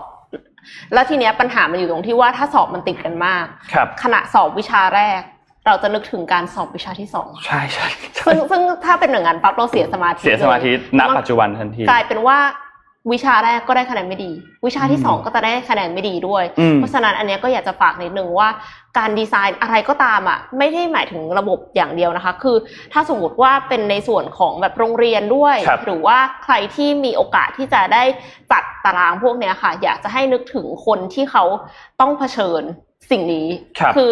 แล้วทีเนี้ยปัญหามันอยู่ตรงที่ว่าถ้าสอบมันติดกันมากครับขณะสอบวิชาแรก เราจะนึกถึงการสอบวิชาที่สองใช่ใช่ใช่ซึ่งซึ่งถ้าเป็นอย่างนั้นปั๊บเราเสียสมาธิเสียสมาธิลณปัจจุบันทันทีกลายเป็นว่า วิชาแรกก็ได้คะแนนไม่ดี วิชาที่สองก็จะได้คะแนนไม่ดีด้วยอืมเพราะฉะนั้นอันเนี้ยก็อยากจะฝากนิดนึงว่าการดีไซน์อะไรก็ตามอะไม่ได้หมายถึงระบบอย่างเดียวนะคะ คือถ้าสมมติว่าเป็นในส่วนของแบบโรงเรียนด้วยครับหรือว่าใครที่มีโอกาสที่จะได้จัดตารางพวกเนี้ยค่ะ อยากจะให้นึกถึงคนที่เขาต้องเผชิญสิ่งนี้ครับคือ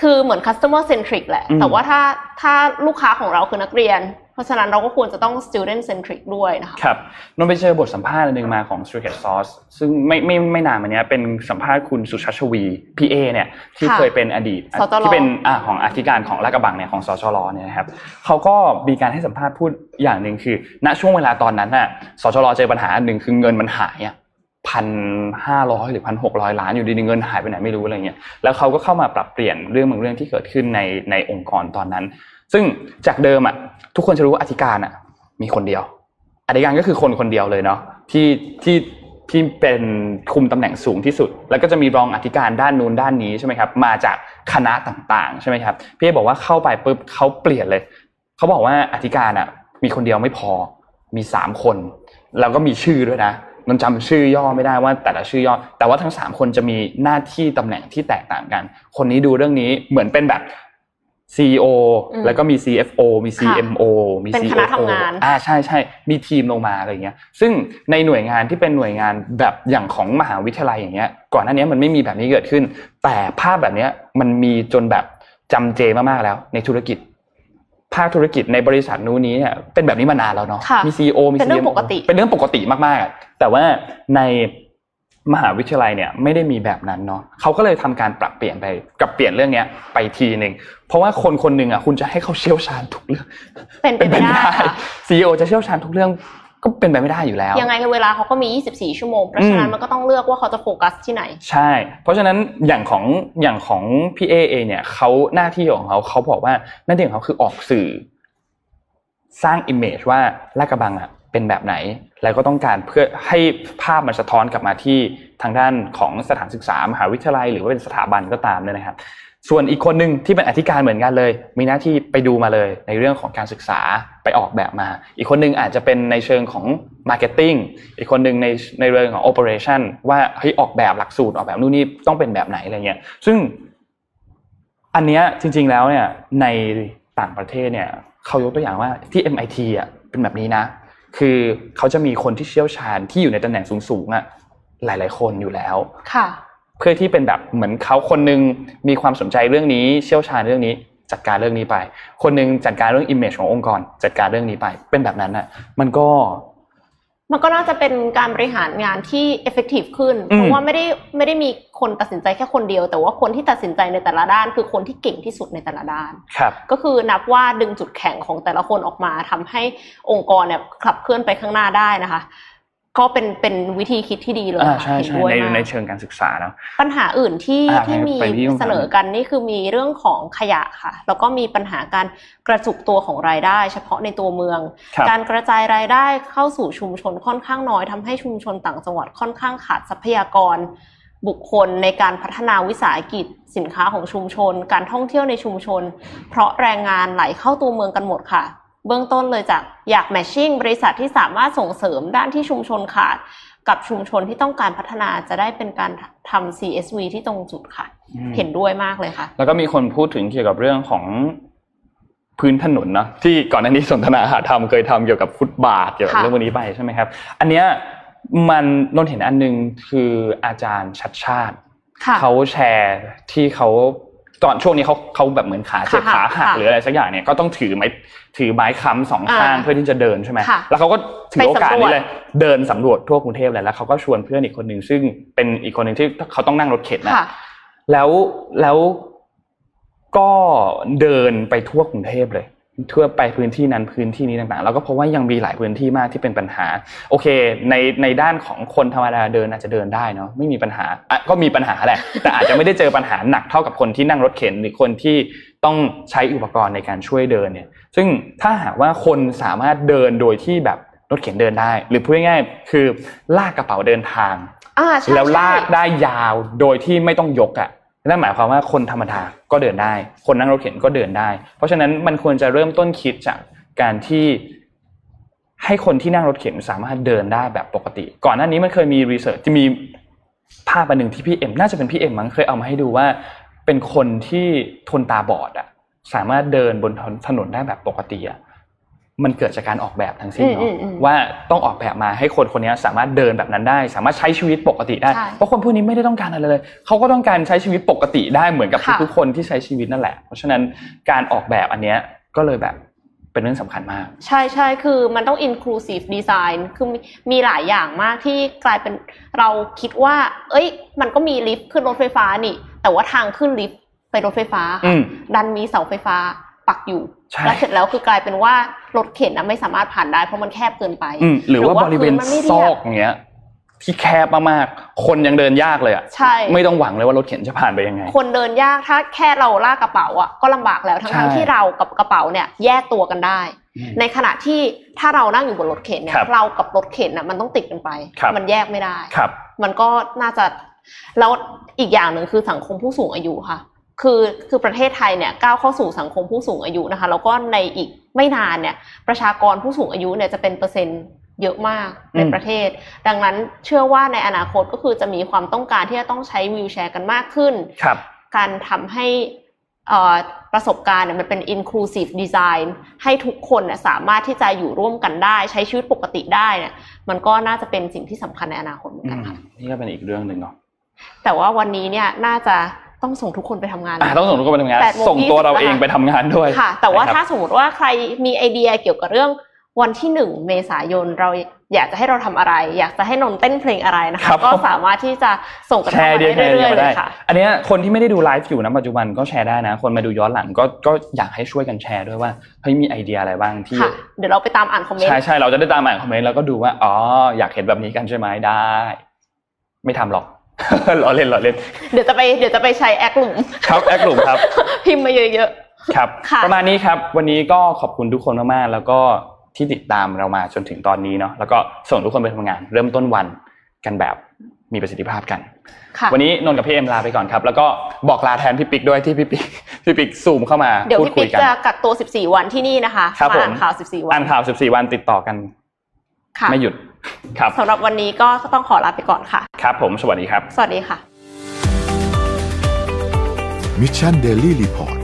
คือเหมือน customer centric แหละอืมแต่ว่าถ้าถ้าลูกค้าของเราคือนักเรียน เพราะฉะนั้นเราก็ควรจะต้อง student centric ด้วยนะคะครับนนท์ไปเจอบทสัมภาษณ์อันหนึ่งมาของ Secret Sauce ซึ่งไม่ไม่ไม่นานมาเนี้ยเป็นสัมภาษณ์คุณสุชาชวีพีเอเนี่ยที่ค่ะเคยเป็นอดีตสจรที่เป็นอ่าของอธิการของลาดกระบังเนี่ยของสชรเนี่ยนะครับเขาก็มีการให้สัมภาษณ์พูดอย่างหนึ่งคือ ณช่วงเวลาตอนนั้นน่ะสชรเจอปัญหาอันหนึ่งคือเงินมันหายอะ พันห้าร้อยหรือพันหกร้อยล้านอยู่ดีๆเงินหายไปไหนไม่รู้อะไรเงี้ยแล้วเขาก็เข้ามาปรับเปลี่ยนเรื่องบางเรื่องที่เกิดขึ้นในในองค์กรตอนนั้น ซึ่งจากเดิมอะทุกคนจะรู้ว่าอธิการอะมีคนเดียวอธิการก็คือคนคนเดียวเลยเนาะที่ที่ที่เป็นคุมตำแหน่งสูงที่สุด แล้วก็จะมีรองอธิการด้านนู้นด้านนี้ใช่ไหมครับมาจากคณะต่างๆใช่ไหมครับพี่เอบอกว่าเข้าไปปุ๊บเขาเปลี่ยนเลยเขาบอกว่าอธิการอะมีคนเดียวไม่พอมีสามคน แล้วก็มีชื่อด้วยนะ นนจำชื่อย่อไม่ได้ว่าแต่ละชื่อย่อ แต่ว่าทั้งสามคนจะมีหน้าที่ตำแหน่งที่แตกต่างกัน คนนี้ดูเรื่องนี้เหมือนเป็นแบบ CEO อืมแล้วก็มี CFO มี CMO มีเป็นค COO ณะทำงานอ่าใช่ใช่มีทีมลงมาอะไรเงี้ย ซึ่งในหน่วยงานที่เป็นหน่วยงานแบบอย่างของมหาวิทยาลัยอย่างเงี้ย ก่อนหน้านี้มันไม่มีแบบนี้เกิดขึ้น แต่ภาพแบบเนี้ยมันมีจนแบบจำเจมากๆแล้วในธุรกิจ ภาคธุรกิจในบริษัทนู้นนี้เนี่ยเป็นแบบนี้มานานแล้วเนาะค่ะมี CEO มีเป็นเรื่อง CMO ปกติเป็นเรื่องปกติมากๆอะแต่ว่าในมหาวิทยาลัยเนี่ยไม่ได้มีแบบนั้นเนาะเขาก็เลยทำการปรับเปลี่ยนไปกับเปลี่ยนเรื่องเนี้ยไปทีหนึ่งเพราะว่าคนคนหนึ่งอะคุณจะให้เขาเชี่ยวชาญทุกเรื่องเป็นไปไม่ได้ค่ะซีอจะเชี่ยวชาญทุกเรื่อง ก็เป็นไปไม่ได้อยู่แล้ว ยังไงเวลาเขาก็มี 24 ชั่วโมง เพราะฉะนั้นอืมมันก็ต้องเลือกว่าเขาจะโฟกัสที่ไหน ใช่ เพราะฉะนั้นอย่างของอย่างของพี่เอเองเนี่ยเขาหน้าที่ของเขาเขาบอกว่าหน้าที่ของเขาคือออกสื่อ สร้างอิมเมจว่าลาดกระบังอะเป็นแบบไหน แล้วก็ต้องการเพื่อให้ภาพมันสะท้อนกลับมาที่ทางด้านของสถานศึกษามหาวิทยาลัย หรือว่าเป็นสถาบันก็ตามเนี่ยนะครับ ส่วนอีกคนหนึ่งที่เป็นอธิการเหมือนกันเลย มีหน้าที่ไปดูมาเลยในเรื่องของการศึกษาไปออกแบบมา อีกคนหนึ่งอาจจะเป็นในเชิงของ Marketing อีกคนหนึ่งในในเรื่องของ Operation ว่าเฮ้ยออกแบบหลักสูตรออกแบบนู่นนี่ต้องเป็นแบบไหนอะไรเงี้ยซึ่งอันเนี้ยจริง ๆแล้วเนี่ยในต่างประเทศเนี่ยเขายกตัวอย่างว่าที่ MIT อะเป็นแบบนี้นะ คือเขาจะมีคนที่เชี่ยวชาญที่อยู่ในตำแหน่งสูงๆอะหลาย ๆ คนอยู่แล้วค่ะ พื่อที่เป็นแบบเหมือนเขาคนหนึงมีความสนใจเรื่องนี้เชี่ยวชาญเรื่องนี้จัดการเรื่องนี้ไป คนหนึงจัดการเรื่อง image ขององค์กร จัดการเรื่องนี้ไป เป็นแบบนั้นน่ะ มันก็ มันก็น่าจะเป็นการบริหารงานที่ effective ขึ้นอืมเพราะว่าไม่ได้ไม่ได้มีคนตัดสินใจแค่คนเดียว แต่ว่าคนที่ตัดสินใจในแต่ละด้าน คือคนที่เก่งที่สุดในแต่ละด้าน ครับ ก็คือนับว่าดึงจุดแข็งของแต่ละคนออกมาทำให้องค์กรเนี่ยขับเคลื่อนไปข้างหน้าได้นะคะ ก็เป็นเป็นวิธีคิดที่ดีเลยอ่าค่ะใช่เห็นใช่ด้วยในมากในเชิงการศึกษาเนาะปัญหาอื่นที่อ่าที่มีไปที่ต้องการเสนอกันนี่คือมีเรื่องของขยะค่ะ แล้วก็มีปัญหาการกระจุกตัวของรายได้ เฉพาะในตัวเมืองครับการกระจายรายได้เข้าสู่ชุมชนค่อนข้างน้อยทำให้ชุมชนต่างจังหวัดค่อนข้างขาดทรัพยากร บุคคลในการพัฒนาวิสาหกิจสินค้าของชุมชน การท่องเที่ยวในชุมชน เพราะแรงงานไหลเข้าตัวเมืองกันหมดค่ะ เบื้องต้นเลยจากอยากแมชชิ่งบริษัทที่สามารถส่งเสริมด้านที่ชุมชนขาดกับชุมชนที่ต้องการพัฒนาจะได้เป็นการทำ CSV ที่ตรงจุดค่ะอืมเห็นด้วยมากเลยค่ะ แล้วก็มีคนพูดถึงเกี่ยวกับเรื่องของพื้นถนนเนาะที่ก่อนหน้านี้สนทนาหาธรรมเคยทำเกี่ยวกับฟุตบาทเกี่ยวกับค่ะเรื่องวันนี้ไปใช่ไหมครับ อันเนี้ยมันนนเห็นอันหนึงคืออาจารย์ชัดชาติค่ะเขาแชร์ที่เขา ตอนช่วงนี้เขาเขาแบบเหมือนขาเจ็บค่ะขาหักค่ะหรืออะไรสักอย่างเนี่ยก็ต้องถือไม้ถือไม้ค้ำสองข้างอ่าเพื่อที่จะเดินใช่ไหมค่ะแล้วเขาก็ถือไปโอกาสสำรวจนี้เลยเดินสำรวจทั่วกรุงเทพเลยแล้วเขาก็ชวนเพื่อนอีกคนหนึ่งซึ่งเป็นอีกคนหนึ่งที่เขาต้องนั่งรถเข็นนะค่ะแล้วแล้วก็เดินไปทั่วกรุงเทพเลย ทั่วไปพื้นที่นั้นพื้นที่นี้ต่างๆ แล้วก็เพราะว่ายังมีหลายพื้นที่มากที่เป็นปัญหา โอเค ในในด้านของคนธรรมดาเดินอาจจะเดินได้เนาะไม่มีปัญหาอะก็มีปัญหาแหละ แต่อาจจะไม่ได้เจอปัญหาหนักเท่ากับคนที่นั่งรถเข็นหรือคนที่ต้องใช้อุปกรณ์ในการช่วยเดินเนี่ย ซึ่งถ้าหากว่าคนสามารถเดินโดยที่แบบรถเข็นเดินได้ หรือพูดง่ายๆคือลากกระเป๋าเดินทางอ่าใช่แล้วลากใช่ได้ยาวโดยที่ไม่ต้องยกอะ นั่นหมายความว่าคนธรรมดาก็เดินได้ คนนั่งรถเข็นก็เดินได้ เพราะฉะนั้นมันควรจะเริ่มต้นคิดจากการที่ให้คนที่นั่งรถเข็นสามารถเดินได้แบบปกติ ก่อนหน้านี้มันเคยมีรีเสิร์ชที่มีภาพอันหนึ่งที่พี่เอ็มน่าจะเป็นพี่เอ็มมั้งเคยเอามาให้ดูว่า เป็นคนที่ทนตาบอดอะสามารถเดินบนถนนได้แบบปกติอะ มันเกิดจากการออกแบบทั้งสิ้นอืเนาะมอืมอืมว่าต้องออกแบบมาให้คนคนนี้สามารถเดินแบบนั้นได้ สามารถใช้ชีวิตปกติได้ใช่เพราะคนพวกนี้ไม่ได้ต้องการอะไรเลยเขาก็ต้องการใช้ชีวิตปกติได้เหมือนกับค่ะทุกๆคนที่ใช้ชีวิตนั่นแหละ เพราะฉะนั้นการออกแบบอันเนี้ยก็เลยแบบเป็นเรื่องสำคัญมาก ใช่ใช่คือมันต้อง inclusive design คือมีมีหลายอย่างมากที่กลายเป็นเราคิดว่า เอ้ย มันก็มีลิฟต์ขึ้นรถไฟฟ้านี่ แต่ว่าทางขึ้นลิฟต์ไปรถไฟฟ้าอืค่ะมดันมีเสาไฟฟ้าปักอยู่ใช่ แล้วเสร็จแล้วคือกลายเป็นว่ารถเข็นนะไม่สามารถผ่านได้เพราะมันแคบเกินไปอืมหรือว่าบริเวณพื้นมันไม่ซเรีอยบกอย่างเงี้ยที่แคบมากๆ คนยังเดินยากเลยอะใช่ ไม่ต้องหวังเลยว่ารถเข็นจะผ่านไปยังไง คนเดินยากถ้าแค่เราลากกระเป๋าอะก็ลำบากแล้วทั้ใช่งๆที่เรากับกระเป๋าเนี่ยแยกตัวกันได้อืมในขณะที่ถ้าเรานั่งอยู่บนรถเข็นเนี่ยครับเรากับรถเข็นน่ะมันต้องติดกันไปครับมันแยกไม่ได้ครับมันก็น่าจะแล้วอีกอย่างหนึ่งคือสังคมผู้สูงอายุค่ะ คือคือประเทศไทยเนี่ยก้าวเข้าสู่สังคมผู้สูงอายุนะคะ แล้วก็ในอีกไม่นานเนี่ย ประชากรผู้สูงอายุเนี่ยจะเป็นเปอร์เซ็นต์เยอะมากในอืมประเทศ ดังนั้นเชื่อว่าในอนาคตก็คือจะมีความต้องการที่จะต้องใช้วีลแชร์กันมากขึ้นครับการทำให้เอ่อประสบการณ์เนี่ยมันเป็น inclusive design ให้ทุกคนเนี่ยสามารถที่จะอยู่ร่วมกันได้ ใช้ชีวิตปกติได้เนี่ยมันก็น่าจะเป็นสิ่งที่สำคัญในอนาคตเหมือนอืกันมค่ะนี่ก็เป็นอีกเรื่องหนึ่งเนาะแต่ว่าวันนี้เนี่ยน่าจะ ต้องส่งทุกคนไปทำงานอะต้องส่งทุกคนไปทำงานแปดโมงส่งตัวเรายี่สิบเองไปทำงานด้วยค่ะ แต่ว่านะครับถ้าสมมติว่าใครมีไอเดียเกี่ยวกับเรื่องวันที่หนึ่งเมษายนเราอยากจะให้เราทำอะไร อยากจะให้นนท์เต้นเพลงอะไรนะคคะรับก็สามารถที่จะส่งกันแชเข้าร์มาเดียวแชได้ร์เดีเรื่ยอวยๆเลได้ยค่ะอันเนี้ยคนที่ไม่ได้ดูไลฟ์อยู่นะปัจจุบันก็แชร์ได้นะ คนมาดูย้อนหลังก็ก็อยากให้ช่วยกันแชร์ด้วยว่าเฮ้ยมีไอเดียอะไรบ้างที่ค่ะเดี๋ยวเราไปตามอ่านคอมเมนต์ใช่ใช่เราจะได้ตามอ่านคอมเมนต์แล้วก็ดูว่าอ๋ออยากเห็นแบบนี้กันใช่ไหมได้ ไม่ทำหรอก ล้อเล่นล้อเล่น เดี๋ยวจะไปเดี๋ยวจะไปใช้แอคหลุม ครับแอคหลุมครับ พิมพ์มาเยอะครับค่ะประมาณนี้ครับ วันนี้ก็ขอบคุณทุกคนมากๆ แล้วก็ที่ติดตามเรามาจนถึงตอนนี้เนาะ แล้วก็ส่งทุกคนไปทำงาน เริ่มต้นวันกันแบบมีประสิทธิภาพกันๆค่ะวันนี้นนท์กับพี่เอ็มลาไปก่อนครับ แล้วก็บอกลาแทนพี่ปิ๊กด้วยที่พี่ปิ๊กพี่ปิ๊กซูมเข้ามาเดี๋ยวพูดพี่คุปิ๊ยกกันจะกักตัว 14 วันที่นี่นะคะครับมาอ่านผมข่าว 14 วัอ่านนข่าว 14 วันติดต่อกันค่ะไม่หยุด ครับสำหรับวันนี้ก็ต้องขอลาไปก่อนค่ะ ครับผมสวัสดีครับ สวัสดีค่ะมิชชั